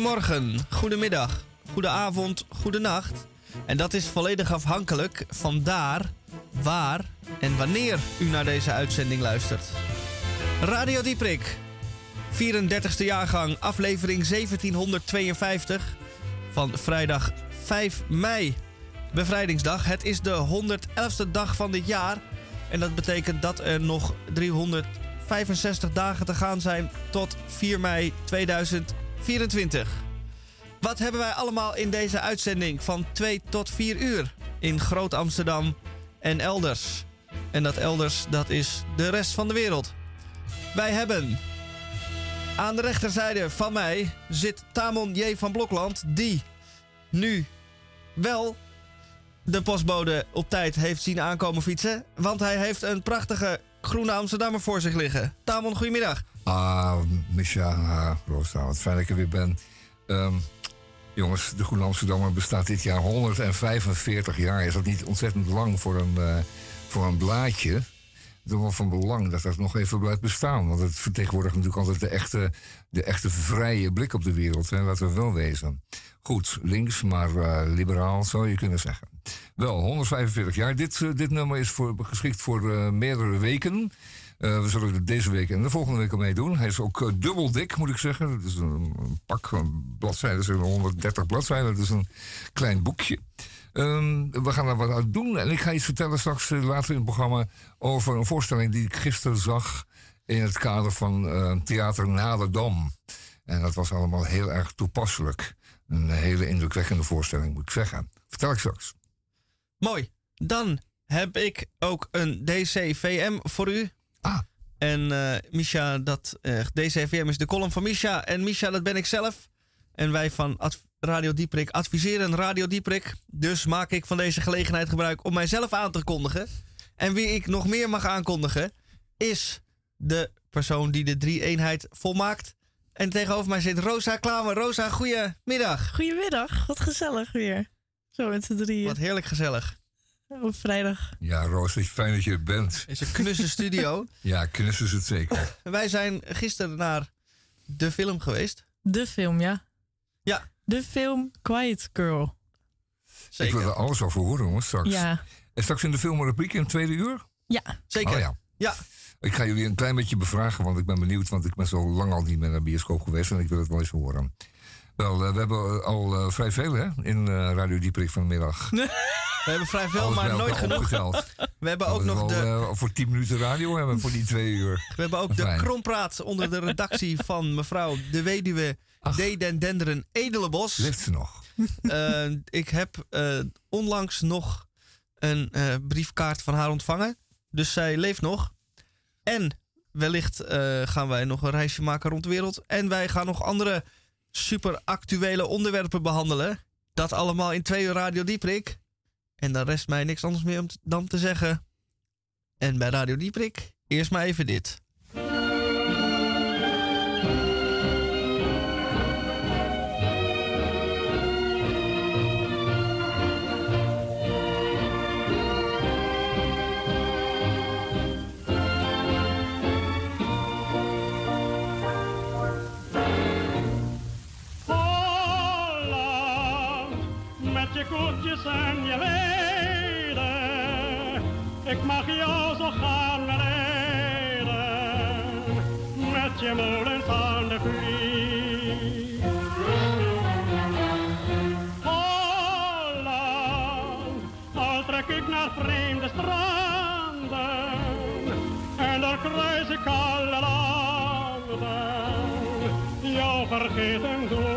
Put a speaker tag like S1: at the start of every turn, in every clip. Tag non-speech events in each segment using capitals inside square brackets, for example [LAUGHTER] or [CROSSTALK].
S1: Goedemorgen, goedemiddag, goedenavond, goedenacht. En dat is volledig afhankelijk van daar, waar en wanneer u naar deze uitzending luistert. Radio Dieprik, 34e jaargang, aflevering 1752 van vrijdag 5 mei. Bevrijdingsdag. Het is de 111ste dag van dit jaar. En dat betekent dat er nog 365 dagen te gaan zijn tot 4 mei 2024. Wat hebben wij allemaal in deze uitzending van 2 tot 4 uur in Groot Amsterdam en elders? En dat elders, dat is de rest van de wereld. Wij hebben aan de rechterzijde van mij zit Tamon J. van Blokland, die nu wel de postbode op tijd heeft zien aankomen fietsen. Want hij heeft een prachtige groene Amsterdammer voor zich liggen. Tamon, goedemiddag.
S2: Ah, Misha, ah, Rosa, wat fijn dat ik er weer ben. Ehm, jongens, de Groene Amsterdammer bestaat dit jaar 145 jaar. Is dat niet ontzettend lang voor een, uh, voor een blaadje? Het is wel van belang dat dat nog even blijft bestaan. Want het vertegenwoordigt natuurlijk altijd de echte, de echte vrije blik op de wereld. Hè? Laten we wel wezen. Goed, links, maar uh, liberaal zou je kunnen zeggen. Wel, 145 jaar. Dit, uh, dit nummer is voor, geschikt voor meerdere weken. We zullen er deze week en de volgende week al meedoen. Hij is ook dubbel dik, moet ik zeggen. Het is een, pak bladzijden, zijn 130 bladzijden. Het is een klein boekje. Um, we gaan er wat uit doen. En ik ga iets vertellen straks later in het programma over een voorstelling die ik gisteren zag in het kader van Theater Naderdam. En dat was allemaal heel erg toepasselijk. Een hele indrukwekkende voorstelling, moet ik zeggen. Vertel ik straks.
S1: Mooi. Dan heb ik ook een DCVM voor u.
S2: Ah.
S1: En uh, Misha, dat uh, is de column van Misha. En Misha, dat ben ik zelf. En wij van Radio Dieprik adviseren Radio Dieprik. Dus maak ik van deze gelegenheid gebruik om mijzelf aan te kondigen. En wie ik nog meer mag aankondigen, is de persoon die de drie-eenheid volmaakt. En tegenover mij zit Rosa Klamer. Rosa, goedemiddag.
S3: Goedemiddag, wat gezellig weer. Zo met z'n drieën.
S1: Wat heerlijk gezellig.
S3: Op vrijdag.
S2: Ja, Roos, fijn dat je er bent.
S1: Is een knusse studio. [LAUGHS]
S2: ja, knus is het zeker. [LAUGHS]
S1: Wij zijn gisteren naar de film geweest.
S3: De film, ja.
S1: Ja.
S3: De film Quiet Girl.
S2: Zeker. Ik wil er alles over horen, jongens, straks.
S3: Ja.
S2: En straks in de filmrubriek in het tweede uur?
S3: Ja.
S1: Zeker.
S2: Oh, ja.
S1: Ja.
S2: Ik ga jullie een klein beetje bevragen, want ik ben benieuwd, want ik ben zo lang al niet meer naar de bioscoop geweest en ik wil het wel eens horen. Wel, uh, we hebben al uh, vrij veel hè, in Radio Dieperik vanmiddag. [LAUGHS]
S1: we hebben vrij veel, maar nooit genoeg. [LAUGHS] We hebben ook nog de...
S2: voor 10 minuten radio hebben we voor die twee uur. [LAUGHS]
S1: We hebben ook de krompraat onder de redactie van mevrouw de weduwe Ach. Denderen Edelenbos.
S2: Leeft ze nog?
S1: ik heb onlangs nog een briefkaart van haar ontvangen. Dus zij leeft nog. En wellicht gaan wij nog een reisje maken rond de wereld. En wij gaan nog andere super actuele onderwerpen behandelen. Dat allemaal in twee uur Radio Dieprik. En dan rest mij niks anders meer om dan te zeggen. En bij Radio Dieprik, eerst maar even dit.
S4: Koetjes en je leden. Ik mag jou zo gaan rijden, met je molens aan de vlieg. Holland, al trek ik naar vreemde stranden, en daar kruis ik alle landen. Jou vergeten doe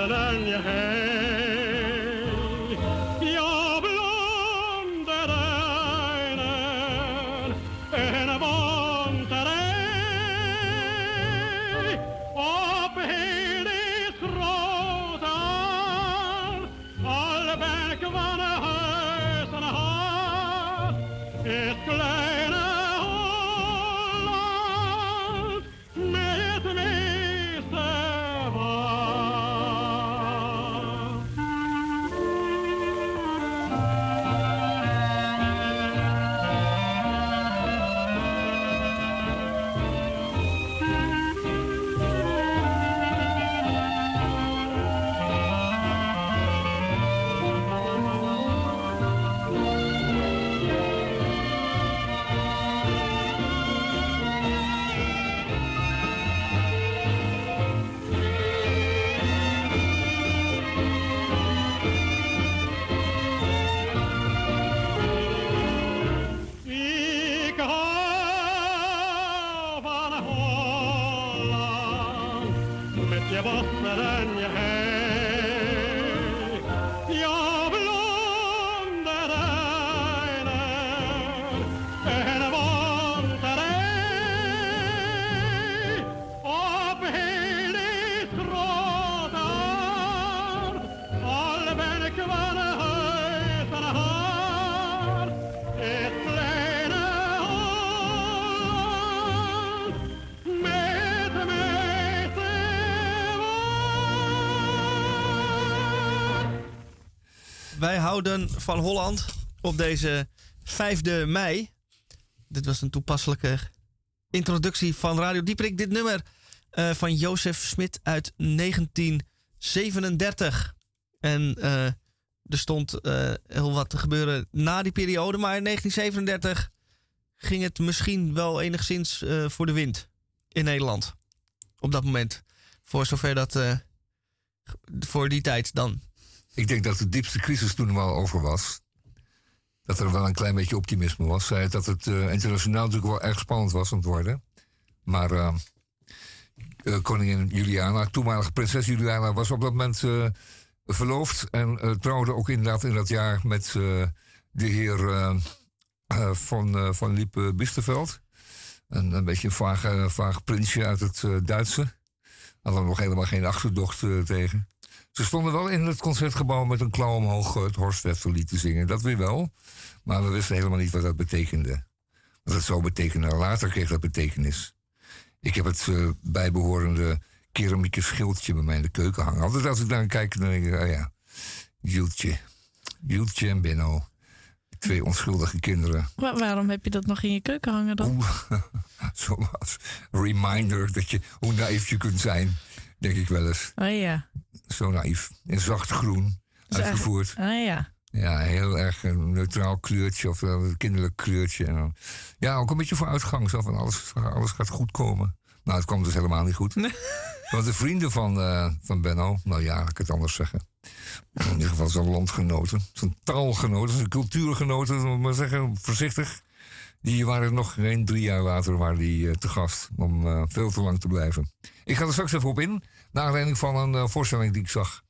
S4: je bossen en je
S1: Wij houden van Holland op deze 5e mei. Dit was een toepasselijke introductie van Radio Dieperik. Dit nummer eh, van Jozef Smit uit 1937. En eh, er stond eh, heel wat te gebeuren na die periode. Maar in 1937 ging het misschien wel enigszins voor de wind in Nederland. Op dat moment. Voor zover dat. voor die tijd dan.
S2: Ik denk dat de diepste crisis toen wel over was. Dat er wel een klein beetje optimisme was. Het dat het eh, internationaal natuurlijk wel erg spannend was aan het worden. Maar eh, eh, koningin Juliana, toenmalige prinses Juliana, was op dat moment verloofd. En trouwde ook inderdaad in dat jaar met de heer van, van Liep Bisteveld. Een, een beetje een vaag, vaag prinsje uit het Duitse. Hadden we nog helemaal geen achterdocht tegen. Ze stonden wel in het concertgebouw met een klauw omhoog eh, het Horstwetterlied te zingen. Dat weer wel. Maar we wisten helemaal niet wat dat betekende. Wat het zou betekenen. Later kreeg dat betekenis. Ik heb het eh, bijbehorende keramieke schildje bij mij in de keuken hangen. Altijd als ik daar kijk, dan denk ik, oh ja, Jultje. Jultje en Benno. Twee onschuldige kinderen.
S3: Wa- waarom heb je dat nog in je keuken hangen dan?
S2: Oeh, [LAUGHS] zo als reminder dat je, hoe naïef je kunt zijn, denk ik wel eens.
S3: Oh ja.
S2: Zo naïef. In zacht groen uitgevoerd.
S3: Ah ja.
S2: Ja, heel erg een neutraal kleurtje of een kinderlijk kleurtje. En dan, ja, ook een beetje vooruitgang. Zo van alles, alles gaat goed komen. Nou, het kwam dus helemaal niet goed. Want de vrienden van, eh, van Benno, nou ja, ik het anders zeggen. In ieder geval zijn landgenoten, zijn taalgenoten, zijn cultuurgenoten, maar zeggen, voorzichtig. Die waren nog geen drie jaar later waren die, eh, te gast om eh, veel te lang te blijven. Ik ga er straks even op in. Naar aanleiding van een eh, voorstelling die ik zag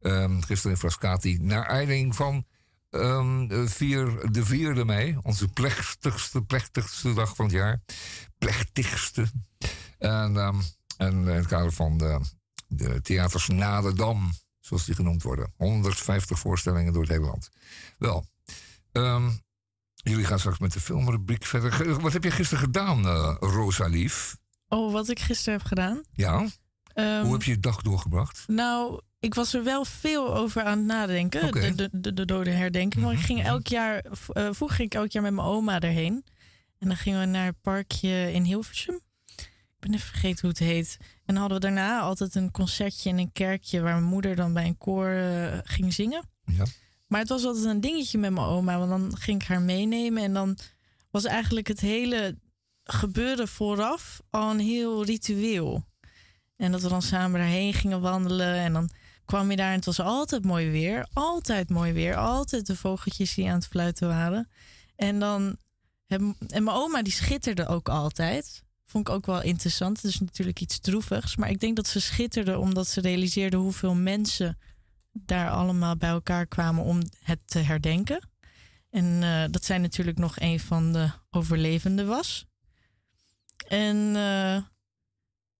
S2: ehm, gisteren in Frascati. Naar aanleiding van ehm, de, vier, de 4e mei, onze plechtigste, plechtigste dag van het jaar. Plechtigste. En, ehm, en in het kader van de, de theaters na de Dam, zoals die genoemd worden. 150 voorstellingen door het hele land. Wel, jullie gaan straks met de filmrubriek verder. Wat heb je gisteren gedaan, eh Rosa Lief?
S3: Oh, wat ik gisteren heb gedaan.
S2: Ja,
S3: Ehm,
S2: hoe heb je je dag doorgebracht?
S3: Nou, ik was er wel veel over aan het nadenken.
S2: Mhm,
S3: De, de, de, de dode herdenking. Want ik ging elk jaar, eh, vroeger ging ik elk jaar met mijn oma erheen. En dan gingen we naar het parkje in Hilversum. Ik ben even vergeten hoe het heet. En dan hadden we daarna altijd een concertje in een kerkje... waar mijn moeder dan bij een koor eh, ging zingen.
S2: Ja.
S3: Maar het was altijd een dingetje met mijn oma. Want dan ging ik haar meenemen. En dan was eigenlijk het hele gebeuren vooraf al een heel ritueel. En dat we dan samen daarheen gingen wandelen. En dan kwam je daar en het was altijd mooi weer. Altijd mooi weer. Altijd de vogeltjes die aan het fluiten waren. En dan... En mijn oma die schitterde ook altijd. Vond ik ook wel interessant. Het is natuurlijk iets droevigs. Maar ik denk dat ze schitterde omdat ze realiseerde hoeveel mensen daar allemaal bij elkaar kwamen om het te herdenken. En eh, dat zij natuurlijk nog een van de overlevenden was. En uh,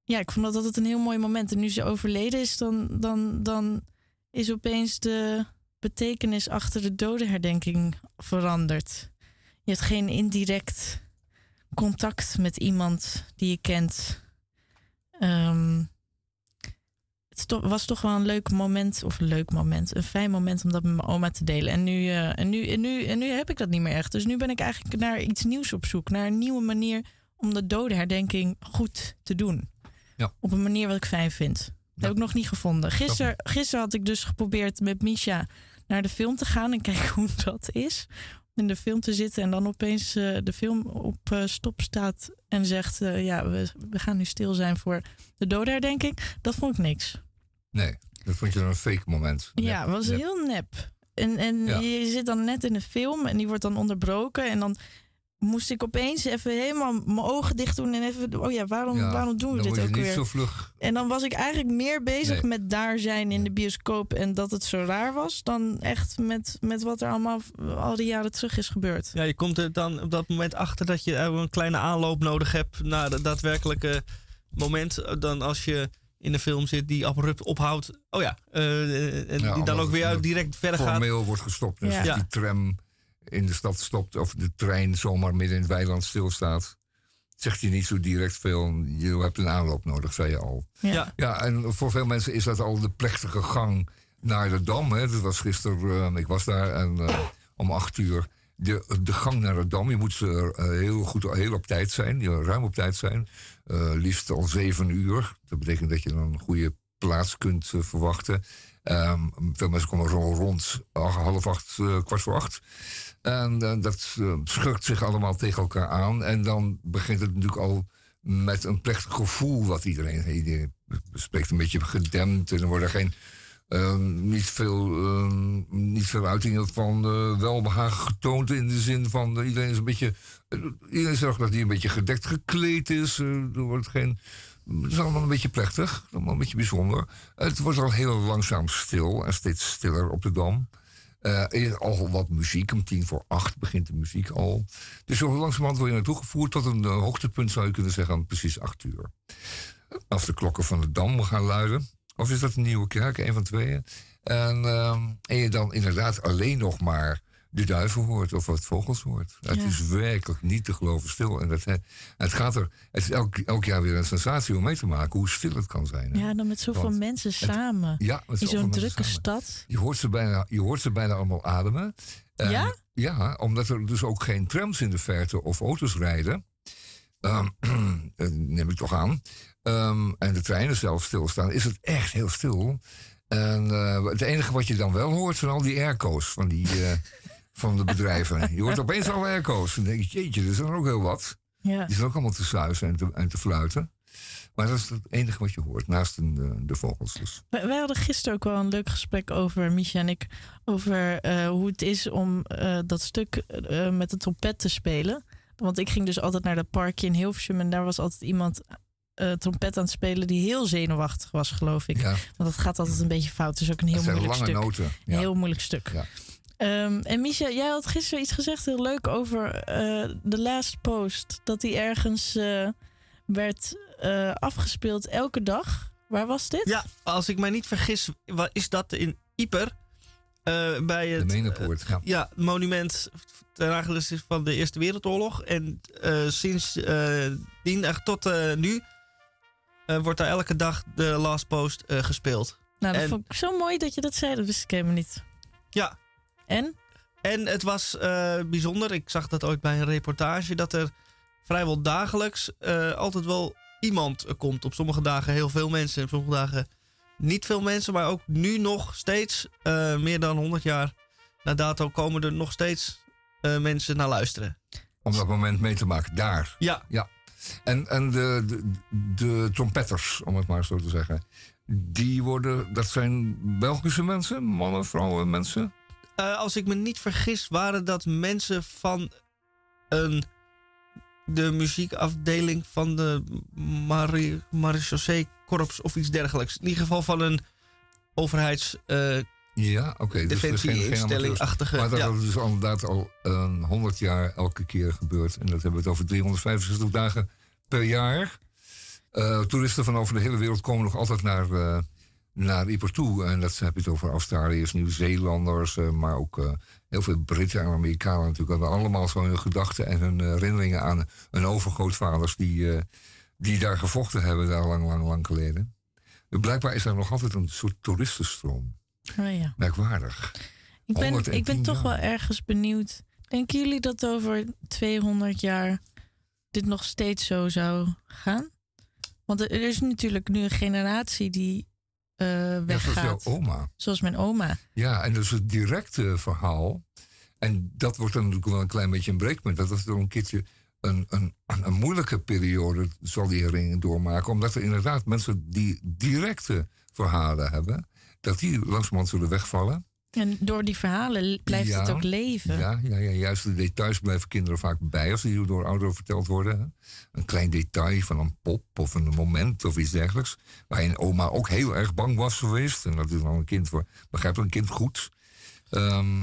S3: ja, ik vond dat altijd een heel mooi moment. En nu ze overleden is, dan, dan, dan is opeens de betekenis achter de dodenherdenking veranderd. Je hebt geen indirect contact met iemand die je kent. Um, het was toch wel een leuk moment, of een leuk moment, een fijn moment om dat met mijn oma te delen. En nu, uh, en, nu, en, nu, en nu heb ik dat niet meer echt. Dus nu ben ik eigenlijk naar iets nieuws op zoek, naar een nieuwe manier om de dodenherdenking goed te doen.
S2: Ja.
S3: Op een manier wat ik fijn vind. Dat heb ik nog niet gevonden. Gisteren, gisteren had ik dus geprobeerd met Misha naar de film te gaan en [LAUGHS] kijken hoe dat is. In de film te zitten en dan opeens uh, de film op uh, stop staat en zegt: uh, Ja, we, we gaan nu stil zijn voor de dodenherdenking. Dat vond ik niks.
S2: Nee, dat vond je dan een fake moment.
S3: Nep, ja, het was nep. heel nep. En, en ja. je zit dan net in een film en die wordt dan onderbroken. En dan moest ik opeens even helemaal mijn ogen dicht doen en even, oh ja, waarom, ja, waarom doen we dit ook weer?
S2: Zo vlug.
S3: En dan was ik eigenlijk meer bezig nee. met daar zijn in de bioscoop en dat het zo raar was, dan echt met, met wat er allemaal al die jaren terug is gebeurd.
S1: Ja, je komt er dan op dat moment achter dat je een kleine aanloop nodig hebt naar het daadwerkelijke moment. Dan als je in de film zit die abrupt ophoudt. Oh ja, uh, en ja, die dan ook weer direct verder gaat.
S2: Formeel wordt gestopt. Dus ja. die tram in de stad stopt of de trein zomaar midden in het weiland stilstaat. Zegt je niet zo direct veel. Je hebt een aanloop nodig, zei je al.
S3: Ja.
S2: ja, en voor veel mensen is dat al de plechtige gang naar de Dam. Hè. Dat was gisteren, uh, ik was daar en uh, om acht uur. De, de gang naar de Dam, je moet er uh, heel goed heel op tijd zijn, ruim op tijd zijn. liefst al zeven uur. Dat betekent dat je dan een goede plaats kunt verwachten. Um, veel mensen komen zo rond half acht, kwart voor acht. En uh, dat uh, schurkt zich allemaal tegen elkaar aan. En dan begint het natuurlijk al met een plechtig gevoel wat iedereen. Iedereen spreekt een beetje gedempt en er worden geen, uh, niet, veel, niet veel uitingen van welbehagen getoond. In de zin van iedereen is een beetje. iedereen zorgt dat hij een beetje gedekt gekleed is. er wordt geen. Het is allemaal een beetje plechtig, allemaal een beetje bijzonder. Het wordt al heel langzaam stil en steeds stiller op de dam. Uh, al wat muziek. Om tien voor acht begint de muziek al. Dus zo langzamerhand word je naartoe gevoerd tot een uh, hoogtepunt, zou je kunnen zeggen, precies acht uur. Als de klokken van de Dam gaan luiden. Of is dat een nieuwe kerk, een van tweeën. En, uh, en je dan inderdaad alleen nog maar de duiven hoort of wat vogels hoort. Ja. Het is werkelijk niet te geloven stil. En dat, het, gaat er, het is elk, elk jaar weer een sensatie om mee te maken hoe stil het kan zijn. Hè?
S3: Ja, dan met zoveel Want mensen samen.
S2: Ja,
S3: in zo'n drukke stad.
S2: Je hoort, ze bijna, je hoort ze bijna allemaal ademen.
S3: En, ja?
S2: Ja, omdat er dus ook geen trams in de verte of auto's rijden. Um, [CLEARS THROAT] neem ik toch aan. Um, en de treinen zelf stilstaan, is het echt heel stil. En uh, het enige wat je dan wel hoort zijn al die airco's van die, uh, [LAUGHS] van de bedrijven. Je hoort opeens al. En dan denk je, jeetje, er zijn er ook heel wat.
S3: Ja.
S2: Die zijn ook allemaal te suizen en te, en te fluiten. Maar dat is het enige wat je hoort, naast de, de vogels dus.
S3: Wij, hadden gisteren ook wel een leuk gesprek over, Micha en ik... over uh, hoe het is om uh, dat stuk uh, met de trompet te spelen. Want ik ging dus altijd naar dat parkje in Hilversum... en daar was altijd iemand trompet aan het spelen... die heel zenuwachtig was, geloof ik.
S2: Ja.
S3: Want dat gaat altijd een beetje fout. Het is ook een heel moeilijk
S2: lange
S3: stuk.
S2: noten. Ja.
S3: Een heel moeilijk stuk.
S2: Ja.
S3: Um, en Misha, jij had gisteren iets gezegd heel leuk over uh, de last post. Dat die ergens uh, werd uh, afgespeeld elke dag. Waar was dit?
S1: Ja, als ik mij niet vergis, is dat in Ieper. bij het,
S2: de Menepoort, ja.
S1: ja. monument ter nagedachtenis van de Eerste Wereldoorlog. En sinds dien echt tot nu wordt daar elke dag de last post gespeeld.
S3: Nou, dat
S1: en,
S3: vond ik zo mooi dat je dat zei. Dat wist ik helemaal niet.
S1: Ja,
S3: en?
S1: En het was uh, bijzonder. Ik zag dat ooit bij een reportage. Dat er vrijwel dagelijks uh, altijd wel iemand komt. Op sommige dagen heel veel mensen. Op sommige dagen niet veel mensen. Maar ook nu nog steeds, uh, meer dan 100 jaar na dato, komen er nog steeds mensen naar luisteren.
S2: Om dat moment mee te maken, daar.
S1: Ja.
S2: ja. En, en de, de, de trompetters, om het maar zo te zeggen. Die worden, dat zijn Belgische mensen, mannen, vrouwen, mensen?
S1: Uh, als ik me niet vergis, waren dat mensen van een de muziekafdeling van de Marie, Marechaussee Korps of iets dergelijks. In ieder geval van een overheids... Uh,
S2: ja, oké. Okay, dus
S1: defensie-instelling-achtige...
S2: Maar dat ja. is dus inderdaad al een 100 jaar elke keer gebeurd. En dat hebben we het over 365 dagen per jaar. Uh, toeristen van over de hele wereld komen nog altijd naar, uh, naar Ieper toe. En dat heb je het over Australiërs, Nieuw-Zeelanders, uh, maar ook heel veel Britten en Amerikanen natuurlijk. Hebben allemaal zo hun gedachten en hun herinneringen aan hun overgrootvaders die, die daar gevochten hebben, daar lang, lang, lang geleden. Blijkbaar is er nog altijd een soort toeristenstroom.
S3: Oh ja.
S2: Merkwaardig.
S3: Ik ben, ik ben toch wel ergens benieuwd. Denken jullie dat over 200 jaar dit nog steeds zo zou gaan? Want er is natuurlijk nu een generatie die weggaat. Ja,
S2: zoals jouw oma.
S3: Zoals mijn oma.
S2: Ja, en dat is het directe verhaal. En dat wordt dan natuurlijk wel een klein beetje een breekpunt. Dat is dan een keertje een, een, een moeilijke periode zal die herinnering doormaken. Omdat er inderdaad mensen die directe verhalen hebben, dat die langzamerhand zullen wegvallen.
S3: En door die verhalen blijft het ook leven.
S2: Ja, ja, ja, juist de details blijven kinderen vaak bij als die door ouderen verteld worden. Een klein detail van een pop of een moment of iets dergelijks. Waarin oma ook heel erg bang was geweest. En dat is dan een kind voor, begrijpt een kind goed. Um,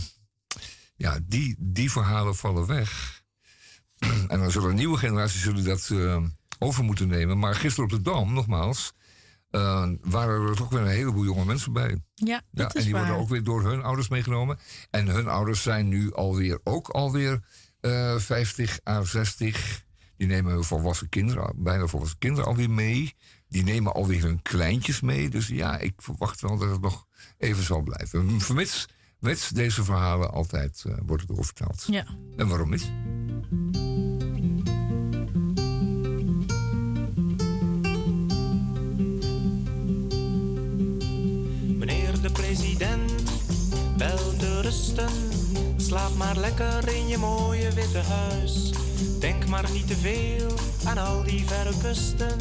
S2: ja, die, die verhalen vallen weg. [CLEARS THROAT] en dan zullen nieuwe generaties zullen dat uh, over moeten nemen. Maar gisteren op de Dam, nogmaals, uh, waren er toch weer een heleboel jonge mensen bij.
S3: Ja, dat ja,
S2: En die
S3: worden
S2: ook weer door hun ouders meegenomen. En hun ouders zijn nu alweer, ook alweer uh, 50 à 60. Die nemen hun volwassen kinderen, bijna volwassen kinderen alweer mee. Die nemen alweer hun kleintjes mee. Dus ja, ik verwacht wel dat het nog even zal blijven. Vermits, deze verhalen altijd uh, worden doorverteld.
S3: Ja.
S2: En waarom niet?
S5: President bel te rusten. Slaap maar lekker in je mooie witte huis. Denk maar niet te veel aan al die verre kusten.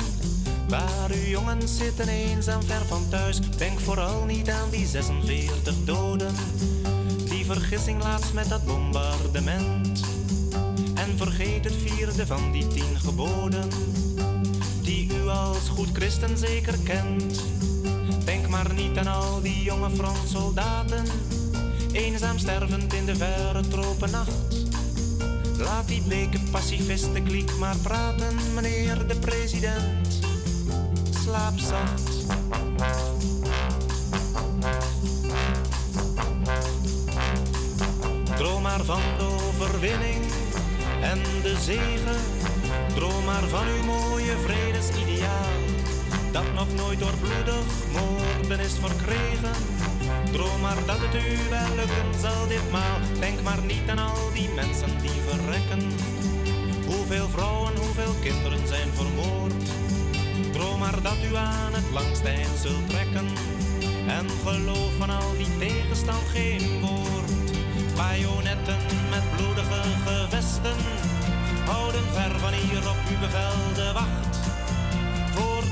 S5: Waar uw jongens zitten eenzaam ver van thuis. Denk vooral niet aan die 46 doden. Die vergissing laatst met dat bombardement. En vergeet het vierde van die tien geboden. Die u als goed christen zeker kent. Denk maar niet aan al die jonge frontsoldaten, eenzaam stervend in de verre tropennacht. Laat die bleke pacifisten kliek maar praten, meneer de president. Slaap zacht. Droom maar van de overwinning en de zegen. Droom maar van uw mooie vredesideaal dat nog nooit door bloedig moorden is verkregen. Droom maar dat het u wel lukken zal ditmaal. Denk maar niet aan al die mensen die verrekken. Hoeveel vrouwen, hoeveel kinderen zijn vermoord. Droom maar dat u aan het langste eind zult trekken. En geloof van al die tegenstand geen woord. Bajonetten met bloedige gevesten houden ver van hier op uw bevel de wacht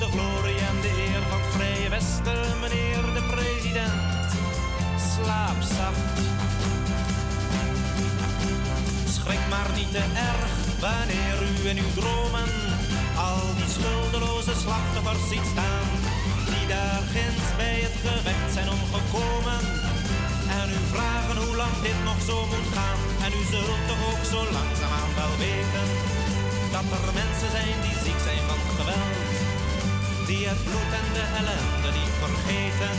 S5: de glorie en de eer van het Vrije Westen, meneer de president. Slaap zacht. Schrik maar niet te erg wanneer u in uw dromen al die schuldeloze slachtoffers ziet staan. Die daar ginds bij het gevecht zijn omgekomen. En u vragen hoe lang dit nog zo moet gaan. En u zult toch ook zo langzaamaan wel weten dat er mensen zijn die ziek zijn van geweld die het bloed en de ellende niet vergeten.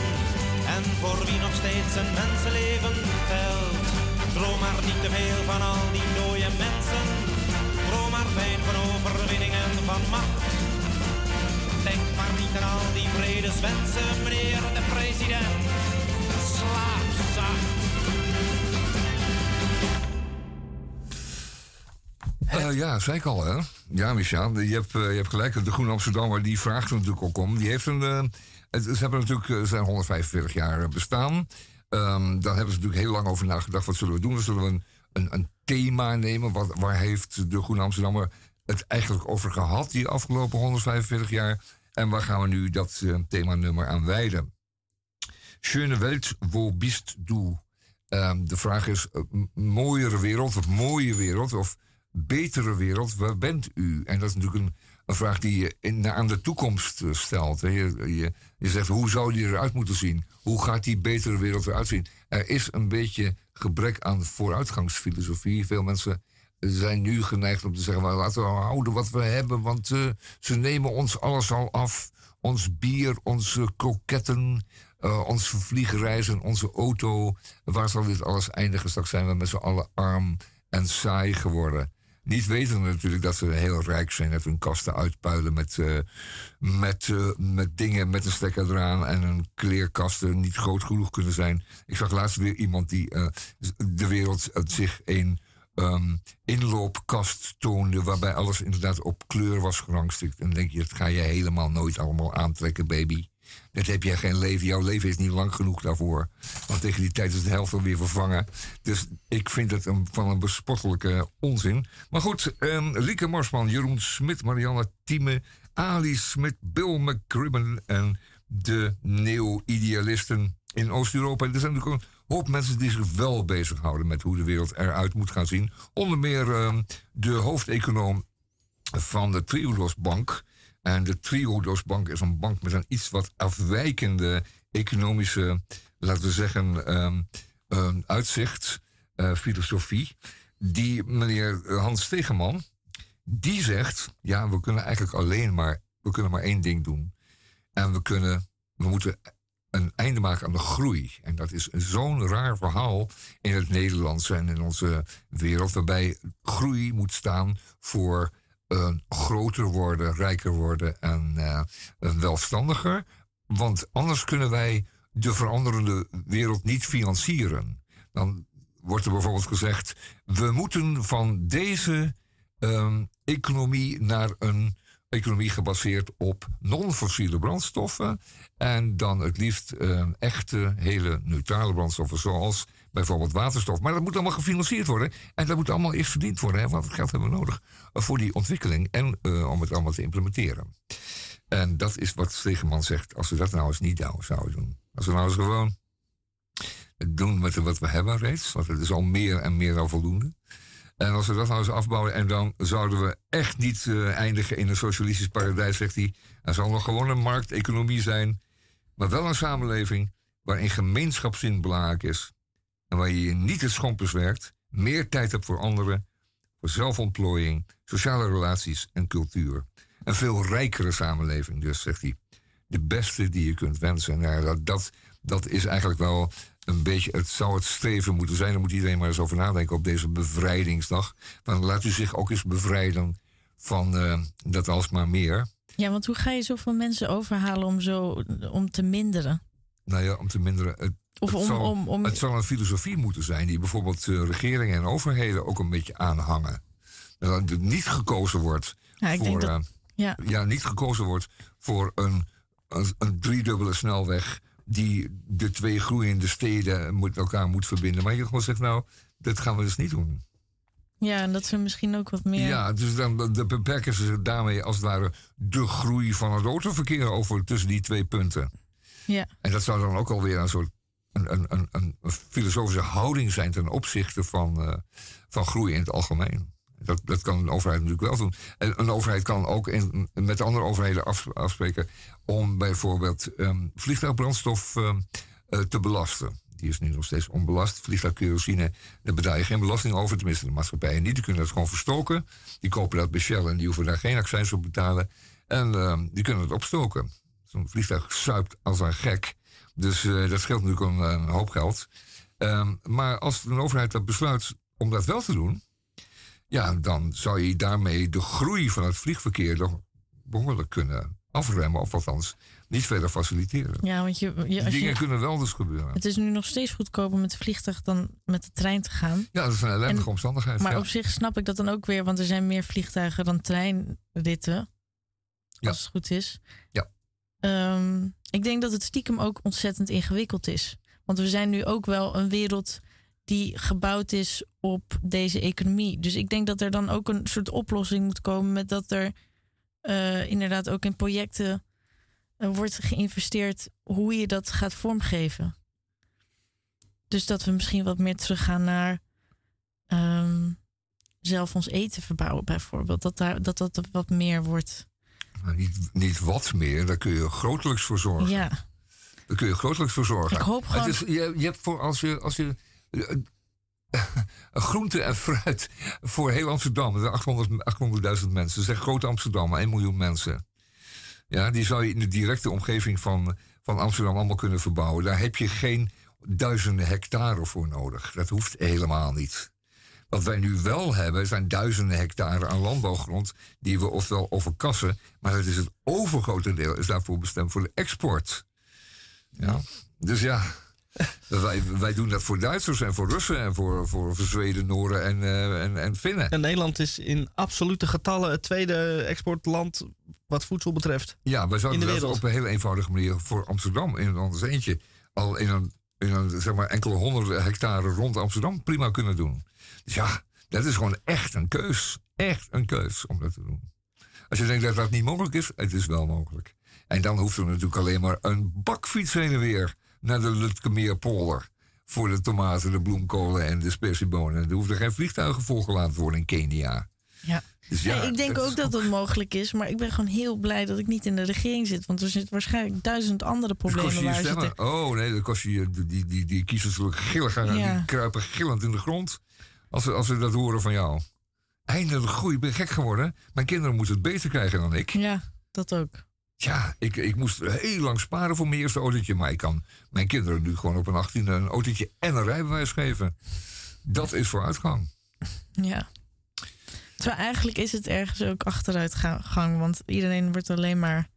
S5: En voor wie nog steeds een mensenleven telt. Droom maar niet te veel van al die dode mensen. Droom maar fijn van overwinning en van macht. Denk maar niet aan al die vredeswensen, meneer de president. Slaap zacht.
S2: Uh, ja, zei ik al, hè? Ja, Michel, je hebt, uh, je hebt gelijk. De Groene Amsterdammer die vraagt natuurlijk ook om. Die heeft een. Uh, ze hebben natuurlijk zijn 145 jaar bestaan. Um, daar hebben ze natuurlijk heel lang over nagedacht. Wat zullen we doen? Dan zullen we een, een, een thema nemen. Wat, waar heeft de Groene Amsterdammer het eigenlijk over gehad, die afgelopen 145 jaar? En waar gaan we nu dat thema-nummer aan wijden? Schöne Welt, wo bist du? Um, de vraag is: mooiere wereld of mooie wereld? Of betere wereld, waar bent u? En dat is natuurlijk een, vraag die je in, aan de toekomst eh, stelt. Je, zegt, hoe zou die eruit moeten zien? Hoe gaat die betere wereld eruit zien? Er is een beetje gebrek aan vooruitgangsfilosofie. Veel mensen zijn nu geneigd om te zeggen: well, laten we houden wat we hebben, want uh, ze nemen ons alles al af. Ons bier, onze kroketten, uh, onze vliegreizen, onze auto. Waar zal dit alles eindigen? Straks zijn we met z'n allen arm en saai geworden. Niet weten natuurlijk dat ze heel rijk zijn, dat hun kasten uitpuilen met, uh, met, uh, met dingen met een stekker eraan en hun kleerkasten niet groot genoeg kunnen zijn. Ik zag laatst weer iemand die uh, de wereld zich een um, inloopkast toonde, waarbij alles inderdaad op kleur was gerangschikt. En dan denk je, dat ga je helemaal nooit allemaal aantrekken, baby. Dat heb jij geen leven. Jouw leven is niet lang genoeg daarvoor. Want tegen die tijd is de helft alweer vervangen. Dus ik vind het een, van een bespottelijke onzin. Maar goed, um, Lieke Marsman, Jeroen Smit, Marianne Thieme, Ali Smit, Bill McCribbin en de neo-idealisten in Oost-Europa. Er zijn natuurlijk een hoop mensen die zich wel bezighouden met hoe de wereld eruit moet gaan zien. Onder meer uh, de hoofdeconoom van de Triodos Bank. En de Triodos Bank is een bank met een iets wat afwijkende economische, laten we zeggen, um, um, uitzicht, uh, filosofie. Die meneer Hans Stegeman, die zegt: ja, we kunnen eigenlijk alleen maar, we kunnen maar één ding doen. En we kunnen, we moeten een einde maken aan de groei. En dat is zo'n raar verhaal in het Nederlands en in onze wereld, waarbij groei moet staan voor uh, groter worden, rijker worden en uh, welstandiger. Want anders kunnen wij de veranderende wereld niet financieren. Dan wordt er bijvoorbeeld gezegd: we moeten van deze um, economie naar een economie gebaseerd op non-fossiele brandstoffen. En dan het liefst uh, echte, hele neutrale brandstoffen, zoals bijvoorbeeld waterstof. Maar dat moet allemaal gefinancierd worden. En dat moet allemaal eerst verdiend worden. Hè, want het geld hebben we nodig voor die ontwikkeling en uh, om het allemaal te implementeren. En dat is wat Stegeman zegt. Als we dat nou eens niet nou zouden doen. Als we nou eens gewoon doen met wat we hebben reeds. Want het is al meer en meer dan voldoende. En als we dat nou eens afbouwen en dan zouden we echt niet uh, eindigen in een socialistisch paradijs, zegt hij. Er zal nog gewoon een markteconomie zijn, maar wel een samenleving waarin gemeenschapszin belangrijk is. En waar je niet het schompers werkt, meer tijd hebt voor anderen, voor zelfontplooiing, sociale relaties en cultuur. Een veel rijkere samenleving dus, zegt hij. De beste die je kunt wensen. Nou, dat, dat, is eigenlijk wel een beetje, het zou het streven moeten zijn. Daar moet iedereen maar eens over nadenken op deze bevrijdingsdag. Dan laat u zich ook eens bevrijden van uh, dat alsmaar meer.
S3: Ja, want hoe ga je zoveel mensen overhalen om zo om te minderen?
S2: Nou ja, om te minderen. Het,
S3: of
S2: het,
S3: om,
S2: zal,
S3: om, om,
S2: het zal een filosofie moeten zijn die bijvoorbeeld uh, regeringen en overheden ook een beetje aanhangen. Dat het niet gekozen wordt
S3: ja,
S2: voor.
S3: Dat,
S2: uh,
S3: ja.
S2: ja, niet gekozen wordt voor een, een, een driedubbele snelweg die de twee groeiende steden met elkaar moet verbinden. Maar je gewoon zegt, nou, dat gaan we dus niet doen.
S3: Ja, en dat ze misschien ook wat meer.
S2: Ja, dus dan, dan beperken ze zich daarmee als het ware de groei van het autoverkeer over tussen die twee punten.
S3: Ja.
S2: En dat zou dan ook alweer een soort een, een, een, filosofische houding zijn ten opzichte van, uh, van groei in het algemeen. Dat, dat kan een overheid natuurlijk wel doen. En een overheid kan ook in, met andere overheden af, afspreken om bijvoorbeeld um, vliegtuigbrandstof um, uh, te belasten. Die is nu nog steeds onbelast. Vliegtuigkerosine, daar betaal je geen belasting over. Tenminste, de maatschappijen niet. Die kunnen dat gewoon verstoken. Die kopen dat bij Shell en die hoeven daar geen accijns op betalen. En um, die kunnen het opstoken. Zo'n vliegtuig suipt als een gek. Dus uh, dat scheelt natuurlijk een, een hoop geld. maar als een overheid dat besluit om dat wel te doen ja, dan zou je daarmee de groei van het vliegverkeer nog behoorlijk kunnen afremmen, of althans niet verder faciliteren.
S3: Ja, want je, je,
S2: dingen
S3: je,
S2: kunnen wel dus gebeuren.
S3: Het is nu nog steeds goedkoper met het vliegtuig dan met de trein te gaan.
S2: Ja, dat is een ellendige en, omstandigheid.
S3: Maar
S2: ja.
S3: op zich snap ik dat dan ook weer, want er zijn meer vliegtuigen dan treinritten. Als
S2: ja.
S3: het goed is.
S2: Ja.
S3: Um, ik denk dat het stiekem ook ontzettend ingewikkeld is. Want we zijn nu ook wel een wereld die gebouwd is op deze economie. Dus ik denk dat er dan ook een soort oplossing moet komen met dat er uh, inderdaad ook in projecten uh, wordt geïnvesteerd hoe je dat gaat vormgeven. Dus dat we misschien wat meer teruggaan naar um, zelf ons eten verbouwen, bijvoorbeeld. Dat daar, dat, dat wat meer wordt.
S2: Maar niet, niet wat meer, daar kun je grotelijks voor zorgen.
S3: Ja,
S2: Daar kun je grotelijks voor zorgen.
S3: Ik hoop gewoon-
S2: Het is, je, je hebt voor als je, als je eh, [LAUGHS] groente en fruit voor heel Amsterdam, er zijn 800 800.000 mensen, zeg groot Amsterdam, 1 miljoen mensen. Ja, die zou je in de directe omgeving van, van Amsterdam allemaal kunnen verbouwen. Daar heb je geen duizenden hectare voor nodig. Dat hoeft helemaal niet. Wat wij nu wel hebben, zijn duizenden hectare aan landbouwgrond die we ofwel overkassen, maar het is het overgrote deel is daarvoor bestemd voor de export. Ja. Dus ja, wij, wij doen dat voor Duitsers en voor Russen en voor, voor, voor Zweden, Noorden en, eh, en, en Finnen.
S1: En Nederland is in absolute getallen het tweede exportland wat voedsel betreft.
S2: Ja, wij zouden
S1: de
S2: dat op een heel eenvoudige manier voor Amsterdam in ons eentje al in een, in een zeg maar enkele honderden hectare rond Amsterdam prima kunnen doen. Dus ja, dat is gewoon echt een keus. Echt een keus om dat te doen. Als je denkt dat dat niet mogelijk is, het is wel mogelijk. En dan hoeft er natuurlijk alleen maar een bakfiets heen en weer naar de Lutkemeerpolder. Voor de tomaten, de bloemkolen en de spersiebonen. Er hoeven geen vliegtuigen volgelaten te worden in Kenia.
S3: ja.
S2: Dus ja,
S3: ik denk
S2: dat
S3: ook dat het mogelijk is, maar ik ben gewoon heel blij dat ik niet in de regering zit. Want er zitten waarschijnlijk duizend andere problemen
S2: je
S3: waar zitten.
S2: Oh nee, dat kost je die, die, die, die kiezers zullen gillen gaan.
S3: Ja.
S2: Die kruipen gillend in de grond. Als ze, als ze dat horen van jou. Eindelijk groei, ik ben gek geworden. Mijn kinderen moeten het beter krijgen dan ik.
S3: Ja, dat ook.
S2: Ja, ik, ik moest heel lang sparen voor mijn eerste autootje. Maar ik kan mijn kinderen nu gewoon op een 18 een autootje en een rijbewijs geven. Dat is vooruitgang.
S3: Ja. Terwijl eigenlijk is het ergens ook achteruitgang, want iedereen wordt alleen maar.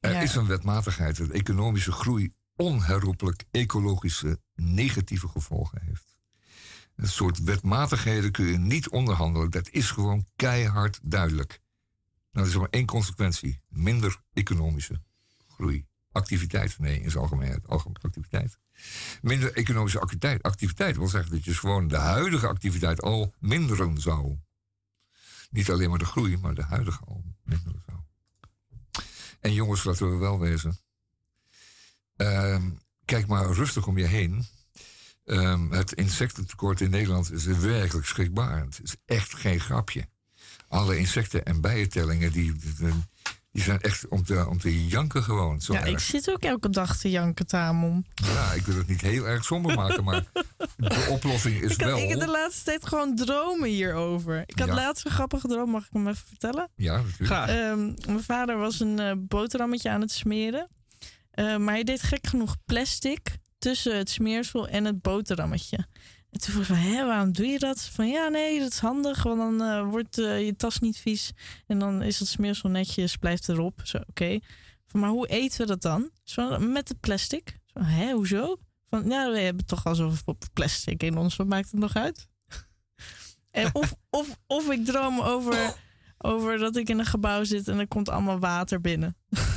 S2: Er is een wetmatigheid dat economische groei onherroepelijk ecologische negatieve gevolgen heeft. Een soort wetmatigheden kun je niet onderhandelen. Dat is gewoon keihard duidelijk. Nou, dat is maar één consequentie. Minder economische groei. Activiteit, nee, in zijn algemeenheid. Algemene activiteit. Minder economische activiteit. Activiteit wil zeggen dat je gewoon de huidige activiteit al minderen zou. Niet alleen maar de groei, maar de huidige al minderen zou. En jongens, laten we wel wezen. Ehm, kijk maar rustig om je heen. Ehm, het insectentekort in Nederland is werkelijk schrikbaar. Het is echt geen grapje. Alle insecten- en bijentellingen die, die, die zijn echt om te, om te janken gewoon. Zo
S3: Ja, ik zit ook elke dag te janken, Tamon.
S2: Ja, ik wil het niet heel erg somber maken, maar de [LAUGHS] oplossing is
S3: Ik, had,
S2: wel...
S3: ik heb de laatste tijd gewoon dromen hierover. Ik had
S2: Ja.
S3: laatst een grappige droom, mag ik hem even vertellen?
S2: Ja, natuurlijk.
S1: Graag.
S3: Ehm, mijn vader was een eh, boterhammetje aan het smeren. Eh, maar hij deed gek genoeg plastic tussen het smeersel en het boterhammetje. En toen vroeg ik hé, waarom doe je dat? Van, ja, nee, dat is handig, want dan eh, wordt eh, je tas niet vies. En dan is het smeersel netjes, blijft erop. Zo, oké. Van, Maar hoe eten we dat dan? Zo, met het plastic. Zo, hè, hoezo? Van, ja, we hebben toch al zoveel plastic in ons, wat maakt het nog uit? [LAUGHS] en of, of, of ik droom over over dat ik in een gebouw zit en er komt allemaal water binnen. [LAUGHS]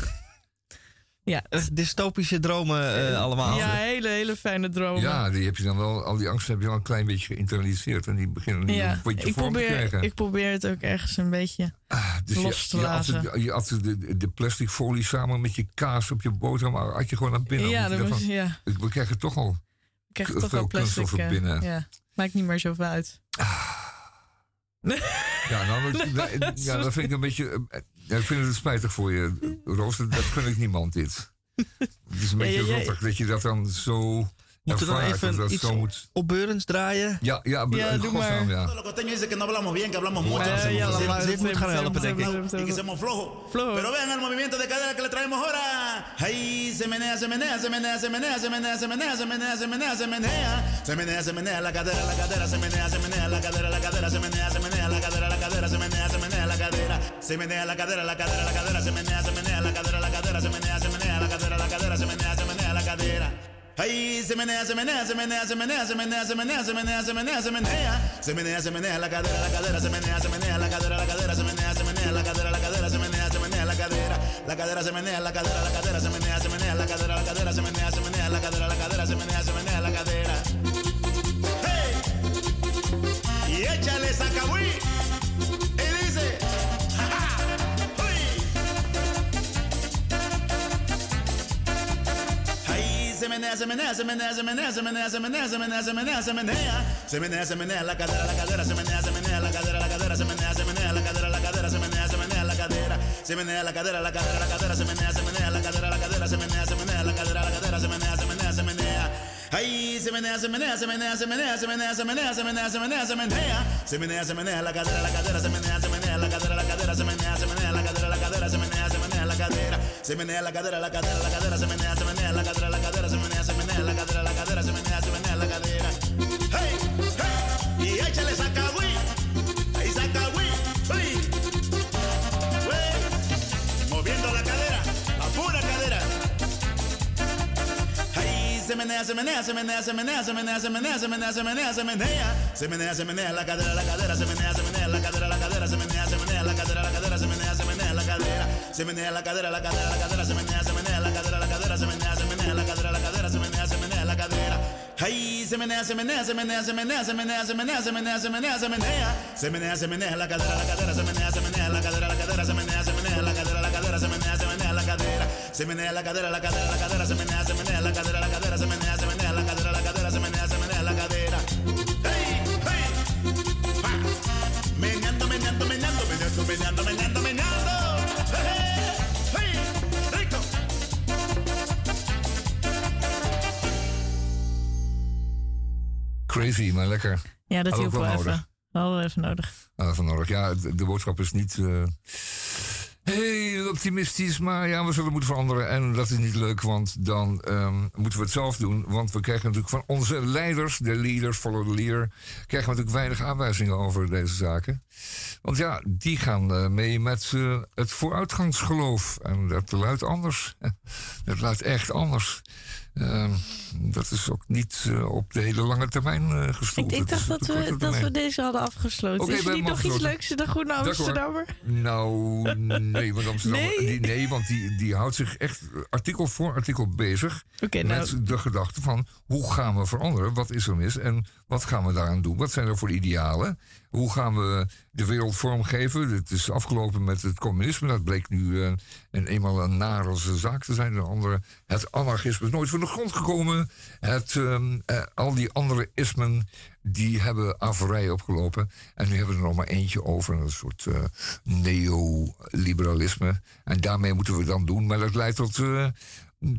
S3: ja,
S1: Eh, Dystopische dromen eh, allemaal.
S3: ja hele, hele fijne dromen.
S2: Ja, die heb je dan wel, al die angsten heb je al een klein beetje geïnternaliseerd. En die beginnen nu
S3: Ja,
S2: een beetje
S3: ik,
S2: vorm te
S3: probeer,
S2: krijgen.
S3: ik probeer het ook ergens een beetje.
S2: Dus
S3: los te
S2: je, je, at,
S3: laten.
S2: het- je de, de plastic folie samen met je kaas op je boterham. maar Had je gewoon naar binnen.
S3: ja,
S2: je
S3: dat was, ja,
S2: We krijgen toch al.
S3: ik krijg
S2: veel
S3: toch wel plastic. eh,
S2: binnen.
S3: Ja, maakt niet meer zoveel uit.
S2: Ja, nou, [LAUGHS] ja, dat vind ik een beetje. Ja, ik vind het spijtig voor je, Roos. Dat, gun ik niemand dit. Het is een
S3: Ja,
S2: beetje
S3: ja, ja.
S2: rottig dat je dat dan zo.
S1: Moeten we dan
S2: ervaart, dat
S1: even
S2: dat
S1: iets
S2: zo moet.
S1: opbeurends draaien?
S2: Ja, ja,
S3: Ja, doe maar.
S2: ja.
S6: Los costeños dicen que no hablamos bien, que hablamos mucho.
S3: Eh, ja,
S1: dit- dit moet gaan helpen, denk ik.
S6: que somos flojos.
S3: Flojo.
S6: Pero vean el movimiento de cadera que le traemos ahora. Ahí se menea, se menea, se menea, se menea, se menea, se menea, se menea, se menea, se menea. Se menea, se menea la cadera, la cadera, se menea, se menea la cadera, la cadera, se menea, se menea la cadera, la cadera, se menea, se menea la cadera. Se menea la cadera, la cadera, la cadera, se menea, se menea la cadera, la cadera, se menea, se menea la cadera, la cadera, se menea, se menea la cadera. Ahí se menea, se menea, se menea, se menea, se menea, se menea, se menea, se menea, se menea. Se menea, se menea la cadera, la cadera, se menea, se menea la cadera, la cadera, se menea, se menea la cadera, la cadera, se menea, se menea la cadera. La cadera se menea, la cadera, la cadera, se menea, se menea la cadera, la cadera, se menea, se menea la cadera, la cadera, se menea, se menea la cadera. ¡Hey! Y échale sacabuí. ¡Uy! Ahí se semenea, semenea, semenea, semenea, semenea, semenea, semenea, semenea, semenea. Semenea, semenea, la cadera, la cadera, semenea, semenea, la cadera, la cadera, semenea, semenea, la cadera, la cadera, semenea, semenea, la cadera. Semenea, la cadera, la cadera, la cadera, semenea, semenea, la cadera, la cadera, semenea, semenea, la cadera, la cadera, semenea, semenea, semenea. Ay, semenea, semenea, semenea, semenea, semenea, semenea, semenea, semenea, semenea. Semenea, semenea, la cadera, la cadera, semenea, semenea, la cadera, la cadera, semenea, semenea, la cadera, la cadera, semenea, semenea, la cadera. Semenea, la cadera, la cadera, la cadera, semenea, semenea, la cadera, la cadera, semenea, semenea, la cadera, la cadera, semenea, semenea, la cadera. Hey, hey, y échale sacagüí, ahí sacagüí, uy, moviendo la cadera, la pura cadera. Ay, se menea, se menea, se menea, se menea, se menea, se menea, se menea, se menea, se menea, se menea, se menea, la cadera, la cadera, se menea, se menea, la cadera, la cadera, se menea, se menea, la cadera, la cadera, se menea, la cadera, la cadera, la cadera, se menea, se menea, la cadera, la cadera, se menea, se menea, la cadera, la cadera, se menea, se menea, la cadera. Ay, se menea, se menea, se menea, se menea, se menea, se menea, se menea, se menea, se menea, se menea, se menea, la cadera, la cadera, se menea, se menea, la cadera, la cadera, se menea, se menea, la cadera, la cadera, se menea, se menea, la cadera, se menea, la cadera, la cadera, la cadera, se menea, se menea, la cadera, la cadera, se menea, se menea, la cadera, la cadera, se menea, se menea, la cadera. Hey, hey, meneando, meneando, meneando, meneando, meneando, meneando.
S2: Crazy, maar lekker.
S3: Ja, dat hielp
S2: ook
S3: wel
S2: wel
S3: even.
S2: nodig.
S3: Wel even nodig.
S2: Ah, van nodig. Ja, de, de boodschap is niet eh, heel optimistisch, maar ja, we zullen moeten veranderen. En dat is niet leuk, want dan ehm, moeten we het zelf doen. Want we krijgen natuurlijk van onze leiders, de leaders, follow the leader, krijgen we natuurlijk weinig aanwijzingen over deze zaken. Want ja, die gaan eh, mee met eh, het vooruitgangsgeloof. En dat luidt anders. [LAUGHS] Dat luidt echt anders. Ehm, dat is ook niet eh, op de hele lange termijn uh, gestoeld.
S3: Ik, ik dacht dat we, dat we deze hadden afgesloten. Is er niet nog iets leuks in de Groene. Amsterdammer?
S2: Nou, nee, want Amsterdam,
S3: Nee?
S2: Die, nee, want die, die houdt zich echt artikel voor artikel bezig
S3: Oké, nou,
S2: met de gedachte van hoe gaan we veranderen, wat is er mis en wat gaan we daaraan doen, wat zijn er voor idealen, hoe gaan we de wereld vormgeven. Het is afgelopen met het communisme, dat bleek nu eh, een eenmaal een nare zaak te zijn. De andere, het anarchisme is nooit de grond gekomen. Het, ehm, eh, al die andere ismen die hebben averij opgelopen. En nu hebben we er nog maar eentje over. Een soort eh, neoliberalisme. En daarmee moeten we dan doen. Maar dat leidt tot, eh,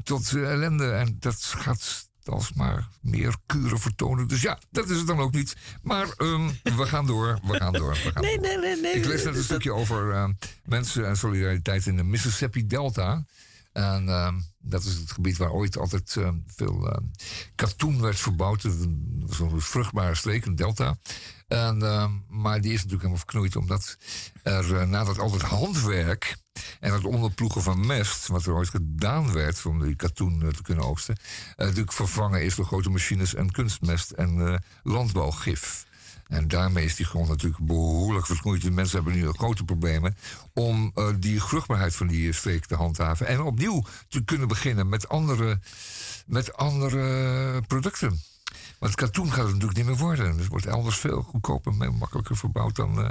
S2: tot ellende. En dat gaat alsmaar meer kuren vertonen. Dus ja, dat is het dan ook niet. Maar ehm, we gaan door. We gaan door. We gaan [LAUGHS]
S3: nee,
S2: door.
S3: nee, nee, nee.
S2: Ik lees net een stukje over eh, mensen en solidariteit in de Mississippi Delta. En ehm, dat is het gebied waar ooit altijd ehm, veel ehm, katoen werd verbouwd. Dat een vruchtbare streek, een delta. En, ehm, maar die is natuurlijk helemaal verknoeid, omdat er uh, nadat al het handwerk en het onderploegen van mest, wat er ooit gedaan werd om die katoen eh, te kunnen oogsten, eh, natuurlijk vervangen is door grote machines en kunstmest en eh, landbouwgif. En daarmee is die grond natuurlijk behoorlijk verknoeid. De mensen hebben nu grote problemen om uh, die vruchtbaarheid van die streek te handhaven. En opnieuw te kunnen beginnen met andere, met andere producten. Want katoen gaat het natuurlijk niet meer worden. Het wordt elders veel goedkoper en makkelijker verbouwd dan uh,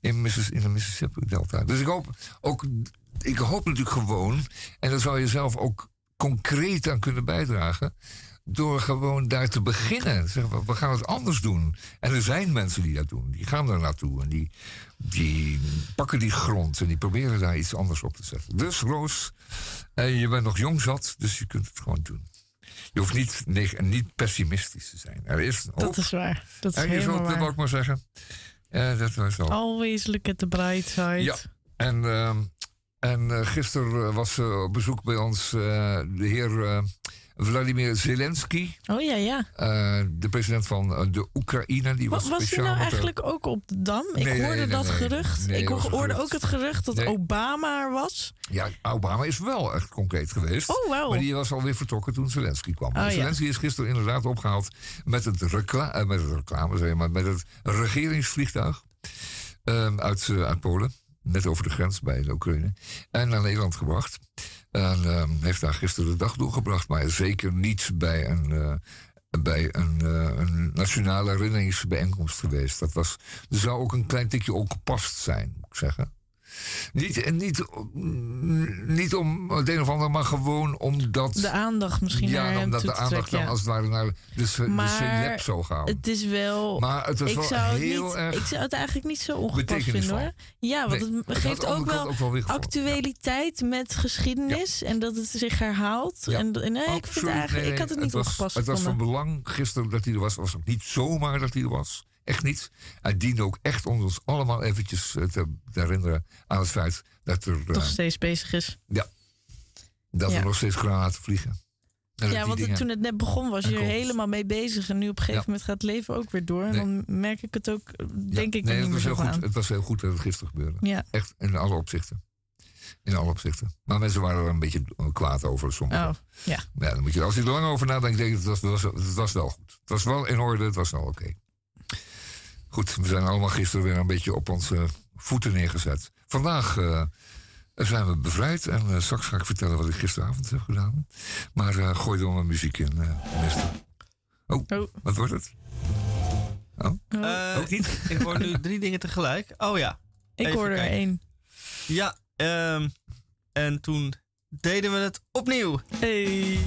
S2: in, de Mississippi Delta. Dus ik hoop, ook, ik hoop natuurlijk gewoon, en daar zou je zelf ook concreet aan kunnen bijdragen door gewoon daar te beginnen. Zeggen, we gaan het anders doen. En er zijn mensen die dat doen. Die gaan daar naartoe en die, die pakken die grond en die proberen daar iets anders op te zetten. Dus Roos, je bent nog jong zat, dus je kunt het gewoon doen. Je hoeft niet, niet pessimistisch te zijn. Er is hoop.
S3: Dat is waar. Dat is
S2: er is hoop, dat wou ik maar zeggen. Uh, dat was al.
S3: Always look at the bright side.
S2: Ja, en, uh, en uh, gisteren was op bezoek bij ons uh, de heer Vladimir Zelensky.
S3: Oh ja, ja.
S2: Uh, de president van uh, de Oekraïne. Die was,
S3: was, was hij nou eigenlijk ook op de Dam? Ik hoorde
S2: nee, nee,
S3: dat gerucht. Ik hoorde
S2: gerucht.
S3: ook het gerucht dat. Obama er was.
S2: Ja, Obama is wel echt concreet geweest.
S3: Oh.
S2: Maar die was alweer vertrokken toen Zelensky kwam.
S3: Oh, ja.
S2: Zelensky is gisteren inderdaad opgehaald met het, recla eh, met het reclame, zeg maar, met het regeringsvliegtuig ehm, uit, eh, uit Polen. Net over de grens bij de Oekraïne. En naar Nederland gebracht. En ehm, heeft daar gisteren de dag doorgebracht. Maar zeker niet bij een, eh, bij een, eh, een nationale herinneringsbijeenkomst geweest. Dat was, zou ook een klein tikje ongepast zijn, moet ik zeggen. Niet, en niet, niet om het een of ander, maar gewoon omdat...
S3: De aandacht misschien
S2: ja, omdat de aandacht
S3: trekken,
S2: dan
S3: ja.
S2: als het ware naar de,
S3: Maar
S2: de celeb zou gaan.
S3: Het is wel.
S2: Maar het was
S3: ik
S2: wel
S3: zou het
S2: heel
S3: niet,
S2: erg
S3: Ik zou het eigenlijk niet zo ongepast vinden hoor. Ja, want
S2: Nee,
S3: het
S2: het
S3: geeft ook wel,
S2: ook
S3: actualiteit met geschiedenis en dat het zich herhaalt. En, nee, ik, vind eigenlijk,
S2: Nee,
S3: ik had het niet
S2: was,
S3: ongepast
S2: Het was van belang gisteren dat hij er was. Het was ook niet zomaar dat hij er was. Echt niet. Hij diende ook echt om ons allemaal eventjes eh, te, te herinneren aan het feit dat er, eh,
S3: Toch steeds bezig is.
S2: ja, dat
S3: Ja.
S2: er nog steeds granaten vliegen. En
S3: Ja, want het- toen het net begon was je er helemaal mee bezig. En nu op een gegeven
S2: Ja.
S3: moment gaat het leven ook weer door. En
S2: Nee.
S3: dan merk ik het ook,
S2: Ja,
S3: denk ik
S2: nee, het
S3: niet meer
S2: heel
S3: zo
S2: goed,
S3: aan.
S2: het was heel goed dat het gisteren gebeurde.
S3: Ja.
S2: Echt in alle opzichten. In alle opzichten. Maar mensen waren er een beetje kwaad over. Sommigen.
S3: Oh, ja.
S2: Ja, dan moet je, als je er lang over nadenkt, denk ik, het was, het was, het was wel goed. Het was wel in orde, het was wel oké. Goed, we zijn allemaal gisteren weer een beetje op onze voeten neergezet. Vandaag eh, zijn we bevrijd en eh, straks ga ik vertellen wat ik gisteravond heb gedaan. Maar eh, gooi er maar muziek in, mister. Oh,
S3: Oh.
S2: wat wordt het? Oh, ook niet? [LAUGHS]
S1: Ik hoor nu drie dingen tegelijk. Oh ja.
S3: Ik
S1: Even
S3: hoorde er
S1: kijken.
S3: één.
S1: Ja, ehm, en toen deden we het opnieuw.
S3: Hey.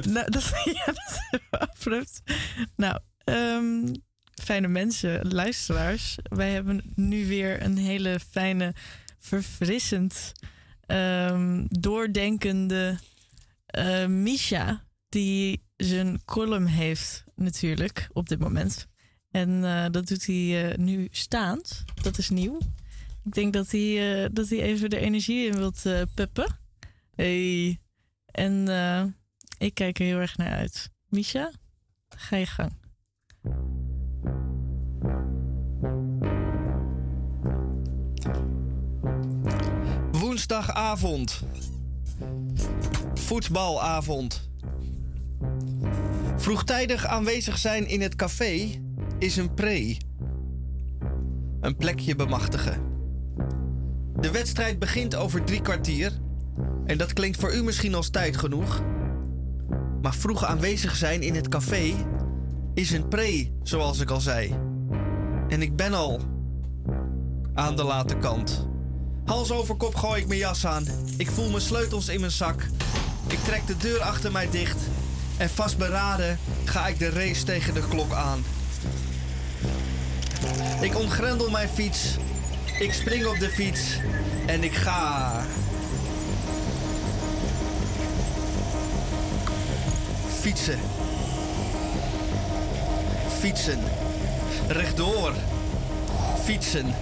S3: Nou, dat, [LAUGHS] ja, dat is. Nou, ehm, fijne mensen, luisteraars. Wij hebben nu weer een hele fijne, verfrissend, ehm, doordenkende eh, Misha. Die zijn column heeft natuurlijk op dit moment. En eh, dat doet hij eh, nu staand. Dat is nieuw. Ik denk dat hij, dat hij even de energie in wilt puppen. Hey. En ik kijk er heel erg naar uit. Misha, ga je gang.
S1: Woensdagavond. Voetbalavond. Vroegtijdig aanwezig zijn in het café is een pre. Een plekje bemachtigen. De wedstrijd begint over drie kwartier. En dat klinkt voor u misschien als tijd genoeg. Maar vroeg aanwezig zijn in het café is een pre, zoals ik al zei. En ik ben al aan de late kant. Hals over kop gooi ik mijn jas aan. Ik voel mijn sleutels in mijn zak. Ik trek de deur achter mij dicht. En vastberaden ga ik de race tegen de klok aan. Ik ontgrendel mijn fiets. Ik spring op de fiets. En ik ga. Fietsen. Fietsen. Rechtdoor. Fietsen.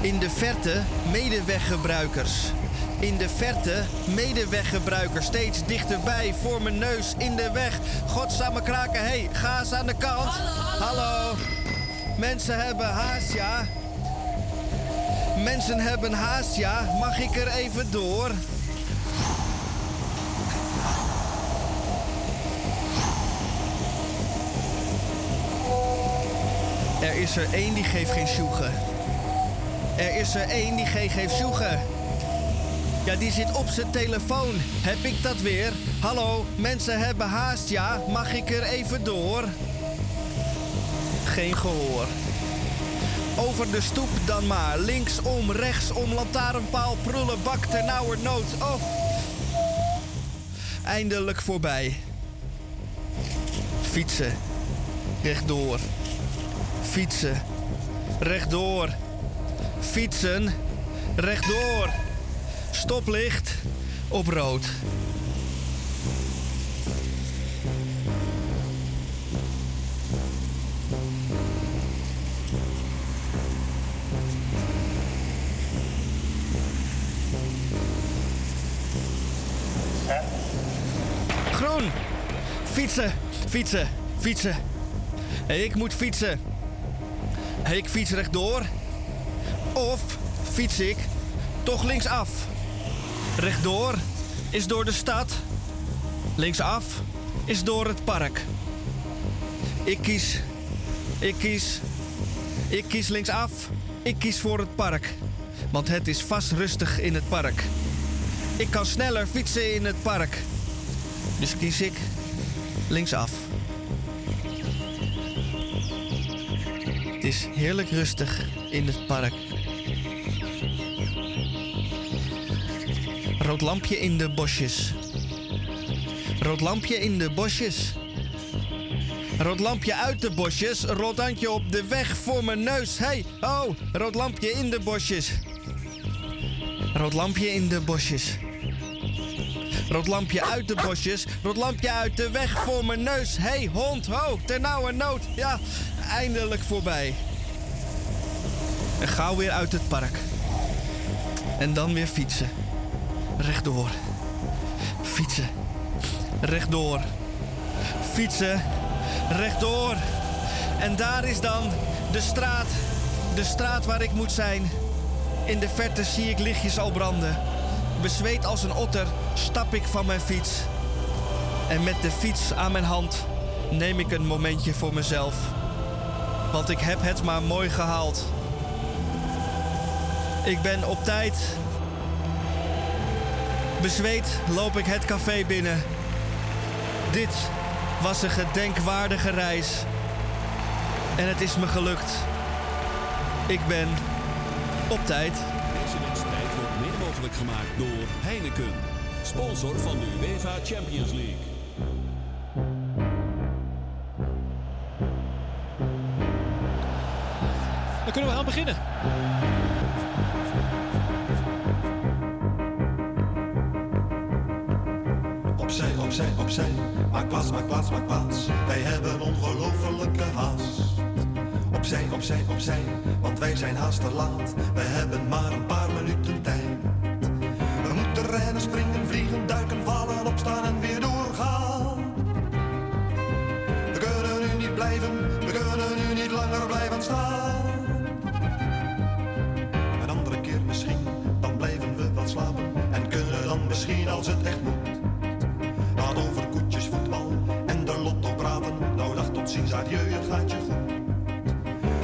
S1: In de verte medeweggebruikers. In de verte medeweggebruikers. Steeds dichterbij voor mijn neus in de weg. Godsamme kraken, hey, ga eens aan de kant. Hallo. Mensen hebben haast, ja. Mensen hebben haast, ja. Mag ik er even door? Is er één die geeft geen sjoegen. Er is er één die geen geeft sjoegen. Ja, die zit op zijn telefoon. Heb ik dat weer? Hallo, mensen hebben haast, ja. Mag ik er even door? Geen gehoor. Over de stoep dan maar. Linksom, rechtsom, lantaarnpaal, prullen, bak, ternauwernood. Oh. Eindelijk voorbij. Fietsen. Rechtdoor. Fietsen. Rechtdoor. Fietsen. Rechtdoor. Stoplicht. Op rood. Groen. Fietsen. Fietsen. Fietsen. Ik moet fietsen. Ik fiets rechtdoor. Of fiets ik toch linksaf. Rechtdoor is door de stad. Linksaf is door het park. Ik kies. Ik kies. Ik kies linksaf. Ik kies voor het park. Want het is vast rustig in het park. Ik kan sneller fietsen in het park. Dus kies ik linksaf. Het is heerlijk rustig in het park. Rood lampje in de bosjes. Rood lampje in de bosjes. Rood lampje uit de bosjes. Rood handje op de weg voor mijn neus. Hey, oh, rood lampje in de bosjes. Rood lampje in de bosjes. Rood lampje uit de bosjes. Rood lampje uit de weg voor mijn neus. Hey, hond, ho, nood. Ja, eindelijk voorbij. En gauw weer uit het park. En dan weer fietsen. Rechtdoor. Fietsen. Rechtdoor. Fietsen. Rechtdoor. En daar is dan de straat. De straat waar ik moet zijn. In de verte zie ik lichtjes al branden. Bezweet als een otter stap ik van mijn fiets. En met de fiets aan mijn hand neem ik een momentje voor mezelf. Want ik heb het maar mooi gehaald. Ik ben op tijd. Bezweet loop ik het café binnen. Dit was een gedenkwaardige reis. En het is me gelukt. Ik ben op tijd.
S7: Deze wedstrijd wordt mede mogelijk gemaakt door Heineken. Sponsor van de UEFA Champions League.
S8: Gaan beginnen.
S9: Opzij, opzij, opzij. Maak plaats, maak plaats, maak plaats. Wij hebben ongelofelijke haast. Opzij, opzij, opzij. Want wij zijn haast te laat. We hebben maar een paar minuten tijd. We moeten rennen, springen, vliegen, duiken, het gaat je.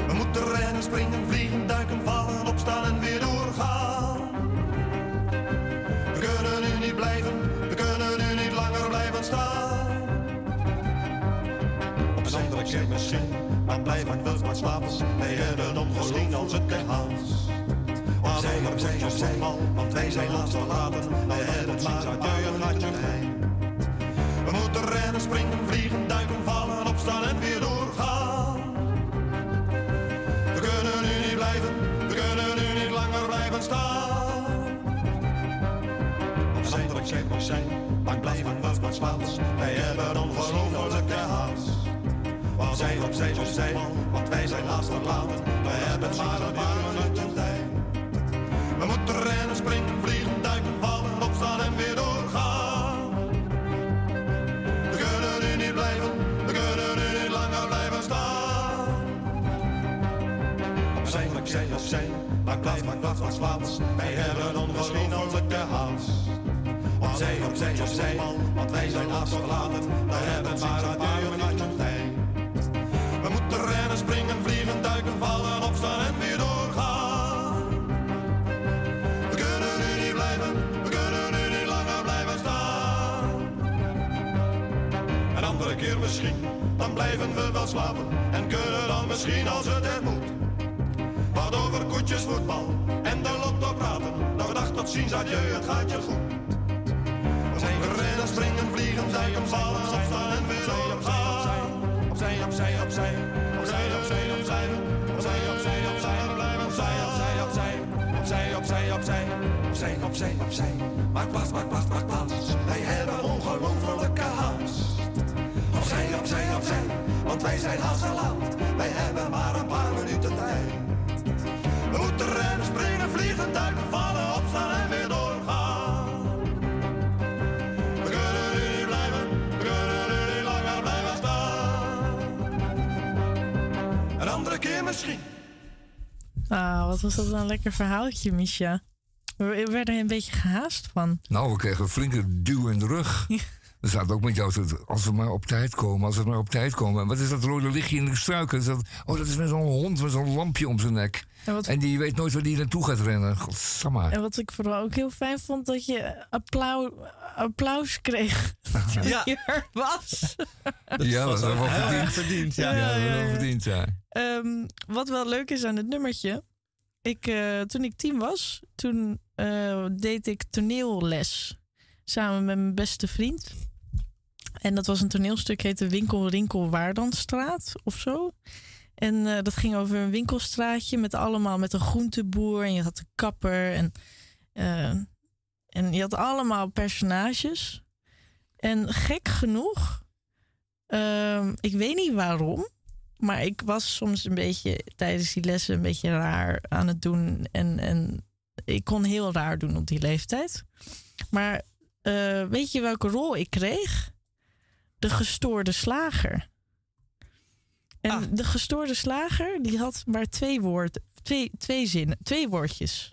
S9: We moeten rennen, springen, vliegen, duiken, vallen, opstaan en weer doorgaan. We kunnen nu niet blijven, we kunnen nu niet langer blijven staan. Op een andere keer misschien, maar blijven we maar slapen. Wij hebben ongelooflijk als het echt haast. Opzij, opzij, opzij, want wij zijn laatst verlaten. Wij hebben maar een paar minuten tijd. We moeten rennen, springen, vliegen, duiken, vallen, opstaan en weer Op zijn dat ik mag zijn, maar blijven we maar slapen. Wij hebben ongelofelijke haast. Want zij op zij, zo zij, want wij zijn haast verlaten. Wij hebben maar een paar minuten tijd. We moeten rennen, springen, Op zij, op zij, op zij, want wij zijn verlaten. We hebben maar een paar minuten tijd. We moeten rennen, springen, vliegen, duiken, vallen, opstaan en weer doorgaan. We kunnen nu niet blijven, we kunnen nu niet langer blijven staan. Een andere keer misschien, dan blijven we wel slapen. En kunnen dan misschien als het er moet. Wat over koetjes, voetbal en de lotto praten. Nou, dag tot ziens, adieu, het gaat je goed springen, vliegen, opzij, vallen, opstaan op weer opzij. Opzij, opzij, opzij. Opzij, opzij, opzij. Opzij, opzij, opzij. op opzij, opzij, opzij. Opzij, opzij, opzij. Opzij, opzij, opzij. Maak pas, maak pas, maak pas. Wij hebben ongelofelijke op Opzij, opzij, opzij. Want wij zijn haast misschien.
S3: Ah, wat was dat een lekker verhaaltje, Misha. We werden er een beetje gehaast van.
S2: Nou, we kregen een flinke duw in de rug. [LAUGHS] We zaten ook met jou, te- als we maar op tijd komen, als we maar op tijd komen. En wat is dat rode lichtje in de struiken? Is dat, oh, dat is met zo'n hond met zo'n lampje om zijn nek.
S3: En wat,
S2: En die weet nooit waar die naartoe gaat rennen. Godsamme.
S3: en wat ik vooral ook heel fijn vond, dat je applaus, applaus kreeg. [LAUGHS]
S1: Ja.
S3: Hier was.
S2: Ja, dat is wel verdiend.
S1: verdiend, ja.
S2: Ja, dat wel verdiend, ja.
S3: Ehm, wat wel leuk is aan het nummertje. Ik, eh, toen ik tien was, toen eh, deed ik toneelles. Samen met mijn beste vriend. En dat was een toneelstuk, heette Winkel Rinkel Waardanstraat of zo. En eh, dat ging over een winkelstraatje met allemaal met een groenteboer. En je had de kapper. En, eh, en je had allemaal personages. En gek genoeg, ehm, ik weet niet waarom. Maar ik was soms een beetje tijdens die lessen een beetje raar aan het doen. En, en ik kon heel raar doen op die leeftijd. Maar eh, weet je welke rol ik kreeg? De gestoorde slager. En
S1: Ah.
S3: de gestoorde slager die had maar twee woorden, twee, twee zinnen, twee woordjes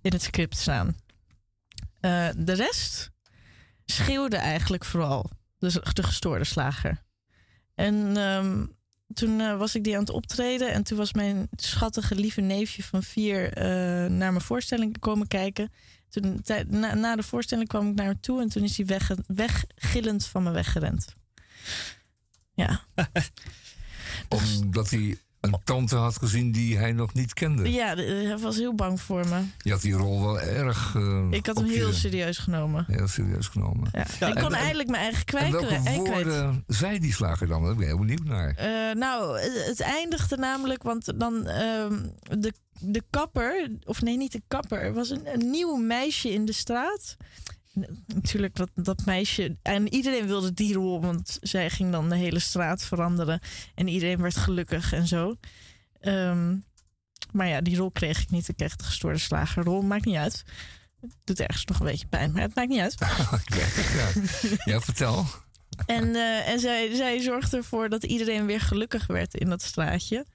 S3: in het script staan. Eh, de rest schreeuwde eigenlijk vooral de, de gestoorde slager. En ehm, toen eh, was ik die aan het optreden. En toen was mijn schattige lieve neefje van vier eh, naar mijn voorstelling komen kijken. Toen, na, na de voorstelling kwam ik naar hem toe. En toen is hij weg, weggillend van me weggerend. Ja, [LAUGHS]
S2: Omdat hij een tante had gezien die hij nog niet kende.
S3: ja hij was heel bang voor me.
S2: Je had die rol wel erg. eh,
S3: Ik had hem heel
S2: je-
S3: serieus genomen.
S2: heel serieus genomen.
S3: Ja.
S1: Ja,
S3: ik
S1: en-
S3: kon
S1: en-
S3: eindelijk mijn eigen
S2: En
S3: kwijt.
S2: welke
S3: ei kwijt.
S2: woorden zei die slager dan? Daar ben ik heel benieuwd naar.
S3: Eh, nou, het eindigde namelijk, want dan ehm, de, de kapper, of nee, niet de kapper, er was een, een nieuw meisje in de straat. Natuurlijk, dat, dat meisje. En iedereen wilde die rol, want zij ging dan de hele straat veranderen. En iedereen werd gelukkig en zo. Ehm, maar ja, die rol kreeg ik niet. Ik kreeg de gestoorde slagerrol. Maakt niet uit. Het doet ergens nog een beetje pijn, maar het maakt niet uit. [LAUGHS]
S2: ja, vertel.
S3: En, eh, en zij, zij zorgde ervoor dat iedereen weer gelukkig werd in dat straatje.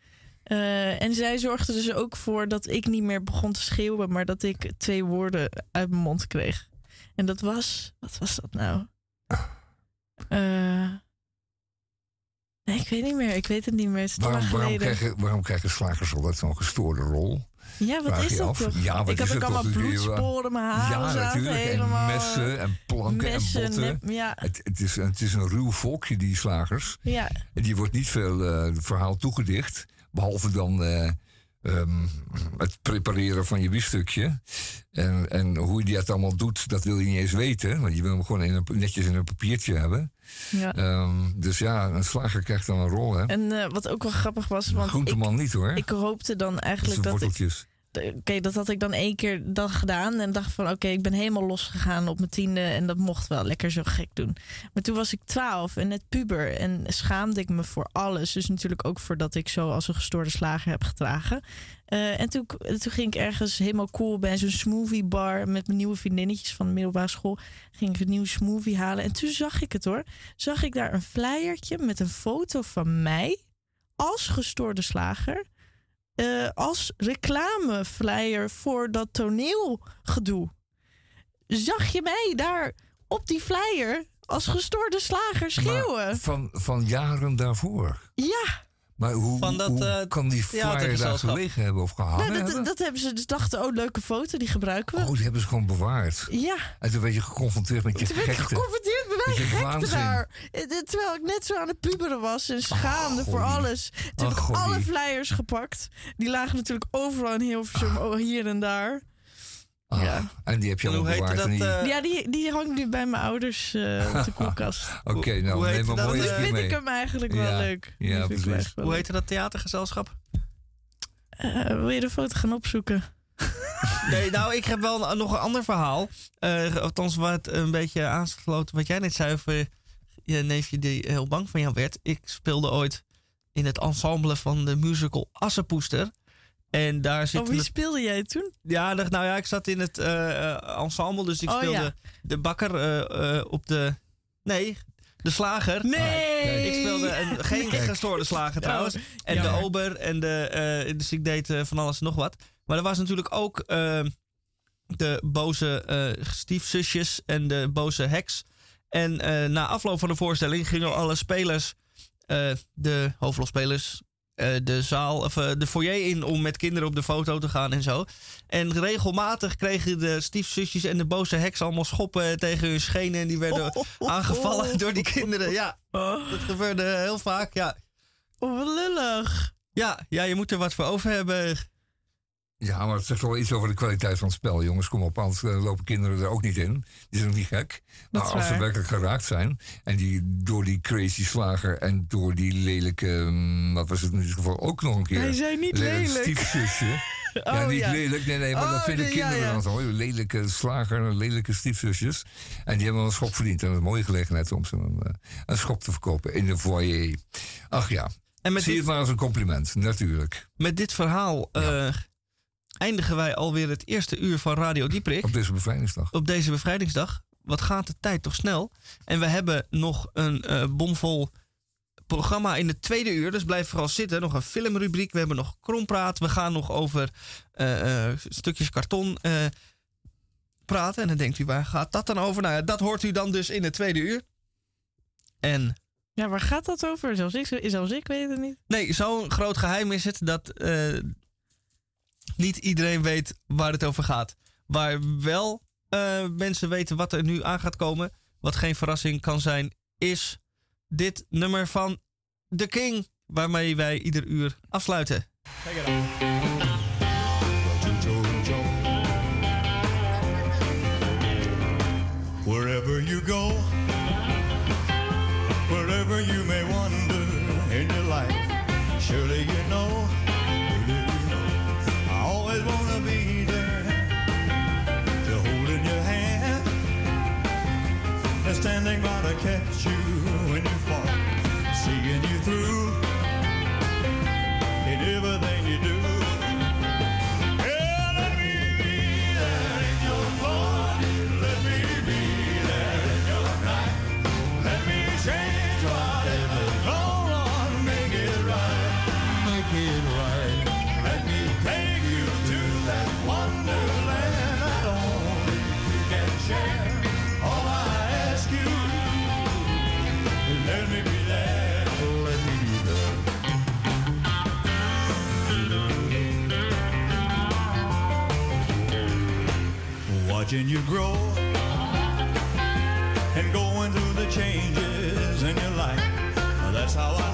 S3: Eh, en zij zorgde dus ook voor dat ik niet meer begon te schreeuwen, maar dat ik twee woorden uit mijn mond kreeg. En dat was, wat was dat nou? [LAUGHS] Eh, nee, ik weet niet meer. Ik weet het niet meer. Het
S2: Waarom, krijgen, waarom krijgen slagers altijd zo'n gestoorde rol?
S3: Ja, wat
S2: vraag
S3: is dat
S2: af?
S3: toch?
S2: Ja, wat
S3: ik had
S2: is
S3: ook allemaal bloedsporen, mijn haren
S2: ja, natuurlijk.
S3: helemaal...
S2: En messen en planken
S3: messen,
S2: en botten.
S3: ja,
S2: Het, het, is, het is een ruw volkje, die slagers.
S3: ja,
S2: En die wordt niet veel eh, verhaal toegedicht. Behalve dan eh, ehm, het prepareren van je biefstukje. En, en hoe je dat allemaal doet, dat wil je niet eens weten. Want je wil hem gewoon in een, netjes in een papiertje hebben.
S3: ja.
S2: Ehm, dus ja, een slager krijgt dan een rol, hè?
S3: En eh, wat ook wel grappig was, want ik,
S2: groenteman niet, hoor.
S3: ik hoopte dan eigenlijk dat ik Oké, dat had ik dan één keer dan gedaan. En dacht van, oké, ik ben helemaal losgegaan op mijn tiende. En dat mocht wel lekker zo gek doen. Maar toen was ik twaalf en net puber. En schaamde ik me voor alles. Dus natuurlijk ook voor dat ik zo als een gestoorde slager heb gedragen. Eh, en toen, toen ging ik ergens helemaal cool bij zo'n smoothie bar... met mijn nieuwe vriendinnetjes van de middelbare school. Ging ik een nieuwe smoothie halen. En toen zag ik het hoor. Zag ik daar een flyertje met een foto van mij... als gestoorde slager eh, als reclameflyer voor dat toneelgedoe. Zag je mij daar op die flyer als gestoorde slager schreeuwen?
S2: Maar van, van jaren daarvoor.
S3: ja,
S2: Maar hoe,
S1: Van dat,
S2: hoe
S1: eh,
S2: kan die flyer daar gelegen hebben of gehangen
S3: Nou,
S2: hebben?
S3: dat, dat hebben ze dus dachten, oh, leuke foto, die gebruiken we.
S2: Oh, die hebben ze gewoon bewaard.
S3: Ja,
S2: En toen werd je geconfronteerd met je
S3: toen werd ik
S2: gekte.
S3: geconfronteerd met mijn
S2: je
S3: gekte
S2: waanzin.
S3: daar. Eh, eh, Terwijl ik net zo aan het puberen was en schaamde voor alles. Toen heb
S2: Ach,
S3: ik alle flyers gepakt. Die lagen natuurlijk overal in Hilversum, oh, hier en daar.
S2: Ah,
S3: Ja.
S2: En die heb je
S1: heette
S2: bewaard.
S1: dat?
S2: die-
S1: eh,
S3: Ja, die, die hangt nu bij mijn ouders eh, op de [LAUGHS] koelkast.
S2: Oké, nou,
S1: hoe
S2: neem maar mooi
S1: Dat
S2: keer
S3: vind ik hem eigenlijk wel leuk.
S2: Ja, precies.
S1: Hoe heette dat theatergezelschap?
S3: Eh, wil je de foto gaan opzoeken? [LAUGHS]
S1: Nee, [LAUGHS] nou, ik heb wel een- nog een ander verhaal. Eh althans, wat een beetje aangesloten wat jij net zei over je neefje die heel bang van jou werd. Ik speelde ooit in het ensemble van de musical Assepoester. En daar zit
S3: Oh, wie speelde jij toen?
S1: Ja, nou ja, ik zat in het eh, eh, ensemble, dus ik
S3: Oh,
S1: speelde
S3: ja.
S1: de bakker eh, op de... Nee, de slager.
S3: Nee!
S1: Ik speelde een, geen gestoorde slager trouwens. En de ober. En de, dus ik deed van alles en nog wat. Maar er was natuurlijk ook eh, de boze stiefzusjes en de boze heks. En na afloop van de voorstelling gingen alle spelers, de hoofdrolspelers, de zaal of eh, de foyer in om met kinderen op de foto te gaan en zo. En regelmatig kregen de stiefzusjes en de boze heks allemaal schoppen tegen hun schenen. En die werden aangevallen door die kinderen. Ja, dat gebeurde heel vaak. Ja.
S3: Oh, wat lullig.
S1: Ja, ja, je moet er wat voor over hebben.
S2: Ja, maar het zegt wel iets over de kwaliteit van het spel. Jongens, kom op, anders eh, lopen kinderen er ook niet in. Die zijn ook niet gek. Maar als ze werkelijk geraakt zijn... en die door die crazy slager en door die lelijke... mm, wat was het in dit geval ook nog een keer...
S3: Hij zei niet lelijk.
S2: stiefzusje. [LAUGHS] ja,
S3: Oh,
S2: niet
S3: ja.
S2: lelijk. Nee, nee, maar
S3: Oh,
S2: dat vinden kinderen
S3: ja.
S2: dan zo. Lelijke slager en lelijke stiefzusjes. En die hebben wel een schop verdiend. En dat is een mooie gelegenheid om ze een, eh, een schop te verkopen in de foyer. Ach ja,
S1: En met
S2: zie
S1: dit,
S2: het maar als een compliment, natuurlijk.
S1: met dit verhaal eh, eindigen wij alweer het eerste uur van Radio Dieprik.
S2: Op deze bevrijdingsdag.
S1: Op deze bevrijdingsdag. Wat gaat de tijd toch snel? En we hebben nog een eh bomvol programma in het tweede uur. Dus blijf vooral zitten. Nog een filmrubriek. We hebben nog krompraat. We gaan nog over eh, eh, stukjes karton eh, praten. En dan denkt u, waar gaat dat dan over? Nou ja, dat hoort u dan dus in het tweede uur. En
S3: Ja, waar gaat dat over? Zelfs ik, zelfs ik weet het niet.
S1: Nee, zo'n groot geheim is het dat eh, niet iedereen weet waar het over gaat. Waar wel eh, mensen weten wat er nu aan gaat komen, wat geen verrassing kan zijn, is dit nummer van The King, waarmee wij ieder uur afsluiten.
S10: Wherever you go, watching you grow and going through the changes in your life. That's how I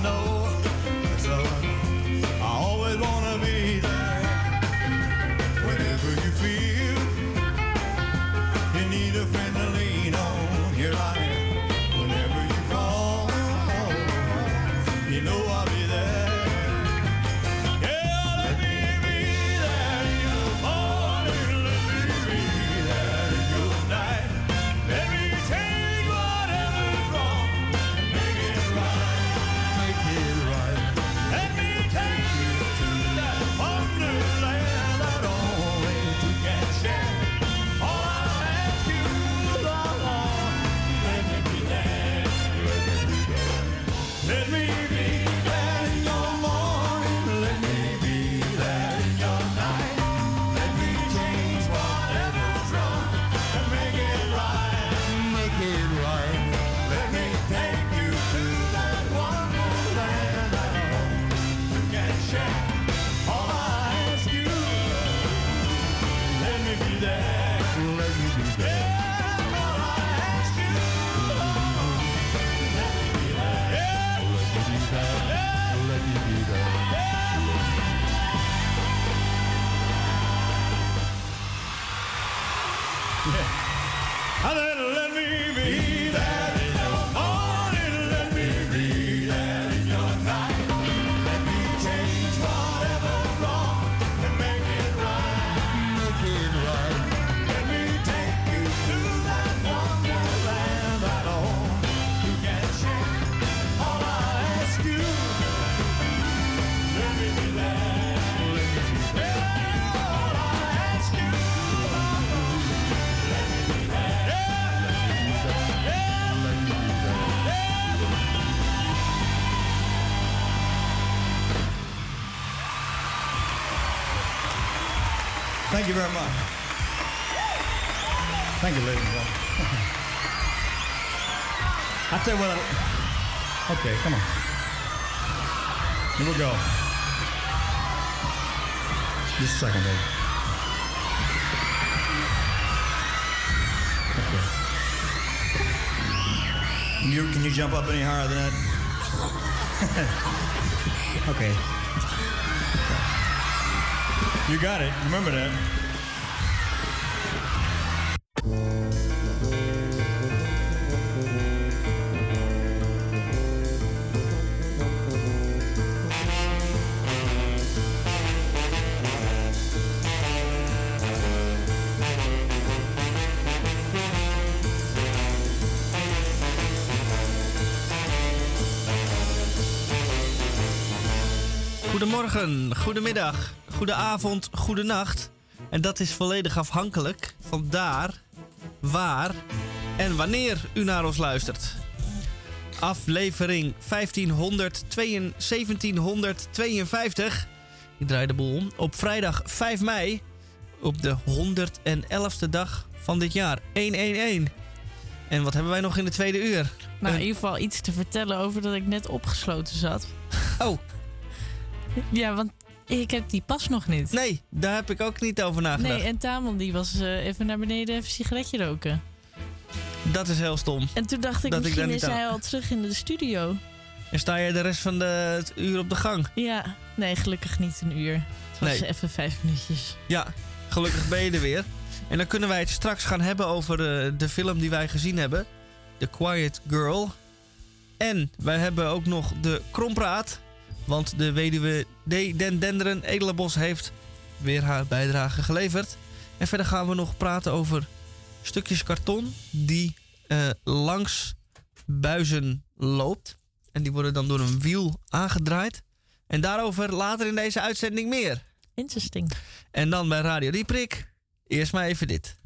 S10: you
S8: very much. Thank you, ladies and gentlemen. I tell you what. I, okay, come on. Here we go. Just a second, baby. Okay. Can you, can you jump up any higher than that? [LAUGHS] okay. You got it. Remember that.
S1: Goedemorgen, goedemiddag, goedenavond, goedenacht. En dat is volledig afhankelijk van daar, waar en wanneer u naar ons luistert. Aflevering 1502 1752. Ik draai de boel om. Op vrijdag 5 mei. Op de 111ste dag van dit jaar. 111. En wat hebben wij nog in de tweede uur?
S3: Nou, in ieder geval iets te vertellen over dat ik net opgesloten zat.
S1: Oh,
S3: Ja, want ik heb die pas nog niet.
S1: nee, daar heb ik ook niet over nagedacht.
S3: Nee, en Tamon die was eh, even naar beneden even een sigaretje roken.
S1: Dat is heel stom.
S3: En toen dacht ik,
S1: Dat ik
S3: misschien
S1: daar
S3: is hij al terug in de studio.
S1: En sta je de rest van de, het uur op de gang?
S3: Ja, nee, gelukkig niet een uur. Het was
S1: Nee.
S3: even vijf minuutjes.
S1: Ja, gelukkig ben je er weer. En dan kunnen wij het straks gaan hebben over eh, de film die wij gezien hebben. The Quiet Girl. En wij hebben ook nog de krompraat. Want de weduwe D. Den Denderen Edelenbos heeft weer haar bijdrage geleverd. En verder gaan we nog praten over stukjes karton die eh, langs buizen loopt. En die worden dan door een wiel aangedraaid. En daarover later in deze uitzending meer.
S3: Interesting.
S1: En dan bij Radio Dieprik. Eerst maar even dit.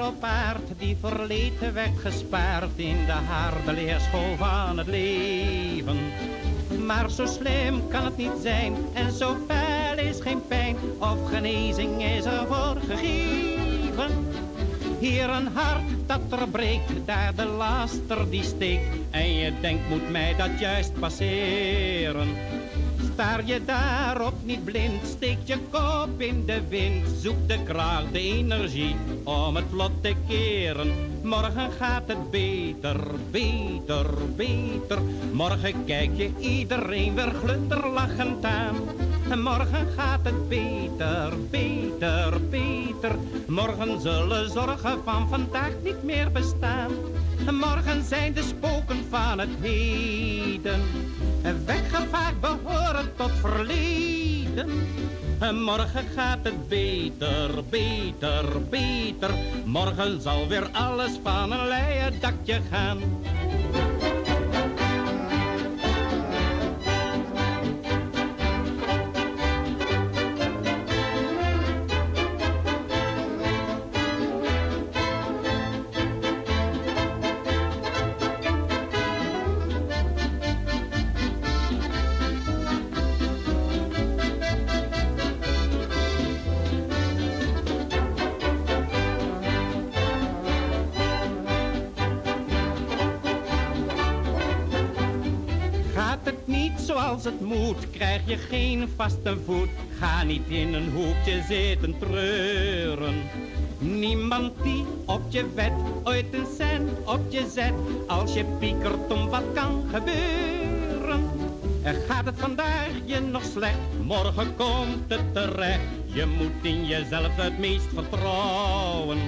S11: Op aard die verleden weggespaard in de harde leerschool van het leven. Maar zo slim kan het niet zijn en zo fel is geen pijn of genezing is er voor gegeven. Hier een hart dat er breekt, daar de laster die steekt. En je denkt, moet mij dat juist passeren? Staar je daarop niet blind, steek je kop in de wind. Zoek de kracht, de energie om het vlot te keren. Morgen gaat het beter, beter, beter. Morgen kijk je iedereen weer glunderlachend aan. Morgen gaat het beter, beter, beter. Morgen zullen zorgen van vandaag niet meer bestaan. Morgen zijn de spoken van het heden. Weggevaagd behoren tot verleden. Morgen gaat het beter, beter, beter. Morgen zal weer alles van een leien dakje gaan. Zoals het moet, krijg je geen vaste voet. Ga niet in een hoekje zitten treuren. Niemand die op je wet ooit een cent op je zet, als je piekert om wat kan gebeuren. En gaat het vandaag je nog slecht, morgen komt het terecht. Je moet in jezelf het meest vertrouwen.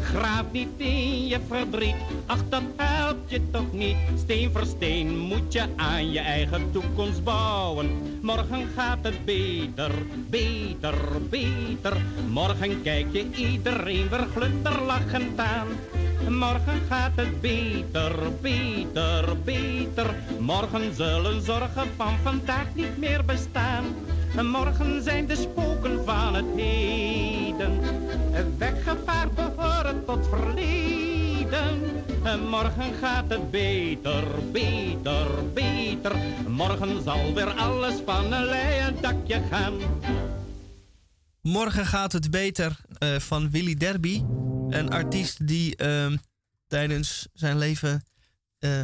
S11: Graaf niet in je verdriet, ach dat helpt je toch niet. Steen voor steen moet je aan je eigen toekomst bouwen. Morgen gaat het beter, beter, beter. Morgen kijk je iedereen weer glunderlachend aan. Morgen gaat het beter, beter, beter. Morgen zullen zorgen van vandaag niet meer bestaan. Morgen zijn de spoken van het heden. Weggevaard behoren tot verleden. Morgen gaat het beter, beter, beter. Morgen zal weer alles van een leien dakje gaan.
S1: Morgen gaat het beter eh, van Willy Derby. Een artiest die ehm, tijdens zijn leven eh,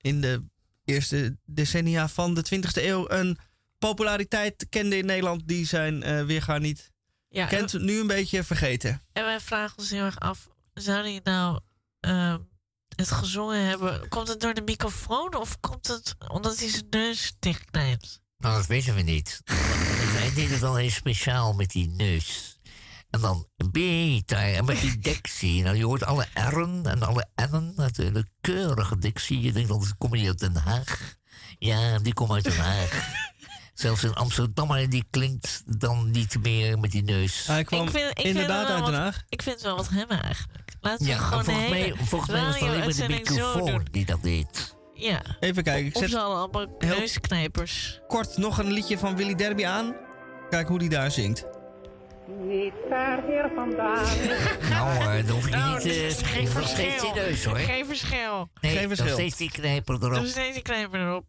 S1: in de eerste decennia van de 20e eeuw een populariteit kende in Nederland die zijn eh, weerga niet
S12: Ja,
S1: kent. Nu een beetje vergeten.
S12: En wij vragen ons heel erg af, zou hij nou eh, het gezongen hebben? Komt het door de microfoon of komt het omdat hij zijn neus dichtknijpt?
S13: Nou, dat weten we niet. [LAUGHS] Hij deed het wel heel speciaal met die neus. En dan beter. En met die dictie. Nou, je hoort alle R'en en alle N'en. Natuurlijk keurige dictie. Je denkt, dan kom je uit Den Haag. Ja, die komt uit Den Haag. [LAUGHS] Zelfs in Amsterdam, die klinkt dan niet meer met die neus.
S1: Hij kwam
S12: ik vind, ik
S1: inderdaad uit Den
S12: wat-
S1: Haag.
S12: Ik vind het wel wat hebben eigenlijk. Laten we
S13: Ja,
S12: gewoon
S13: volgens mij, volgens mij was het alleen met de microfoon die dat deed.
S12: Ja.
S1: Even kijken, ik
S12: Of
S1: zet
S12: ze hadden allemaal neusknijpers.
S1: kort nog een liedje van Willy Derby aan. Kijk hoe die daar zingt.
S11: Niet ver hier vandaan. [LAUGHS]
S13: Nou, eh, dan hoef je
S12: Nou,
S13: niet...
S12: dat
S13: eh,
S12: is geen
S13: nog steeds die
S12: verschil.
S13: neus, hoor.
S12: Geen verschil.
S13: Nee,
S1: geen
S13: nog
S1: verschil.
S13: steeds die knijper erop.
S12: Dus deze knijper erop.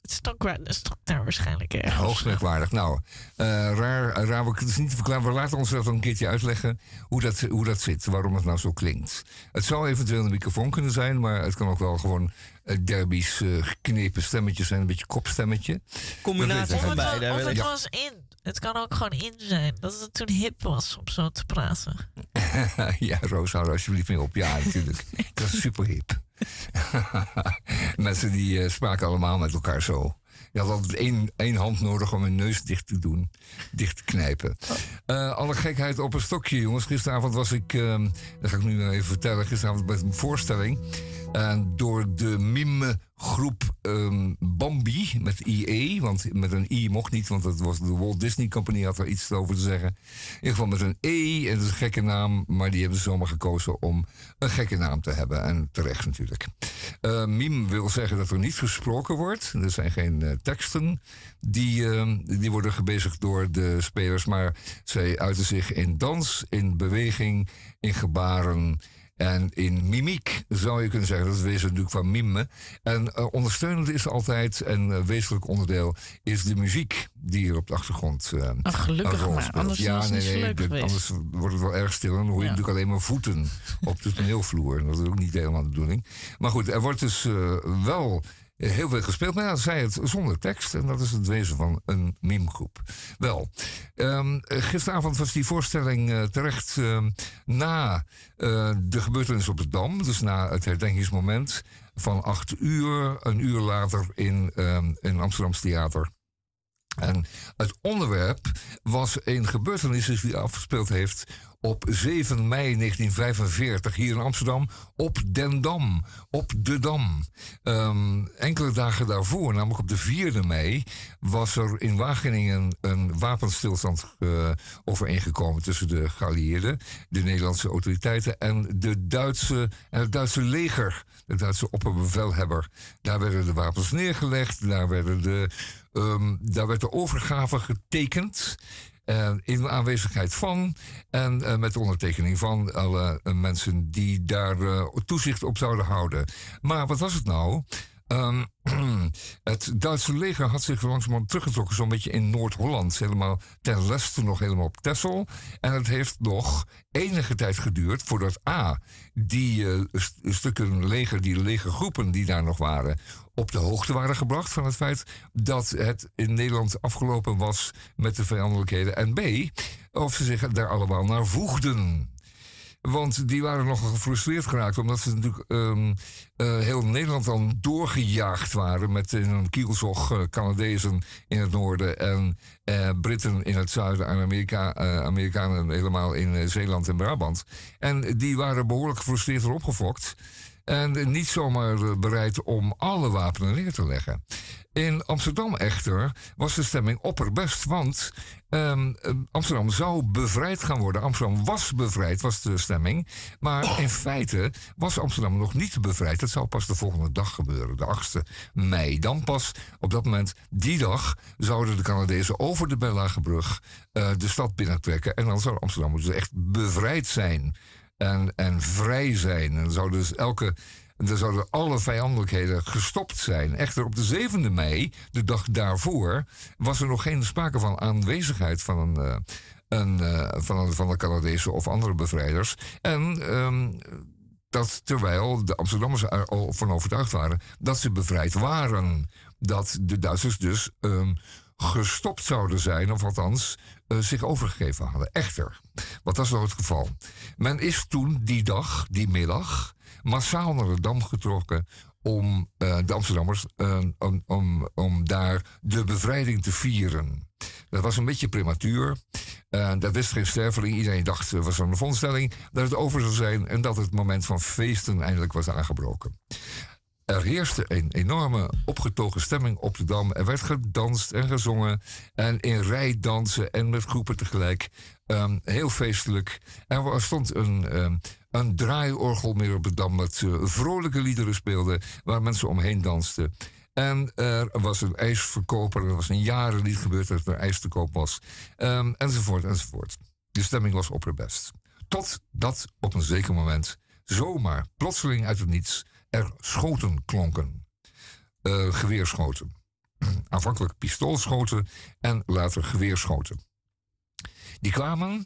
S12: Het stok, het stok daar waarschijnlijk ergens.
S2: Hoogst merkwaardig. Nou, eh, raar, raar, we kunnen het niet verklaren. We laten ons dat een keertje uitleggen hoe dat, hoe dat zit, waarom het nou zo klinkt. Het zou eventueel een microfoon kunnen zijn, maar het kan ook wel gewoon uh, derbies eh, geknepen stemmetje zijn, een beetje kopstemmetje.
S1: Combinatie
S12: was,
S1: beide,
S12: of het was in. Het kan ook gewoon in zijn. Dat het toen hip was om zo te praten. [LAUGHS]
S2: ja, Roos, hou er alsjeblieft mee op. Ja, natuurlijk. [LAUGHS] dat is super hip. [LAUGHS] Mensen die eh, spraken allemaal met elkaar zo. Je had altijd één, één hand nodig om hun neus dicht te doen. Dicht te knijpen. Eh, alle gekheid op een stokje, jongens. Gisteravond was ik, ehm, dat ga ik nu even vertellen. Gisteravond bij een voorstelling. En door de mime-groep ehm, Bambi met IE. Want met een I mocht niet, want dat was de Walt Disney Company had er iets over te zeggen. In ieder geval met een E. En is een gekke naam. Maar die hebben ze zomaar gekozen om een gekke naam te hebben. En terecht natuurlijk. Eh, mime wil zeggen dat er niet gesproken wordt. Er zijn geen eh, teksten die, ehm, die worden gebezigd door de spelers. Maar zij uiten zich in dans, in beweging, in gebaren. En in mimiek zou je kunnen zeggen, dat is wezen natuurlijk van mime. En eh, ondersteunend is altijd, en eh, wezenlijk onderdeel, is de muziek die hier op de achtergrond eh
S3: Ach, gelukkig
S2: een rol
S3: maar, anders
S2: ja,
S3: het
S2: nee, nee,
S3: leuk
S2: anders wordt het wel erg stil. En dan hoor je
S3: Ja.
S2: natuurlijk alleen maar voeten op de [LAUGHS] toneelvloer. En dat is ook niet helemaal de bedoeling. Maar goed, er wordt dus wel heel veel gespeeld. Maar ja, zij het zonder tekst. En dat is het wezen van een mimgroep. Wel, ehm, gisteravond was die voorstelling eh, terecht ehm, na eh, de gebeurtenis op de Dam. Dus na het herdenkingsmoment van acht uur. Een uur later in, ehm in Amsterdams Theater. En het onderwerp was een gebeurtenis die afgespeeld heeft op 7 mei 1945 hier in Amsterdam op Den Dam, op de Dam. Ehm, enkele dagen daarvoor, namelijk op de 4e mei, was er in Wageningen een wapenstilstand eh, overeengekomen tussen de geallieerden, de Nederlandse autoriteiten en de Duitse, en het Duitse leger, de Duitse opperbevelhebber. Daar werden de wapens neergelegd, daar, werden de, ehm, daar werd de overgave getekend. Eh, in aanwezigheid van en eh, met de ondertekening van alle eh, mensen die daar toezicht op zouden houden. Maar wat was het nou? Ehm, [CLEARS THROAT] het Duitse leger had zich langzamerhand teruggetrokken, zo'n beetje in Noord-Holland. Helemaal ten westen nog helemaal op Texel. En het heeft nog enige tijd geduurd voordat A, die st- stukken leger, die legergroepen die daar nog waren, op de hoogte waren gebracht van het feit dat het in Nederland afgelopen was met de vijandelijkheden. En B, of ze zich daar allemaal naar voegden. Want die waren nogal gefrustreerd geraakt, omdat ze natuurlijk ehm, eh, heel Nederland dan doorgejaagd waren met een kielzog eh, Canadezen in het noorden en eh, Britten in het zuiden en Amerika, Amerikanen helemaal in Zeeland en Brabant. En die waren behoorlijk gefrustreerd erop gefokt. En niet zomaar eh, bereid om alle wapenen neer te leggen. In Amsterdam echter was de stemming opperbest. Want ehm, eh, Amsterdam zou bevrijd gaan worden. Amsterdam was bevrijd, was de stemming. Maar in feite was Amsterdam nog niet bevrijd. Dat zou pas de volgende dag gebeuren, de 8e mei. Dan pas op dat moment, die dag, zouden de Canadezen over de Bellagebrug eh, de stad binnentrekken. En dan zou Amsterdam dus echt bevrijd zijn en, en vrij zijn. En dan zou dus elke. Dan zouden alle vijandelijkheden gestopt zijn. Echter, op de 7e mei, de dag daarvoor, was er nog geen sprake van aanwezigheid van een. eh, eh, van, van de Canadezen of andere bevrijders. En ehm, dat terwijl de Amsterdammers er al van overtuigd waren dat ze bevrijd waren. Dat de Duitsers dus ehm, gestopt zouden zijn, of althans eh, zich overgegeven hadden. Echter, wat was nou het geval? Men is toen die dag, die middag, massaal naar de Dam getrokken om eh, de Amsterdammers, eh, om, om, daar de bevrijding te vieren. Dat was een beetje prematuur. Dat wist geen sterveling. Iedereen dacht, was een vondstelling, dat het over zou zijn en dat het moment van feesten eindelijk was aangebroken. Er heerste een enorme opgetogen stemming op de Dam. Er werd gedanst en gezongen. En in rijdansen en met groepen tegelijk. Ehm, heel feestelijk. Er stond een, ehm, een draaiorgel meer op de Dam. Dat eh, vrolijke liederen speelde. Waar mensen omheen dansten. En er was een ijsverkoper. Er was een jaren niet gebeurd dat er ijs te koop was. Ehm, enzovoort, enzovoort. De stemming was opperbest. Totdat op een zeker moment zomaar plotseling uit het niets er schoten klonken. Eh, geweerschoten. [CLEARS THROAT] Aanvankelijk pistoolschoten en later geweerschoten. Die kwamen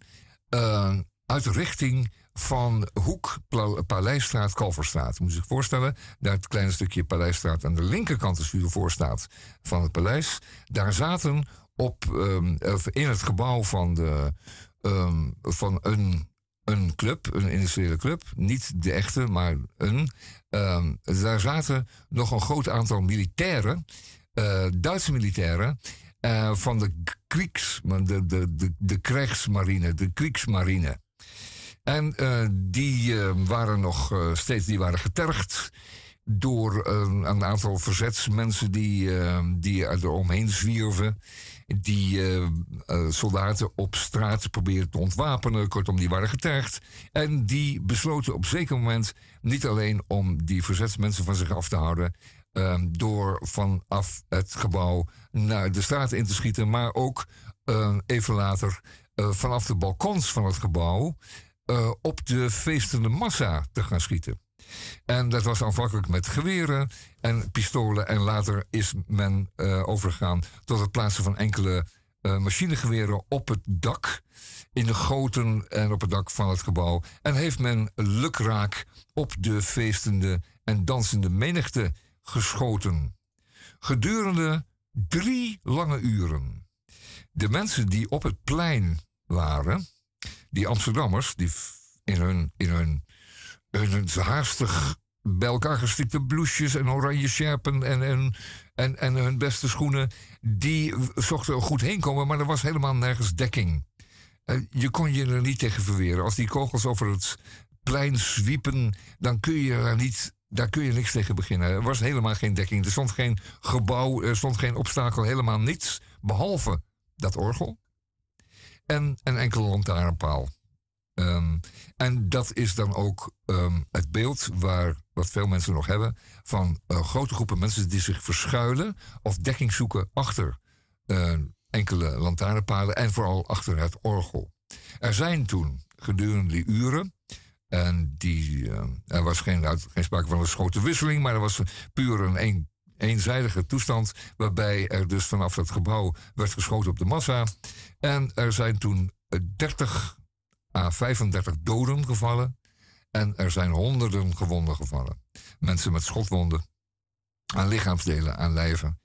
S2: eh, uit de richting van Hoek, Paleisstraat, Kalverstraat. Moet je zich voorstellen, daar het kleine stukje Paleisstraat aan de linkerkant de stuur voor staat van het paleis. Daar zaten op, of in het gebouw van, de, ehm, van een, een club, een industriële club, niet de echte, maar een. ehm, daar zaten nog een groot aantal militairen, eh, Duitse militairen, eh, van de Kriegs, de, de, de, de krijgsmarine, de Kriegsmarine. En eh, die eh, waren nog steeds die waren getergd door eh, een aantal verzetsmensen die, die er omheen zwierven. Die eh, eh, soldaten op straat probeerden te ontwapenen. Kortom, die waren getergd. En die besloten op zeker moment niet alleen om die verzetsmensen van zich af te houden. eh, door vanaf het gebouw naar de straat in te schieten. Maar ook eh, even later eh, vanaf de balkons van het gebouw op de feestende massa te gaan schieten. En dat was aanvankelijk met geweren en pistolen. En later is men eh, overgegaan tot het plaatsen van enkele eh, machinegeweren op het dak. In de goten en op het dak van het gebouw. En heeft men lukraak op de feestende en dansende menigte geschoten. Gedurende drie lange uren. De mensen die op het plein waren, die Amsterdammers, die in hun, in hun, hun haastig bij elkaar gestikte blouses en oranje sjerpen en, en, en, en hun beste schoenen, die zochten er goed heen komen, maar er was helemaal nergens dekking. Eh, je kon je er niet tegen verweren. Als die kogels over het plein zwiepen, dan kun je daar niet. Daar kun je niks tegen beginnen. Er was helemaal geen dekking. Er stond geen gebouw, er stond geen obstakel, helemaal niets. Behalve dat orgel en een enkele lantaarnpaal. Ehm, en dat is dan ook ehm, het beeld waar, wat veel mensen nog hebben... van eh, grote groepen mensen die zich verschuilen... of dekking zoeken achter eh, enkele lantaarnpalen... en vooral achter het orgel. Er zijn toen gedurende die uren En die, eh, er was geen, geen sprake van een schotenwisseling, maar er was puur een, een eenzijdige toestand. Waarbij er dus vanaf dat gebouw werd geschoten op de massa. En er zijn toen 30 à 35 doden gevallen. En er zijn honderden gewonden gevallen. Mensen met schotwonden aan lichaamsdelen, aan lijven.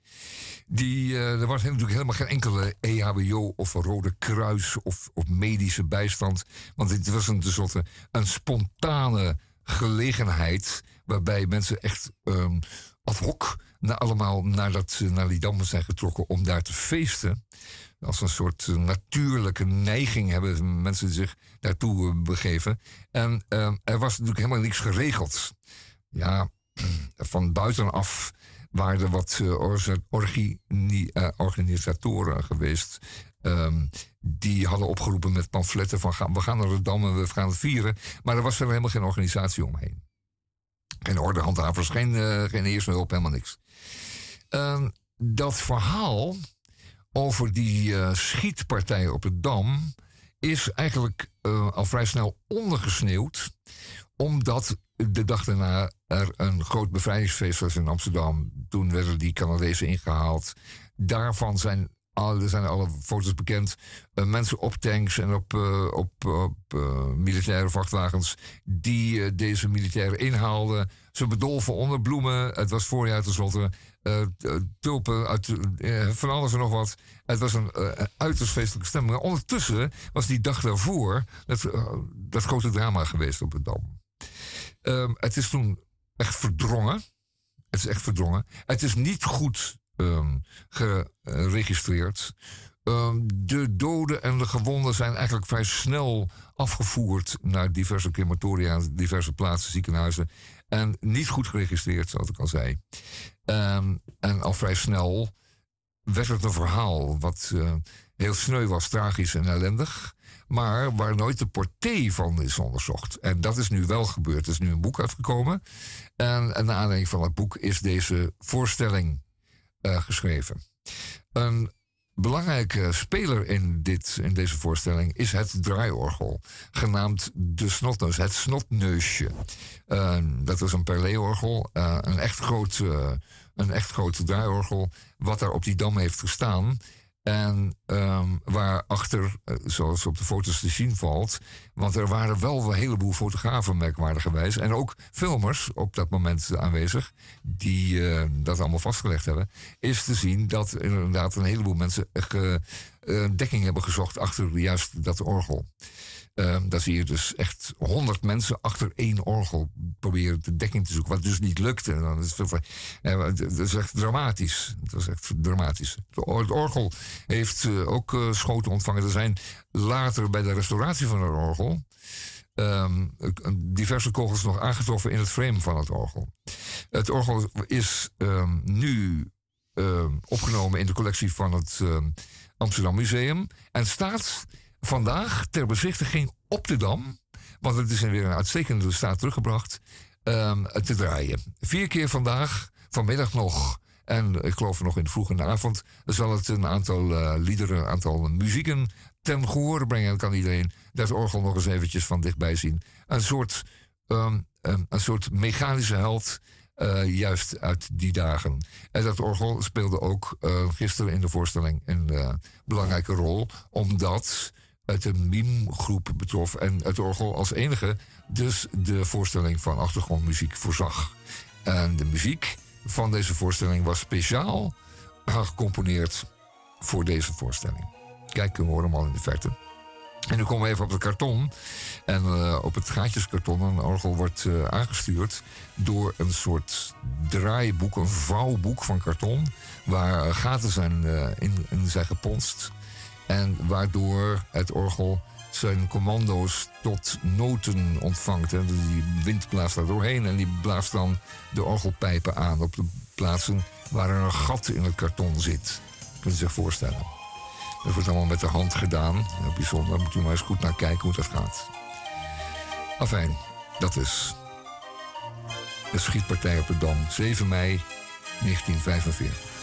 S2: Die, eh, er was natuurlijk helemaal geen enkele EHBO of Rode Kruis of, of medische bijstand. Want het was een, tenslotte een spontane gelegenheid waarbij mensen echt um, ad hoc naar, allemaal naar, dat, naar die dammen zijn getrokken om daar te feesten. Als een soort eh, natuurlijke neiging hebben mensen zich daartoe eh, begeven. En um, er was natuurlijk helemaal niks geregeld. Ja, [CLEARS THROAT] van buitenaf waren er wat organisatoren geweest. Um, die hadden opgeroepen met pamfletten van we gaan naar de Dam en we gaan het vieren. Maar er was er helemaal geen organisatie omheen. Geen ordehandhavers, geen, uh, eerste hulp, helemaal niks. Uh, dat verhaal over die schietpartij op de Dam is eigenlijk al vrij snel ondergesneeuwd. Omdat de dag daarna er een groot bevrijdingsfeest was in Amsterdam. Toen werden die Canadezen ingehaald. Daarvan zijn, er zijn alle foto's bekend. Uh, mensen op tanks en op, uh, op, op uh, militaire vrachtwagens die deze militairen inhaalden. Ze bedolven onder bloemen. Het was voorjaar tenslotte. Tulpen, uit, van alles en nog wat. Het was een uiterst feestelijke stemming. Ondertussen was die dag daarvoor dat, dat grote drama geweest op het Dam. Um, het is toen echt verdrongen. Het is echt verdrongen. Het is niet goed um, geregistreerd. Um, de doden en de gewonden zijn eigenlijk vrij snel afgevoerd naar diverse crematoria, diverse plaatsen, ziekenhuizen. En niet goed geregistreerd, zoals ik al zei. Um, en al vrij snel werd het een verhaal wat uh, heel sneu was, tragisch en ellendig maar waar nooit de portée van is onderzocht. En dat is nu wel gebeurd. Er is nu een boek uitgekomen. En, en naar aanleiding van het boek is deze voorstelling uh, geschreven. Belangrijke speler in, dit, in deze voorstelling is het draaiorgel, genaamd de snotneus, het snotneusje. Uh, dat is een perleeorgel, uh, een echt groot, een echt groot draaiorgel, wat daar op die dam heeft gestaan. En um, waarachter, eh, zoals op de foto's te zien valt, want er waren wel een heleboel fotografen merkwaardigerwijs en ook filmers op dat moment aanwezig die uh, dat allemaal vastgelegd hebben, is te zien dat inderdaad een heleboel mensen ge, uh, dekking hebben gezocht achter juist dat orgel. Uh, dan zie je dus echt honderd mensen achter één orgel proberen de dekking te zoeken. Wat dus niet lukte. Is dat is echt dramatisch. Dat is echt dramatisch. Het orgel heeft uh, ook uh, schoten ontvangen. Er zijn later bij de restauratie van het orgel. Um, diverse kogels nog aangetroffen in het frame van het orgel. Het orgel is um, nu opgenomen in de collectie van het Amsterdam Museum. En staat vandaag ter bezichtiging op de Dam. Want het is in weer een uitstekende staat teruggebracht. Um, te draaien. Vier keer vandaag, vanmiddag nog. En ik geloof nog in de vroege avond zal het een aantal uh, liederen, een aantal muzieken ten gehoor brengen. Dan kan iedereen dat orgel nog eens eventjes van dichtbij zien. Een soort, um, um, een soort mechanische held. Uh, juist uit die dagen. En dat orgel speelde ook uh, gisteren in de voorstelling een belangrijke rol, omdat uit een meme-groep betrof. En het orgel als enige dus de voorstelling van achtergrondmuziek voorzag. En de muziek van deze voorstelling was speciaal gecomponeerd voor deze voorstelling. Kijk, we horen hem al in de verte. En nu komen we even op het karton. En uh, op het gaatjeskarton, een orgel wordt uh, aangestuurd door een soort draaiboek, een vouwboek van karton. Waar gaten zijn, in, in zijn geponst. En waardoor het orgel zijn commando's tot noten ontvangt. En die wind blaast daar doorheen en die blaast dan de orgelpijpen aan op de plaatsen waar er een gat in het karton zit. Kunt u zich voorstellen. Dat wordt allemaal met de hand gedaan. Heel bijzonder. Moet u maar eens goed naar kijken hoe dat gaat. Afijn, dat is de schietpartij op de Dam. 7 mei 1945.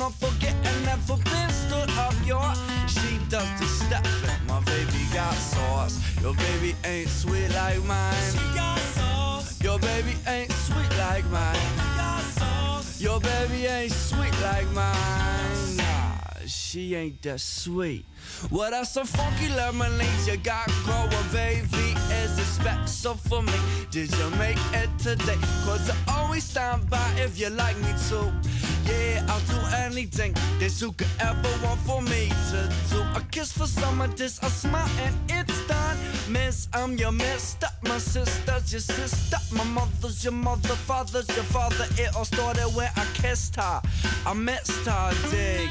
S14: What's cracking, or forget and never been stood up. Your she does the stepping. My baby got sauce. Your baby ain't sweet like mine. She got sauce. Your baby ain't sweet like mine. got sauce. Your baby ain't sweet like mine. Nah, she ain't that sweet. What else so funky lemonade you got going, baby? Is it special for me? Did you make it today? Cause I always stand by if you like me to. Yeah, I'll do anything that you could ever want for me to do. A kiss for some of this, a smile, and it's done. Miss, I'm your mister. My sister's your sister. My mother's your mother. Father's your father. It all started when I kissed her. I missed her, dig.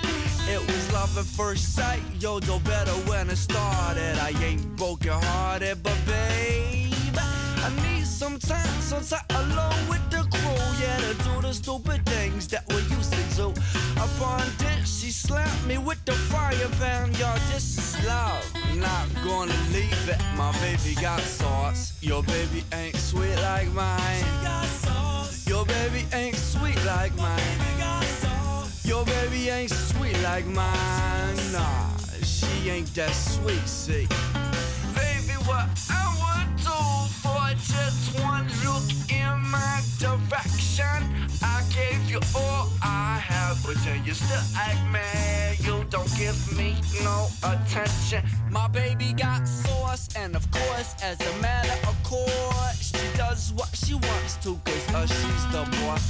S14: It was love at first sight. Yo, no better when it started. I ain't broken hearted, but babe, I need some time, some time alone with to do the stupid things that we used to do. Upon this, she slapped me with the fire pan. Y'all, this is love. Not gonna leave it. My baby got sauce. Your baby ain't sweet like mine. She got sauce. Your baby ain't sweet like mine. Your baby ain't sweet like mine. Nah, she ain't that sweet, see. Baby, what I would for just one look in my direction. I gave you all I have, but then you still act mad. You don't give me no attention. My baby got sauce, and of course, as a matter of course, she does what she wants to, cause uh, she's the boss.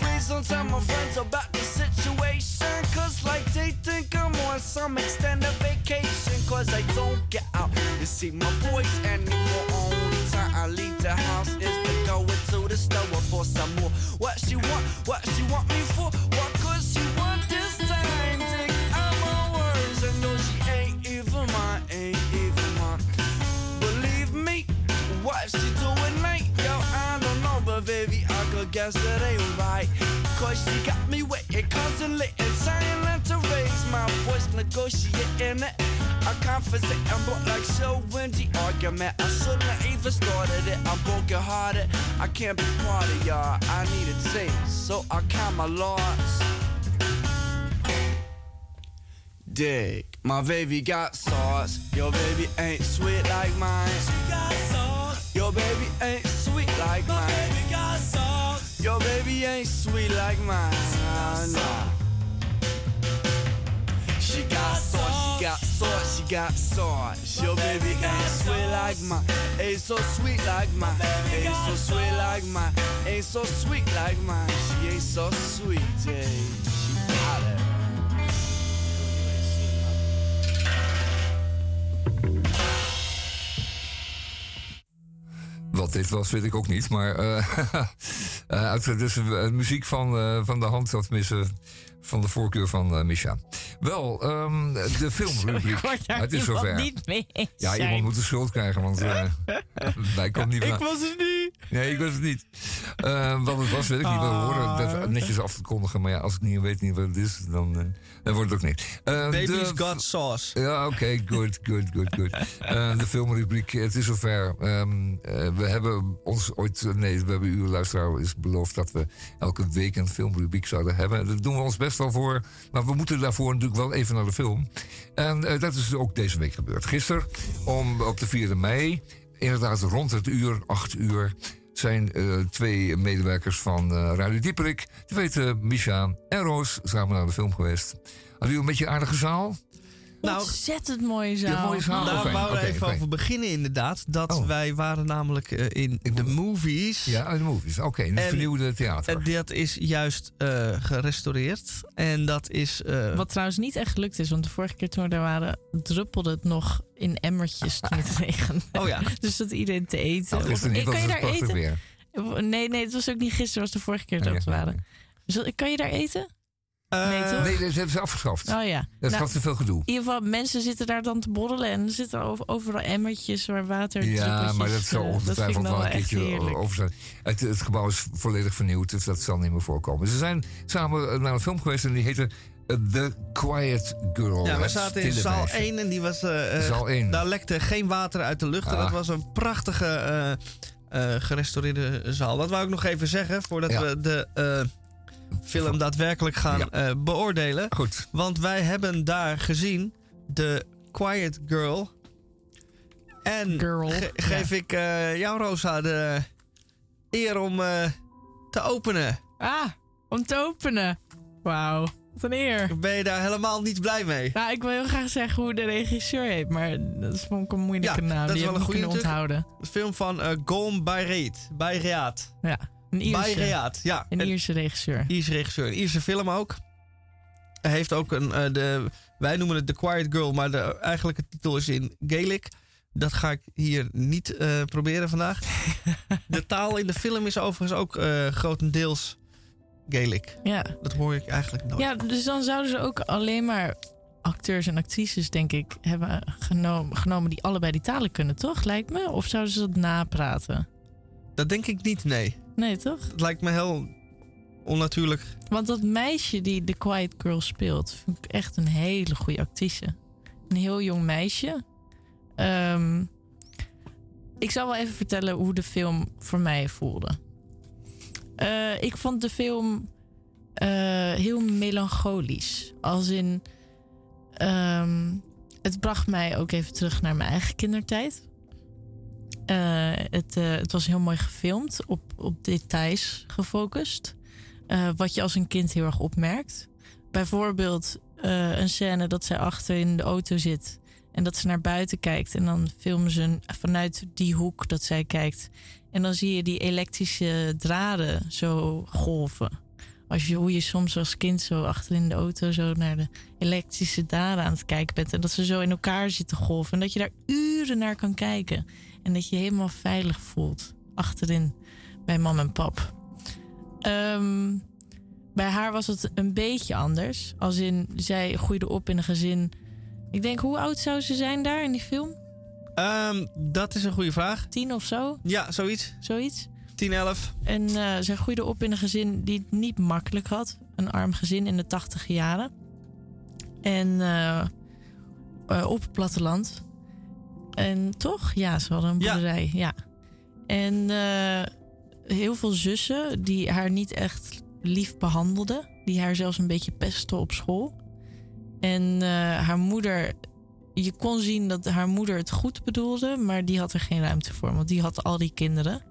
S14: Please don't tell my friends about the situation, cause like they think I'm on some extended vacation, cause I don't get out to see my boys anymore. Time I leave the house is to go into the store for some more. What she want, what she want me for, what could she want this time? Think I'm my words, I know she ain't even mine, ain't even mine. Believe me, what she doing late? Yo, I don't know, but baby, I could guess it ain't right. Cause she got me waiting constantly to raise my voice, negotiating it. I confessing, I'm both like so windy argument. I shouldn't have even started it. I'm broken hearted. I can't be part of y'all. I need a taste, so I count my loss. Dig, my baby got sauce. Your baby ain't sweet like mine. She got sauce. Your baby ain't sweet like mine. My Baby got sauce. Your baby ain't sweet like mine. She got Nah. She baby sweet like so sweet like so sweet like so sweet like so sweet.
S2: Wat dit was, weet ik ook niet. Maar eh [LAUGHS] eh, uit dus eh, muziek van, van de hand, of tenminste van de voorkeur van eh Misha. Wel, ehm, de [LAUGHS] filmrubriek. Het is zover.
S3: niet mee
S2: Ja, iemand moet de schuld krijgen, want eh, [LAUGHS] wij komen niet
S3: ik
S2: van-
S3: was het niet.
S2: Nee, ik was het niet. Eh, wat het was, weet ik niet. We horen dat netjes af te kondigen. Maar ja, als ik niet weet niet wat het is, dan, dan wordt het ook niet.
S1: Baby's
S2: de-
S1: got sauce.
S2: Ja, oké, good, good, good, good. Eh, de filmrubriek, het is zover. Eh, we hebben ons ooit, nee, we hebben uw luisteraar is beloofd dat we elke week een filmrubriek zouden hebben. Daar doen we ons best wel voor. Maar we moeten daarvoor natuurlijk wel even naar de film. En eh, dat is ook deze week gebeurd. Gisteren, om, op de 4e mei, inderdaad rond het uur, 8 uur, zijn eh, twee medewerkers van eh Radio Dieperik, die weten Misha en Roos, samen naar de film geweest. Hadden jullie een beetje een aardige zaal?
S3: Ontzettend mooie zaal.
S2: Ja, mooie zaal.
S1: Daar
S2: fijn.
S1: wouden we
S2: Oké,
S1: even
S2: fijn.
S1: over beginnen inderdaad. Dat wij waren namelijk eh, in de movies.
S2: Ja, in de movies. Oké, in het
S1: En-
S2: vernieuwde theater.
S1: En dat is juist eh, gerestaureerd. En dat is... eh,
S3: Wat trouwens niet echt gelukt is, want de vorige keer toen we daar waren, druppelde het nog in emmertjes toen het [LAUGHS] regende.
S1: Oh ja.
S3: Dus dat iedereen te eten.
S2: Nou, niet,
S3: kan je daar eten?
S2: weer.
S3: Nee, nee, het was ook niet gisteren, het was de vorige keer dat
S2: Ja,
S3: we
S2: ja,
S3: waren. Dus kan je daar eten? Nee, toch?
S2: Nee, dat hebben ze afgeschaft.
S3: Oh ja.
S2: Dat
S3: Nou,
S2: gaf te veel gedoe.
S3: In ieder geval, mensen zitten daar dan te borrelen en er zitten over- overal emmertjes waar water
S2: Ja, maar dat zal
S3: eh,
S2: ongetwijfeld wel een keertje over zijn. Het, het gebouw is volledig vernieuwd, dus dat zal niet meer voorkomen. Ze zijn samen naar een film geweest en die heette eh, The Quiet Girl.
S1: Ja, we zaten in zaal
S2: meisje.
S1: 1 en die was. eh, eh,
S2: Zaal één.
S1: Daar lekte geen water uit de lucht. En
S2: Ah.
S1: dat was een prachtige eh, eh, gerestaureerde zaal. Dat wou ik nog even zeggen voordat
S2: Ja.
S1: we de eh, film daadwerkelijk gaan eh, beoordelen.
S2: Goed.
S1: Want wij hebben daar gezien The Quiet Girl. En ge- geef ik eh, jou, Rosa, de eer om eh, te openen.
S3: Ah, om te openen. Wauw, wat een eer.
S1: Ben je daar helemaal niet blij mee?
S3: Nou, ik wil heel graag zeggen hoe de regisseur heet, maar dat is vond ik een moeilijke naam.
S1: dat
S3: Die
S1: is wel
S3: heb
S1: een goede
S3: kunnen onthouden.
S1: Een film van uh, Golm Bayreet. Bayreat.
S3: Ja, een Ierse.
S1: Ja.
S3: Een Ierse regisseur.
S1: Ierse regisseur. Een Ierse film ook. Hij heeft ook een... eh, de, wij noemen het The Quiet Girl, maar de eigenlijke titel is in Gaelic. Dat ga ik hier niet eh, proberen vandaag. [LAUGHS] de taal in de film is overigens ook eh, grotendeels Gaelic.
S3: Ja.
S1: Dat hoor ik eigenlijk nooit.
S3: Ja, dus dan zouden ze ook alleen maar acteurs en actrices, denk ik, hebben genomen, genomen die allebei die talen kunnen, toch? Lijkt me. Of zouden ze dat napraten?
S1: Dat denk ik niet, nee.
S3: Nee, toch?
S1: Het lijkt me heel onnatuurlijk.
S3: Want dat meisje die The Quiet Girl speelt, vind ik echt een hele goede actrice. Een heel jong meisje. Ehm, ik zal wel even vertellen hoe de film voor mij voelde. Eh, ik vond de film eh, heel melancholisch. Als in. ehm, het bracht mij ook even terug naar mijn eigen kindertijd. Eh, het, eh, het was heel mooi gefilmd, op, op details gefocust. Eh, wat je als een kind heel erg opmerkt. Bijvoorbeeld een scène dat zij achter in de auto zit en dat ze naar buiten kijkt. En dan filmen ze vanuit die hoek dat zij kijkt. En dan zie je die elektrische draden zo golven. Als je, hoe je soms als kind zo achter in de auto zo naar de elektrische draden aan het kijken bent. En dat ze zo in elkaar zitten golven. En dat je daar uren naar kan kijken. En dat je je helemaal veilig voelt achterin bij mam en pap. Ehm, bij haar was het een beetje anders. Als in, zij groeide op in een gezin. Ik denk, hoe oud zou ze zijn daar in die film?
S1: Ehm, dat is een goede vraag.
S3: Tien of zo?
S1: Ja, zoiets.
S3: Zoiets.
S1: 10, 11.
S3: En eh, zij groeide op in een gezin die het niet makkelijk had. Een arm gezin in de tachtig jaren. En eh, eh, op het platteland. En toch? Ja, ze hadden een boerderij. Ja. En eh, heel veel zussen die haar niet echt lief behandelden. Die haar zelfs een beetje pesten op school. En eh, haar moeder... Je kon zien dat haar moeder het goed bedoelde, maar die had er geen ruimte voor. Want die had al die kinderen.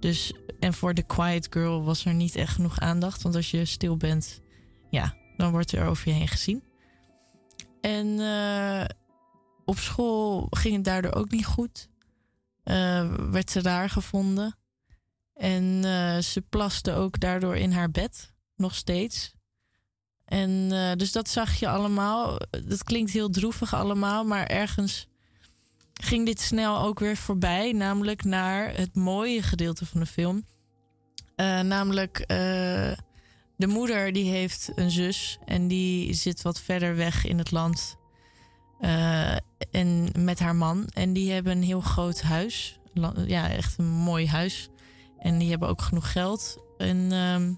S3: Dus, en voor de quiet girl was er niet echt genoeg aandacht. Want als je stil bent, ja, dan wordt er over je heen gezien. En eh, op school ging het daardoor ook niet goed. Eh, werd ze daar gevonden. En eh, ze plaste ook daardoor in haar bed, nog steeds. En eh, dus dat zag je allemaal. Dat klinkt heel droevig allemaal, maar ergens ging dit snel ook weer voorbij. Namelijk naar het mooie gedeelte van de film. Namelijk de moeder die heeft een zus en die zit wat verder weg in het land. Eh, en met haar man. En die hebben een heel groot huis. Ja, echt een mooi huis. En die hebben ook genoeg geld. En ehm,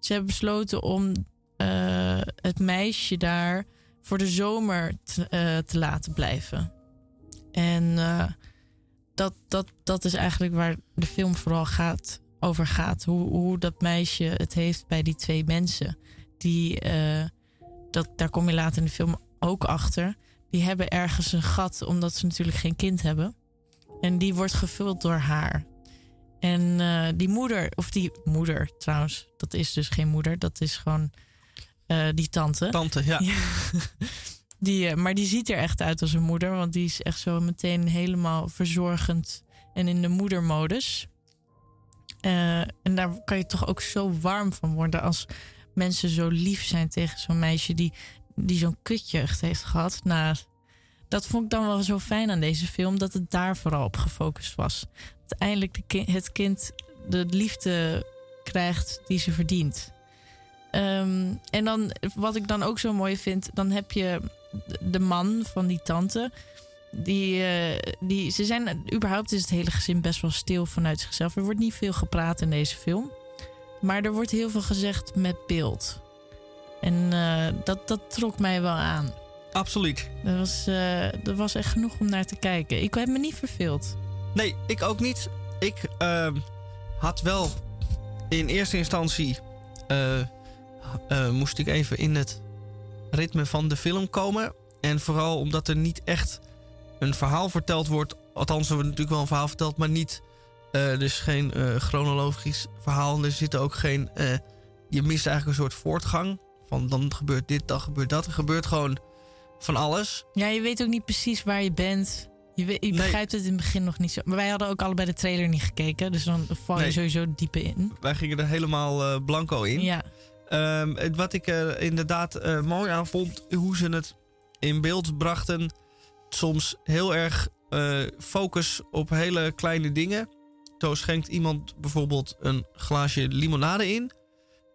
S3: ze hebben besloten om eh, het meisje daar voor de zomer te, eh, te laten blijven. En dat, dat, dat is eigenlijk waar de film vooral gaat, over gaat. Hoe, hoe dat meisje het heeft bij die twee mensen. Die, dat, daar kom je later in de film ook achter. Die hebben ergens een gat, omdat ze natuurlijk geen kind hebben. En die wordt gevuld door haar. En eh, die moeder, of die moeder trouwens, dat is dus geen moeder, dat is gewoon eh, die tante.
S1: Tante, ja. [LAUGHS]
S3: Die, eh, maar die ziet er echt uit als een moeder, want die is echt zo meteen helemaal verzorgend en in de moedermodus. En daar kan je toch ook zo warm van worden als mensen zo lief zijn tegen zo'n meisje die, die zo'n kutjeugd heeft gehad. Nou, dat vond ik dan wel zo fijn aan deze film, dat het daar vooral op gefocust was. Dat eindelijk de het kind de liefde krijgt die ze verdient. Ehm, en dan, wat ik dan ook zo mooi vind, dan heb je de man van die tante. Die, eh, die, ze zijn, überhaupt is het hele gezin best wel stil vanuit zichzelf. Er wordt niet veel gepraat in deze film. Maar er wordt heel veel gezegd met beeld. En eh, dat, dat trok mij wel aan.
S1: Absoluut.
S3: Dat was, dat was echt genoeg om naar te kijken. Ik heb me niet verveeld.
S1: Nee, ik ook niet. Ik ehm, had wel in eerste instantie. eh, moest ik even in het ritme van de film komen. En vooral omdat er niet echt een verhaal verteld wordt. Althans, er wordt natuurlijk wel een verhaal verteld, maar niet. dus geen chronologisch verhaal. Er zit ook geen. je mist eigenlijk een soort voortgang. Van dan gebeurt dit, dan gebeurt dat. Er gebeurt gewoon van alles.
S3: Ja, je weet ook niet precies waar je bent. Je, weet, je begrijpt het in het begin nog niet zo. Maar wij hadden ook allebei de trailer niet gekeken. Dus dan val je
S1: Nee.
S3: sowieso diepe in.
S1: Wij gingen er helemaal eh, blanco in.
S3: Ja.
S1: Ehm, wat ik er inderdaad eh, mooi aan vond, hoe ze het in beeld brachten. Soms heel erg eh, focus op hele kleine dingen. Zo schenkt iemand bijvoorbeeld een glaasje limonade in.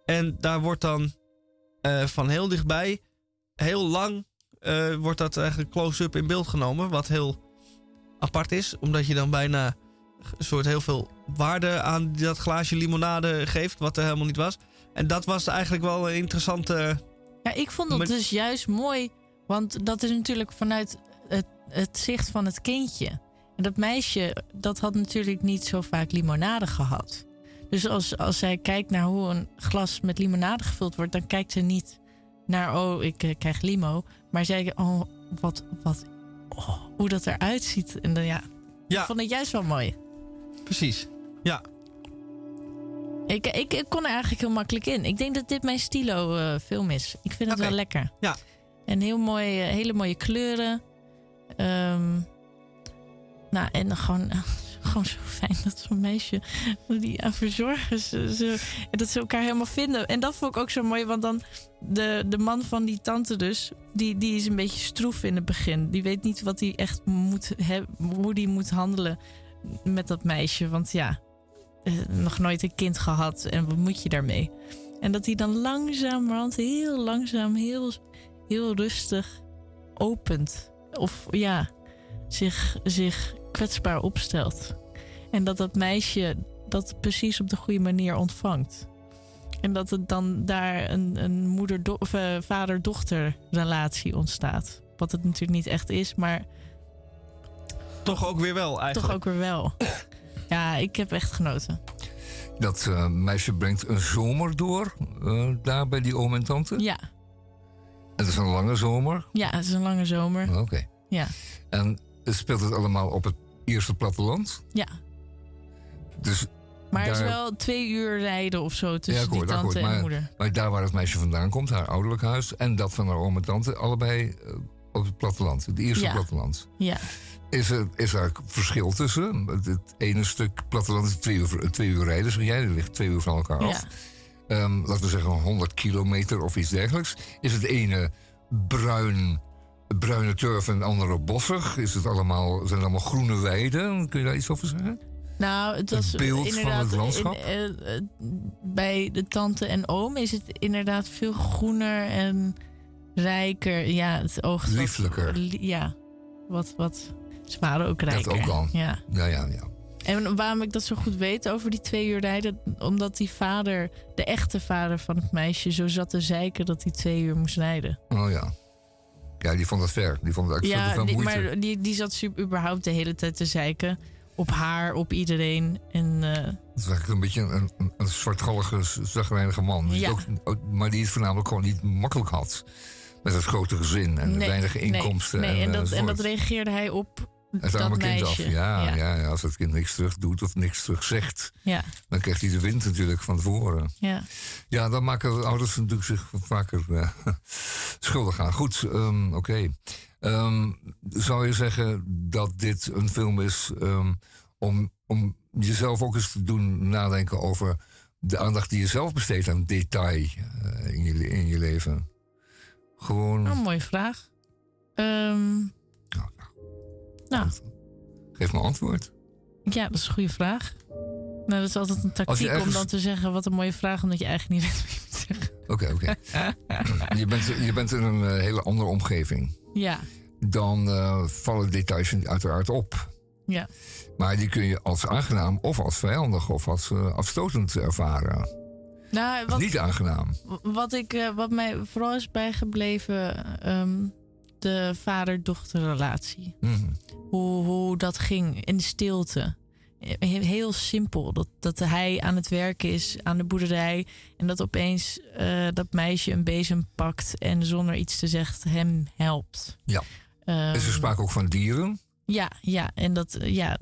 S1: En daar wordt dan eh, van heel dichtbij, heel lang, eh, wordt dat eigenlijk close-up in beeld genomen. Wat heel apart is, omdat je dan bijna een soort heel veel waarde aan dat glaasje limonade geeft, wat er helemaal niet was. En dat was eigenlijk wel een interessante.
S3: Ja, ik vond dat dus juist mooi. Want dat is natuurlijk vanuit het, het zicht van het kindje. En dat meisje, dat had natuurlijk niet zo vaak limonade gehad. Dus als, als zij kijkt naar hoe een glas met limonade gevuld wordt... dan kijkt ze niet naar, oh, ik eh, krijg limo. Maar zij, oh, wat, wat, oh, hoe dat eruit ziet. En dan ja,
S1: Ja.
S3: ik vond het juist wel mooi.
S1: Precies. Ja.
S3: Ik, ik, ik kon er eigenlijk heel makkelijk in. Ik denk dat dit mijn stilo eh, film is. Ik vind het wel lekker.
S1: Ja.
S3: En heel mooi, eh, hele mooie kleuren. Ehm, nou, en dan gewoon, gewoon zo fijn dat zo'n meisje die aan verzorgen. Ze, ze, en dat ze elkaar helemaal vinden. En dat vond ik ook zo mooi, want dan de, de man van die tante dus, die, die is een beetje stroef in het begin. Die weet niet wat hij echt moet hoe die moet handelen met dat meisje. Want ja, eh, nog nooit een kind gehad en wat moet je daarmee? En dat hij dan langzamerhand, heel langzaam, heel, heel rustig opent. Of ja, zich, zich kwetsbaar opstelt. En dat dat meisje dat precies op de goede manier ontvangt. En dat het dan daar een, een moeder of, eh, vader-dochter relatie ontstaat. Wat het natuurlijk niet echt is, maar
S1: Toch ook weer wel eigenlijk.
S3: toch ook weer wel. Ja, ik heb echt genoten.
S2: Dat eh, meisje brengt een zomer door, eh, daar bij die oom en tante.
S3: Ja,
S2: Het is een lange zomer.
S3: ja het is een lange zomer.
S2: Oké.
S3: Ja,
S2: En speelt het allemaal op het eerste platteland?
S3: ja.
S2: Dus
S3: Maar het is
S2: daar-
S3: wel twee uur rijden of zo tussen die tante en
S2: Maar,
S3: moeder.
S2: maar daar waar het meisje vandaan komt, haar ouderlijk huis... en dat van haar oom en tante, allebei eh, op het platteland. Het eerste
S3: Ja.
S2: platteland.
S3: Ja.
S2: Is er, is er verschil tussen? Het, het ene stuk platteland is twee uur, twee uur rijden, zeg jij. Dat ligt twee uur van elkaar af. Ehm, laten we zeggen 100 kilometer of iets dergelijks. Is het ene bruin, bruine turf en het andere bossig? Is het allemaal, zijn het allemaal groene weiden? Kun je daar iets over zeggen?
S3: Nou, het was
S2: beeld van het landschap?
S3: in- eh, eh, bij de tante en oom is het inderdaad veel groener en rijker. Ja, het wat-
S2: Lieflijker.
S3: li- ja, wat, wat. Ze waren ook rijker.
S2: Dat ook al.
S3: Ja.
S2: Ja, ja, ja.
S3: En waarom ik dat zo goed weet over die twee uur rijden, omdat die vader, de echte vader van het meisje, zo zat te zeiken dat hij twee uur moest rijden.
S2: Oh ja. Ja, die vond het ver. Die vond het
S3: Ja,
S2: veel
S3: die,
S2: moeite.
S3: maar die, die zat su- überhaupt de hele tijd te zeiken. Op haar, op iedereen. En eh,
S2: Het is eigenlijk een beetje een, een, een zwartgallige, zagrijnige man. Die
S3: Ja.
S2: ook, maar die het voornamelijk gewoon niet makkelijk had. Met het grote gezin en
S3: nee,
S2: weinig inkomsten.
S3: Nee, nee, en,
S2: eh,
S3: dat, en dat reageerde hij op
S2: Het arme kind
S3: meisje.
S2: af. Ja, ja.
S3: ja.
S2: Als het kind niks terug doet of niks terug zegt,
S3: Ja.
S2: dan krijgt hij de wind natuurlijk van tevoren.
S3: Ja.
S2: Ja, dan maken de ouders natuurlijk zich vaker eh, [LAUGHS] schuldig aan. Goed, ehm, oké. Ehm, zou je zeggen dat dit een film is ehm, om, om jezelf ook eens te doen nadenken over de aandacht die je zelf besteedt aan detail eh, in, je, in je leven? Gewoon,
S3: Oh, mooie vraag. Ehm, nou,
S2: geef me antwoord.
S3: ja, dat is een goede vraag. Nou, dat is altijd een tactiek om dan te zeggen wat een mooie vraag, omdat je eigenlijk niet [LAUGHS] weet wat je moet zeggen.
S2: Oké, oké. [LAUGHS] je, bent, je bent in een eh, hele andere omgeving.
S3: Ja,
S2: Dan eh, vallen details uiteraard op.
S3: ja.
S2: Maar die kun je als aangenaam of als vijandig of als eh, afstotend ervaren.
S3: Nou, wat,
S2: Niet aangenaam.
S3: wat, ik, wat mij vooral is bijgebleven, ehm, de vader-dochterrelatie.
S2: Mhm.
S3: Hoe, hoe dat ging in de stilte. He- Heel simpel. Dat, dat hij aan het werken is aan de boerderij. En dat opeens eh, dat meisje een bezem pakt en zonder iets te zeggen hem helpt.
S2: Ja.
S3: Ehm,
S2: en ze spraken ook van dieren.
S3: Ja, ja. En dat, eh, ja,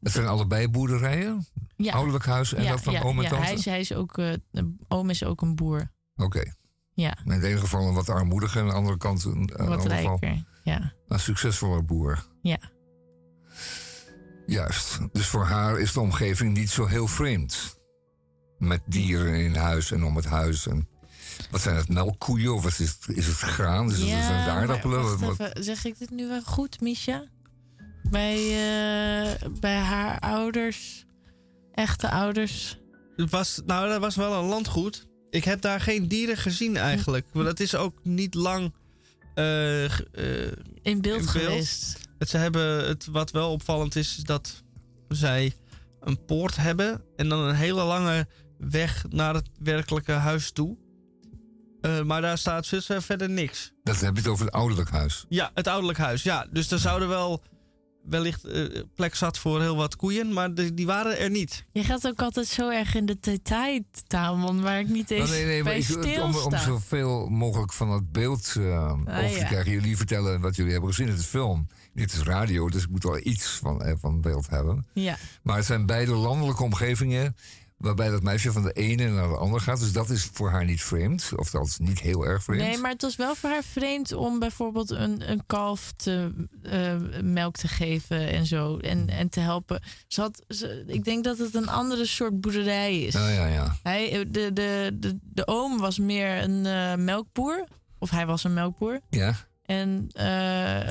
S2: Het zijn allebei boerderijen.
S3: ja.
S2: Ouderlijk huis en
S3: ja,
S2: dat van
S3: ja,
S2: oom en
S3: ja,
S2: tante.
S3: Hij is, hij is ook, de oom is ook een boer.
S2: Oké.
S3: Ja,
S2: In het ene geval een wat armoedige en aan de andere kant een, een,
S3: wat
S2: ander geval
S3: rijker. Ja,
S2: een succesvolle boer.
S3: ja.
S2: Juist. Dus voor haar is de omgeving niet zo heel vreemd. Met dieren in huis en om het huis. En wat zijn het, melkkoeien of wat is het, is het graan? Is het,
S3: ja,
S2: zijn het aardappelen?
S3: maar wacht
S2: Wat- wat-
S3: even, zeg ik dit nu wel goed, Misha? Bij, eh, bij haar ouders, echte ouders.
S1: Het was, nou, dat was wel een landgoed. Ik heb daar geen dieren gezien eigenlijk. Maar dat is ook niet lang eh, eh,
S3: In beeld geweest.
S1: Het, ze hebben, het, wat wel opvallend is, is dat zij een poort hebben. En dan een hele lange weg naar het werkelijke huis toe. Eh, maar daar staat verder niks.
S2: Dat heb je het over het ouderlijk huis.
S1: Ja, het ouderlijk huis. Ja, dus er zouden wel wellicht eh, plek zat voor heel wat koeien. Maar die, die waren er niet.
S3: Je gaat ook altijd zo erg in de detailtaal, man, waar ik niet eens
S2: nee, nee, maar
S3: bij
S2: ik, om, om
S3: stilsta.
S2: zoveel mogelijk van het beeld eh, over te
S3: ja.
S2: krijgen. Jullie vertellen wat jullie hebben gezien in de film. Dit is radio, dus ik moet wel iets van, eh, van beeld hebben.
S3: Ja.
S2: Maar het zijn beide landelijke omgevingen waarbij dat meisje van de ene naar de andere gaat. Dus dat is voor haar niet vreemd. Of dat is niet heel erg vreemd.
S3: Nee, maar het was wel voor haar vreemd om bijvoorbeeld een, een kalf te, eh, melk te geven en zo. En, en te helpen. Ze had, ze, ik denk dat het een andere soort boerderij is.
S2: Ja, ja, ja.
S3: Hij, eh, de, de, de, de oom was meer een eh, melkboer. Of hij was een melkboer.
S2: Ja.
S3: En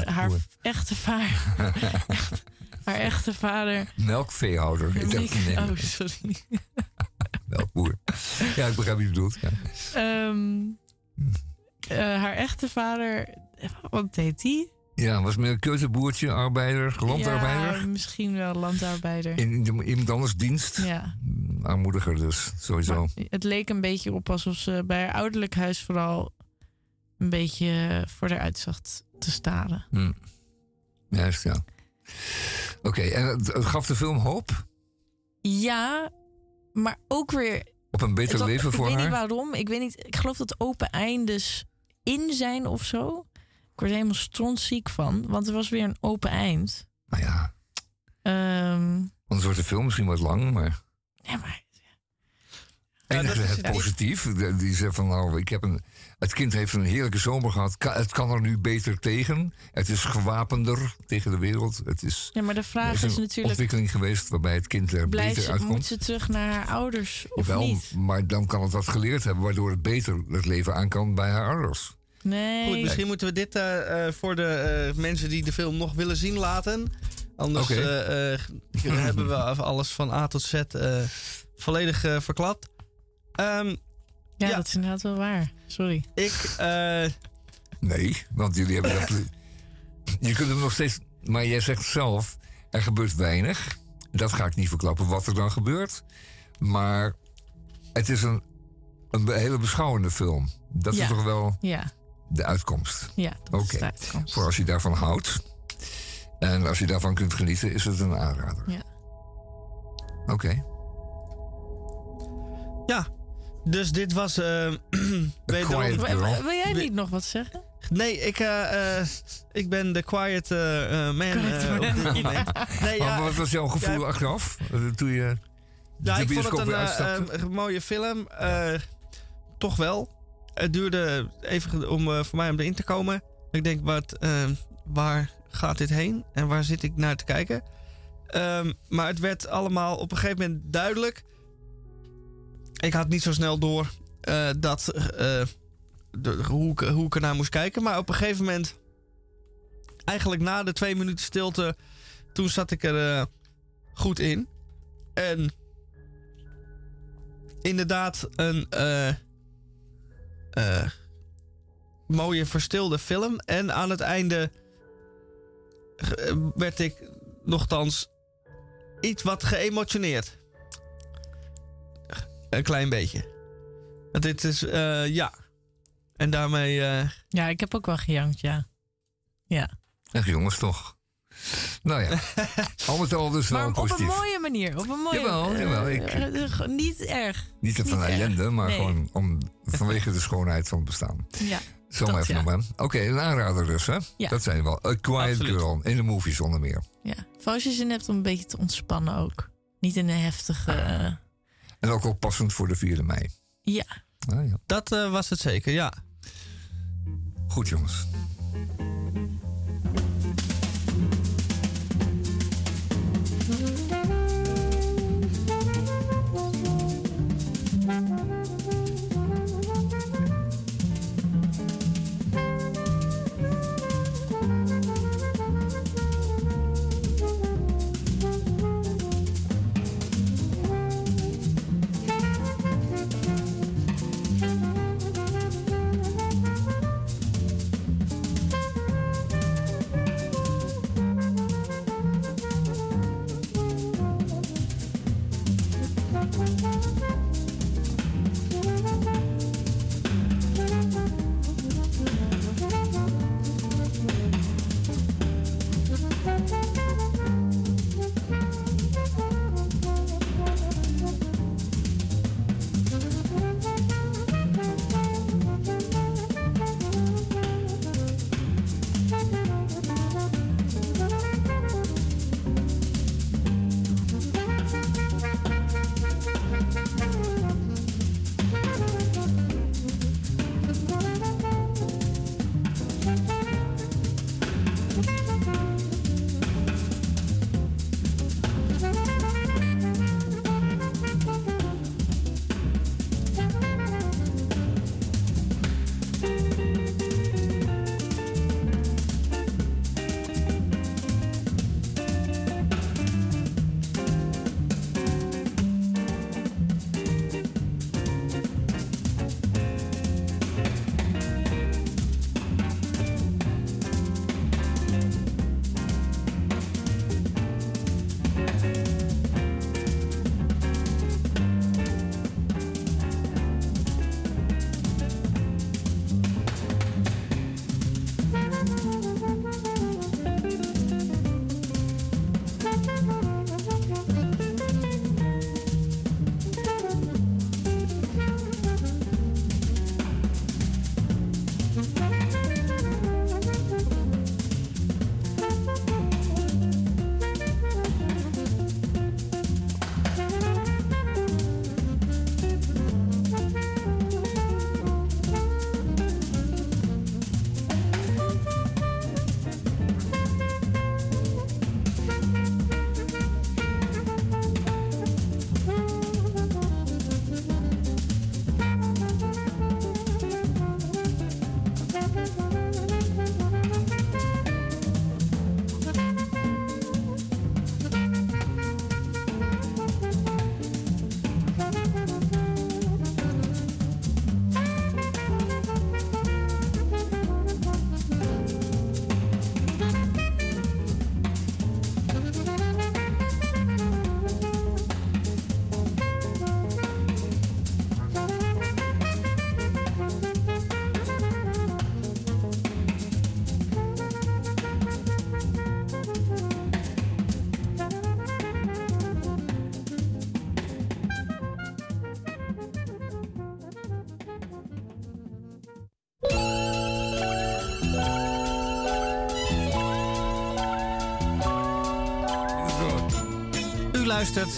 S3: haar echte vader. [LAUGHS] [LAUGHS] haar echte vader.
S2: Melkveehouder. Ik dacht, nee,
S3: Oh, sorry. [LAUGHS]
S2: melkboer. Ja, ik begrijp wat je bedoelt. Ja.
S3: Ehm, eh, haar echte vader. Wat deed hij?
S2: Ja, was meer een keuterboertje, arbeider, landarbeider.
S3: Ja, misschien wel landarbeider.
S2: In, in iemand anders dienst.
S3: Ja.
S2: Armoediger dus, sowieso.
S3: Het leek een beetje op alsof ze bij haar ouderlijk huis vooral een beetje voor eruit zag te staren.
S2: Hm. Juist, ja. Oké, en het, het gaf de film hoop
S3: Ja, maar ook weer.
S2: op een beter
S3: was-
S2: leven voor
S3: Ik weet
S2: haar?
S3: niet waarom. Ik weet niet. Ik geloof dat open eindes in zijn of zo. Ik word er helemaal strontziek van, want er was weer een open eind.
S2: Nou ja.
S3: Ehm,
S2: Anders wordt de film misschien wat lang, maar...
S3: Ja, maar...
S2: Enige
S3: dat is
S2: het positief. Die zegt van nou, ik heb een, het kind heeft een heerlijke zomer gehad. Ka- het kan er nu beter tegen. Het is gewapender tegen de wereld. Het is,
S3: ja, maar de vraag
S2: is
S3: is
S2: een
S3: natuurlijk.
S2: ontwikkeling geweest waarbij het kind er
S3: Blijft
S2: beter
S3: ze,
S2: uitkomt.
S3: moet ze terug naar haar ouders of
S2: Jawel,
S3: niet?
S2: maar dan kan het wat geleerd hebben, waardoor het beter het leven aan kan bij haar ouders.
S3: Nee.
S1: Goed, misschien moeten we dit eh, eh, voor de eh, mensen die de film nog willen zien laten. Anders [LAUGHS] hebben we alles van A tot Z eh, volledig eh, verklapt. Ehm,
S3: ja, dat is inderdaad wel waar. Sorry.
S1: Ik. eh,
S2: Nee, want jullie hebben dat. [LAUGHS] Je kunt hem nog steeds. Maar jij zegt zelf, er gebeurt weinig. Dat ga ik niet verklappen wat er dan gebeurt. Maar het is een, een hele beschouwende film. Dat
S3: Ja.
S2: is toch wel
S3: Ja,
S2: de uitkomst.
S3: ja dat
S2: Oké.
S3: is de uitkomst.
S2: Voor als je daarvan houdt. En als je daarvan kunt genieten, is het een aanrader.
S3: Ja.
S2: Oké.
S1: ja, dus dit was. eh [CLEARS THROAT] wederom-
S2: Quiet
S3: Wil,
S2: Girl.
S3: wil jij niet nog wat zeggen?
S1: Nee, ik, eh, eh, ik ben de quiet man.
S3: Quiet. [LAUGHS]
S1: Nee, ja,
S2: wat was jouw gevoel
S1: ja,
S2: achteraf? Toen je
S1: Ja,
S2: de
S1: ik vond het een mooie film. Eh, toch wel. Het duurde even om, eh, voor mij om erin te komen. Ik denk, wat, eh, waar gaat dit heen? En waar zit ik naar te kijken? Ehm, maar het werd allemaal op een gegeven moment duidelijk. Ik had niet zo snel door eh, dat, eh, de, hoe, ik, hoe ik ernaar moest kijken. Maar op een gegeven moment, eigenlijk na de twee minuten stilte, toen zat ik er eh, goed in. En inderdaad een, mooie verstilde film. En aan het einde werd ik nogthans iets wat geëmotioneerd. Een klein beetje. Want dit is, eh, ja. En daarmee... eh,
S3: Ja, ik heb ook wel gejankt, ja. Ja.
S2: Echt jongens, toch? Nou ja, al met al dus wel
S3: Maar op
S2: positief.
S3: een mooie manier. Op een mooie
S2: Jawel, jawel, ik-
S3: eh, niet erg.
S2: Niet van
S3: erg.
S2: ellende, maar
S3: Nee.
S2: gewoon om, vanwege de schoonheid van het bestaan.
S3: Ja.
S2: Zo maar even
S3: ja.
S2: noemen. Oké, een aanrader dus, hè?
S3: Ja.
S2: Dat zijn wel. A Quiet
S3: Absoluut.
S2: Girl in de movies zonder meer.
S3: Ja. Voor als je zin hebt om een beetje te ontspannen ook. Niet in een heftige...
S2: En ook wel passend voor de 4e mei.
S3: ja.
S2: Ah, ja.
S1: Dat eh, was het zeker, ja.
S2: Goed, jongens.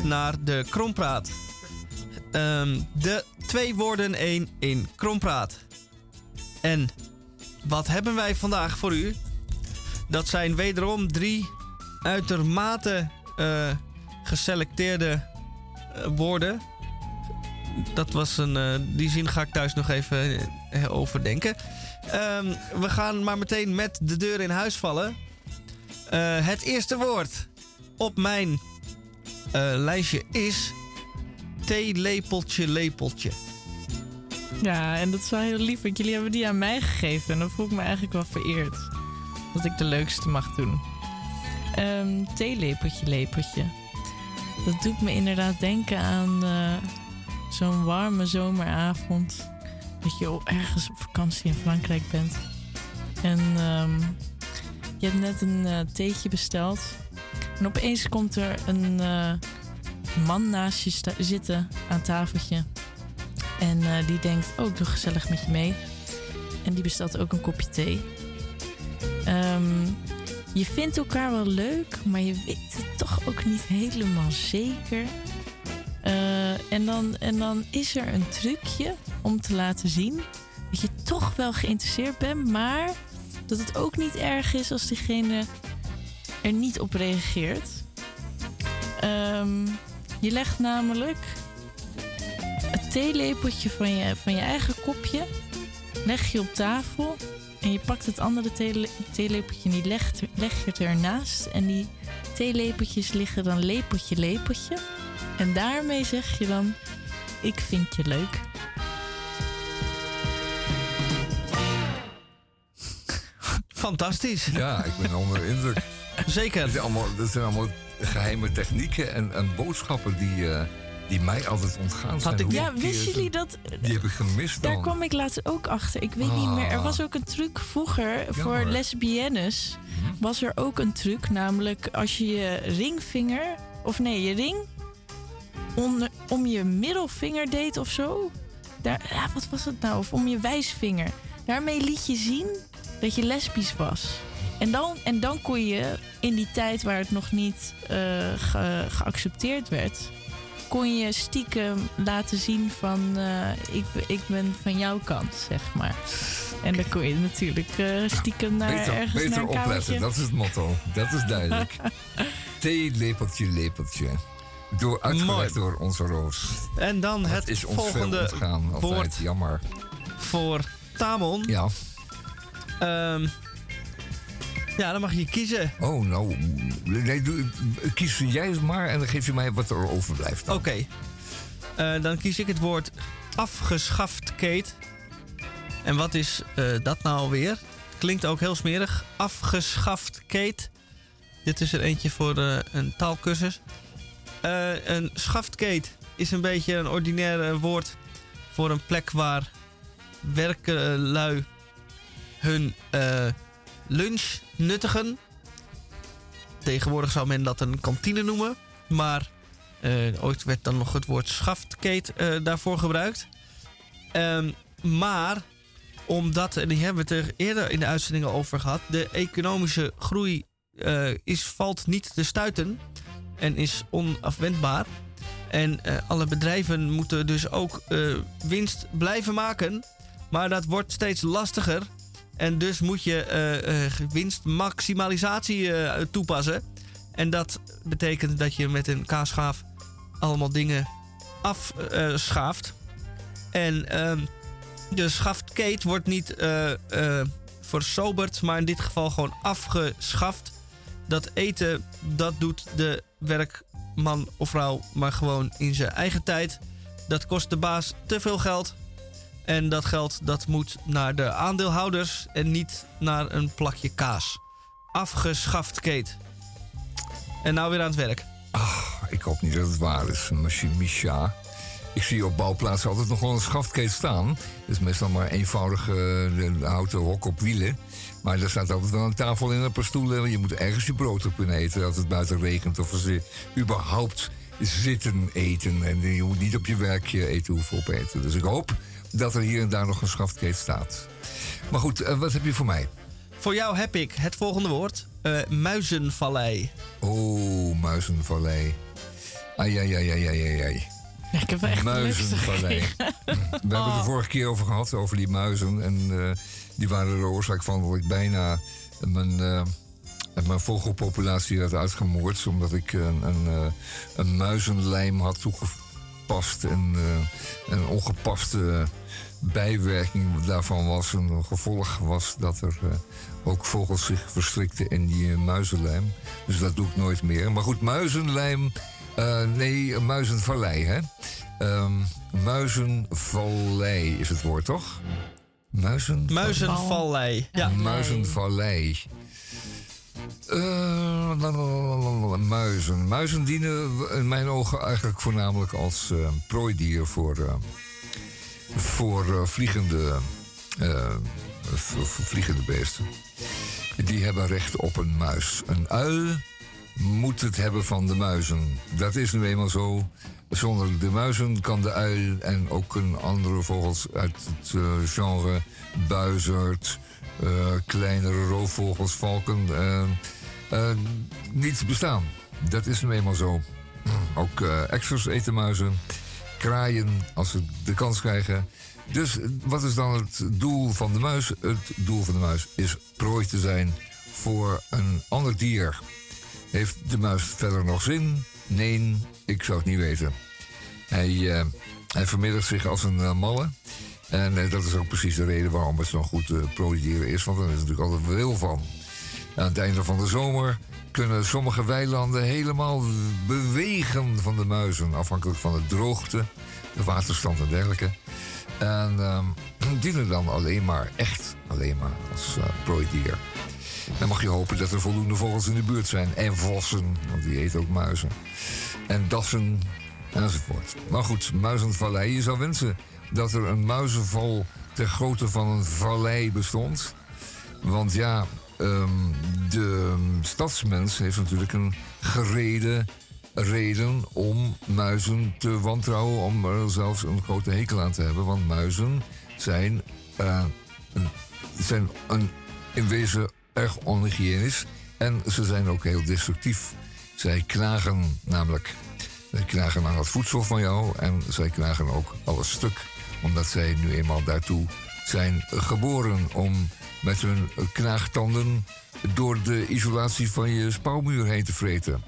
S1: Naar de Krompraat. Ehm, de twee woorden één in Krompraat. En wat hebben wij vandaag voor u? Dat zijn wederom drie uitermate eh, geselecteerde eh, woorden. Dat was een. eh, die zin ga ik thuis nog even overdenken. Ehm, we gaan maar meteen met de deur in huis vallen. Het eerste woord op mijn lijstje is theelepeltje lepeltje.
S3: Ja, en dat is wel heel lief, want jullie hebben die aan mij gegeven. En dan voel ik me eigenlijk wel vereerd. Dat ik de leukste mag doen. Ehm theelepeltje, lepeltje. Dat doet me inderdaad denken aan eh, zo'n warme zomeravond. Dat je ergens op vakantie in Frankrijk bent. En ehm, je hebt net een eh, theetje besteld. En opeens komt er een eh, man naast je zitten aan tafeltje. En eh, die denkt, oh, ik doe gezellig met je mee. En die bestelt ook een kopje thee. Ehm, je vindt elkaar wel leuk, maar je weet het toch ook niet helemaal zeker. Eh, en, dan, en dan is er een trucje om te laten zien dat je toch wel geïnteresseerd bent, maar dat het ook niet erg is als diegene er niet op reageert. Ehm, je legt namelijk het theelepeltje van je, van je eigen kopje leg je op tafel en je pakt het andere theele- theelepeltje en die legt, leg je het ernaast. En die theelepeltjes liggen dan lepeltje, lepeltje. En daarmee zeg je dan, ik vind je leuk.
S1: Fantastisch.
S2: Ja, ik ben onder de indruk.
S1: Zeker.
S2: Dat zijn allemaal, dat zijn allemaal geheime technieken en, en boodschappen die, eh, die mij altijd ontgaan zijn. Hoeveel
S3: Ja, wisten
S2: is
S3: jullie dat?
S2: Die heb ik gemist dan.
S3: Daar kwam ik laatst ook achter. Ik weet niet meer. Er
S2: Ah.
S3: was ook een truc vroeger voor lesbiennes. Was er ook een truc, namelijk als je je ringvinger, of nee, je ring onder, om je middelvinger deed of zo. Daar, ja, wat was het nou? Of om je wijsvinger. Daarmee liet je zien dat je lesbisch was. En dan, en dan kon je in die tijd waar het nog niet eh, ge- geaccepteerd werd, kon je stiekem laten zien van eh, ik, ben- ik ben van jouw kant, zeg maar. En dan kon je natuurlijk eh, stiekem naar
S2: beter
S3: ergens
S2: beter
S3: naar een
S2: opletten,
S3: kamertje.
S2: dat is het motto. Dat is duidelijk. [LAUGHS] Thee, lepeltje, lepeltje. Door, uitgelegd
S1: Mooi.
S2: door onze Roos.
S1: En dan
S2: Dat
S1: het
S2: is ons veel
S1: volgende
S2: ontgaan, altijd.
S1: woord
S2: Jammer.
S1: voor Tamon.
S2: Ja.
S1: Ehm, [LAUGHS] ja, dan mag je kiezen.
S2: Oh, nou. Nee, doe, kies jij het maar en dan geef je mij wat er overblijft.
S1: Oké. Eh, dan kies ik het woord afgeschaft, Kate. En wat is eh, dat nou alweer? Klinkt ook heel smerig. Afgeschaft, Kate. Dit is er eentje voor eh, een taalkursus. Een schaftkate is een beetje een ordinair woord voor een plek waar werklui hun lunch nuttigen. Tegenwoordig zou men dat een kantine noemen. Maar eh, ooit werd dan nog het woord schaftkate eh, daarvoor gebruikt. Ehm, maar omdat, en die hebben we het er eerder in de uitzendingen over gehad, de economische groei eh, is, valt niet te stuiten en is onafwendbaar. En alle bedrijven moeten dus ook winst blijven maken. Maar dat wordt steeds lastiger. En dus moet je eh, eh, winstmaximalisatie eh, toepassen. En dat betekent dat je met een kaasschaaf allemaal dingen afschaaft. en ehm, de schaftkate wordt niet versoberd, maar in dit geval gewoon afgeschaft. Dat eten, dat doet de werkman of vrouw maar gewoon in zijn eigen tijd. Dat kost de baas te veel geld. En dat geld dat moet naar de aandeelhouders en niet naar een plakje kaas. Afgeschaft Kate. En nou weer aan het werk.
S2: Ik hoop niet dat het waar is, Micha. Ik zie op bouwplaatsen altijd nog wel een schaftkate staan. Het is meestal maar eenvoudige eh, houten hok op wielen. Maar er staat altijd wel een tafel en een paar stoelen. Je moet ergens je brood op kunnen eten als het buiten regent. Of als überhaupt zitten eten. En je moet niet op je werkje eten hoeven opeten. Dus ik hoop dat er hier en daar nog een schaftkate staat. Maar goed, eh, wat heb je voor mij?
S1: Voor jou heb ik het volgende woord: eh, muizenvallei.
S2: Oh, muizenvallei. Ai, ai, ai, ai, ai, ai.
S3: Ja, ik heb echt
S2: Muizenvallei. [LAUGHS] We hebben het de vorige keer over gehad, over die muizen. En eh, die waren de oorzaak van dat ik bijna mijn, eh, mijn vogelpopulatie had uitgemoord. Omdat ik een, een, eh, een muizenlijm had toegepast. En eh, een ongepaste bijwerking daarvan was. Een gevolg was dat er eh, ook vogels zich verstrikten in die eh, muizenlijm. Dus dat doe ik nooit meer. Maar goed, muizenlijm Eh, nee, Muizenvallei, hè? Ehm Muizenvallei is het woord, toch? Muizen...
S1: Muizenvallei. Ja.
S2: Muizenvallei. Eh, muizen. Muizen dienen in mijn ogen eigenlijk voornamelijk als eh, prooidier voor, eh, voor vliegende, vliegende beesten. Die hebben recht op een muis. Een uil moet het hebben van de muizen. Dat is nu eenmaal zo. Zonder de muizen kan de uil en ook een andere vogels uit het genre buizerd, kleinere roofvogels, valken, eh, eh, niet bestaan. Dat is nu eenmaal zo. Ook eh exers eten muizen, kraaien als ze de kans krijgen. Dus eh, wat is dan het doel van de muis? Het doel van de muis is prooi te zijn voor een ander dier. Heeft de muis verder nog zin? Nee, ik zou het niet weten. Hij, eh, vermeerdert zich als een eh, malle. En eh, dat is ook precies de reden waarom het zo'n goed uh, prooidier is. Want er is natuurlijk altijd veel van. Aan het einde van de zomer kunnen sommige weilanden helemaal bewegen van de muizen. Afhankelijk van de droogte, de waterstand en dergelijke. En ehm, [CLEARS THROAT] dienen dan alleen maar, echt alleen maar, als uh, prooidier. Dan mag je hopen dat er voldoende vogels in de buurt zijn. En vossen, want die eten ook muizen. En dassen, enzovoort. Maar goed, muizenvallei. Je zou wensen dat er een muizenval ter grootte van een vallei bestond. Want ja, ehm, de stadsmens heeft natuurlijk een gereden reden om muizen te wantrouwen, om er zelfs een grote hekel aan te hebben. Want muizen zijn, eh, zijn een, in wezen erg onhygiënisch en ze zijn ook heel destructief. Zij knagen namelijk. Zij knagen aan het voedsel van jou en zij knagen ook alles stuk. Omdat zij nu eenmaal daartoe zijn geboren om met hun knaagtanden door de isolatie van je spouwmuur heen te vreten.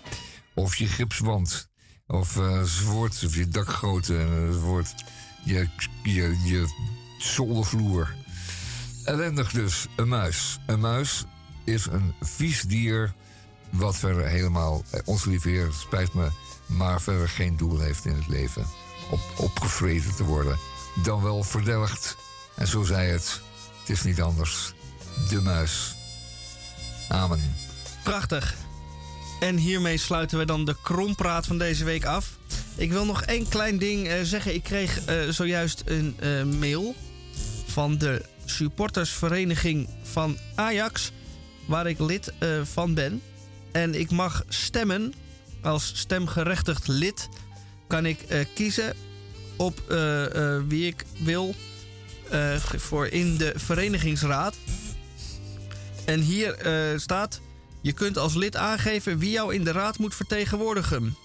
S2: Of je gipswand. Of uh, of je dakgoten enzovoort. Je, je, je zoldervloer. Ellendig dus, een muis. Een muis is een vies dier wat verder helemaal, eh, ons lieve spijt me, maar verder geen doel heeft in het leven. Op, opgevreten te worden. Dan wel verdelgd. En zo zei het, het is niet anders. De muis. Amen.
S1: Prachtig. En hiermee sluiten we dan de krompraat van deze week af. Ik wil nog één klein ding uh, zeggen. Ik kreeg uh, zojuist een uh, mail van de supportersvereniging van Ajax, waar ik lid van ben. En ik mag stemmen als stemgerechtigd lid. Kan ik kiezen op wie ik wil voor in de verenigingsraad. En hier staat. Je kunt als lid aangeven wie jou in de raad moet vertegenwoordigen.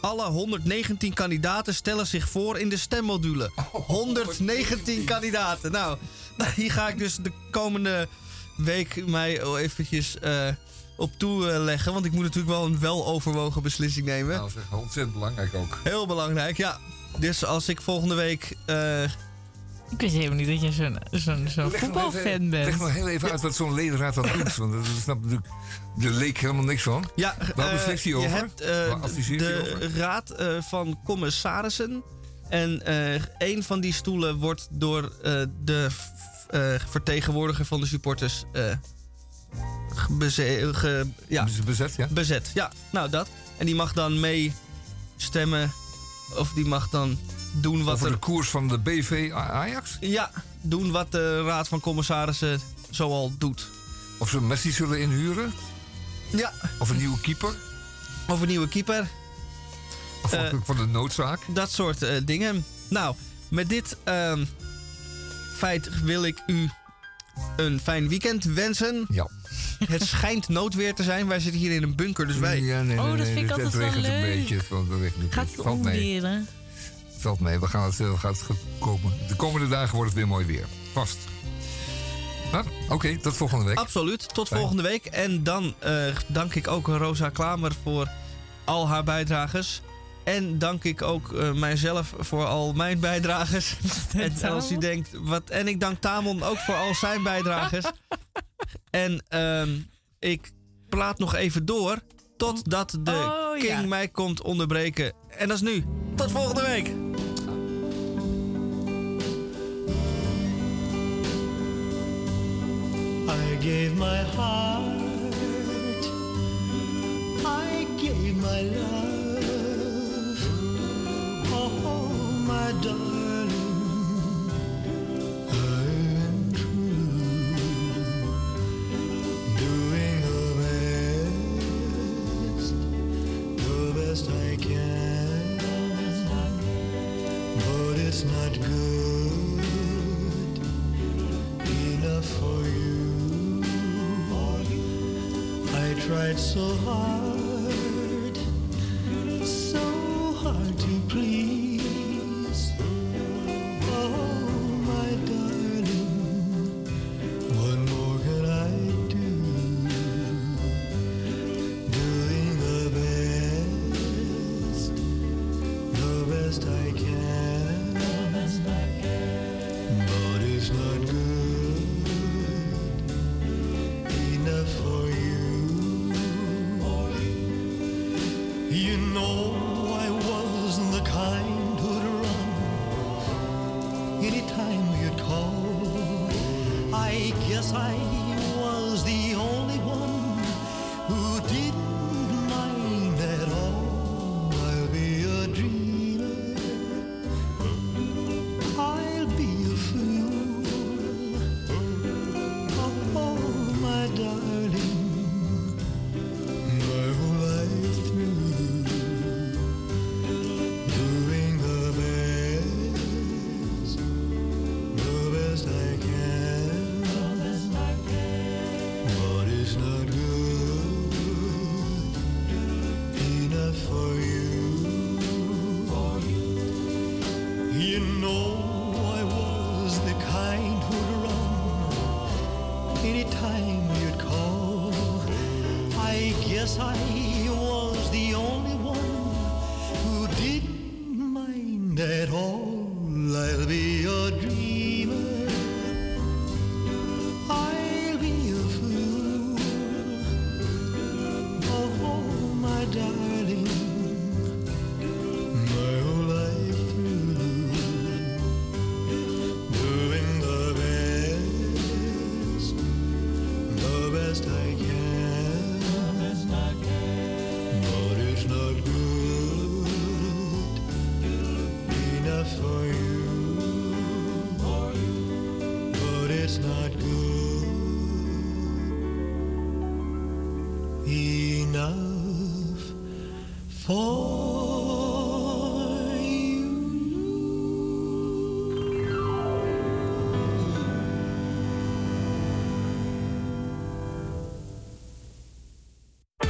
S1: Alle 119 kandidaten stellen zich voor in de stemmodule. 119 kandidaten. Nou, [LAUGHS] hier ga ik dus de komende week mij eventjes op toeleggen. Want ik moet natuurlijk wel een weloverwogen beslissing nemen.
S2: Nou, dat is ontzettend belangrijk ook.
S1: Heel belangrijk, ja. Dus als ik volgende week... Uh,
S3: ik wist helemaal niet dat je zo'n zo'n zo voetbalfan bent.
S2: Leg nog heel even uit wat zo'n ledenraad dan doet. Want dat snapt natuurlijk de leek helemaal niks van.
S1: Ja,
S2: Waar beslist hij
S1: je
S2: over?
S1: hebt uh, de over? raad uh, van commissarissen. En uh, een van die stoelen wordt door de vertegenwoordiger van de supporters beze ge, ja.
S2: bezet. Ja.
S1: bezet. Ja, nou dat. En die mag dan mee stemmen. Of die mag dan doen wat
S2: Over
S1: er...
S2: de koers van de BV Ajax?
S1: Ja, doen wat de Raad van Commissarissen zoal doet.
S2: Of ze Messi zullen inhuren?
S1: Ja.
S2: Of een nieuwe keeper?
S1: Of een nieuwe keeper.
S2: Afhankelijk uh, van de noodzaak?
S1: Dat soort uh, dingen. Nou, met dit uh, feit wil ik u een fijn weekend wensen.
S2: Ja.
S1: Het schijnt noodweer te zijn. Wij zitten hier in een bunker, dus wij...
S2: Ja, nee, nee,
S3: oh, dat vind ik altijd
S2: het
S3: wel
S2: regent
S3: leuk.
S2: een beetje. Het regent
S3: Gaat het omweren?
S2: valt mee. We gaan het, uh, gaat het komen. De komende dagen wordt het weer mooi weer. Vast. Nou, Oké, okay, tot volgende week.
S1: Absoluut, tot Fijn. volgende week. En dan uh, dank ik ook Rosa Klamer voor al haar bijdrages. En dank ik ook uh, mijzelf voor al mijn bijdrages. [LAUGHS] en als u denkt, wat. En ik dank Tamon ook voor al zijn bijdrages. [LAUGHS] En ehm, ik plaat nog even door totdat de
S3: oh,
S1: King mij komt onderbreken. En dat is nu. Tot volgende week.
S10: I gave my heart, I gave my love, oh my darling. so hard.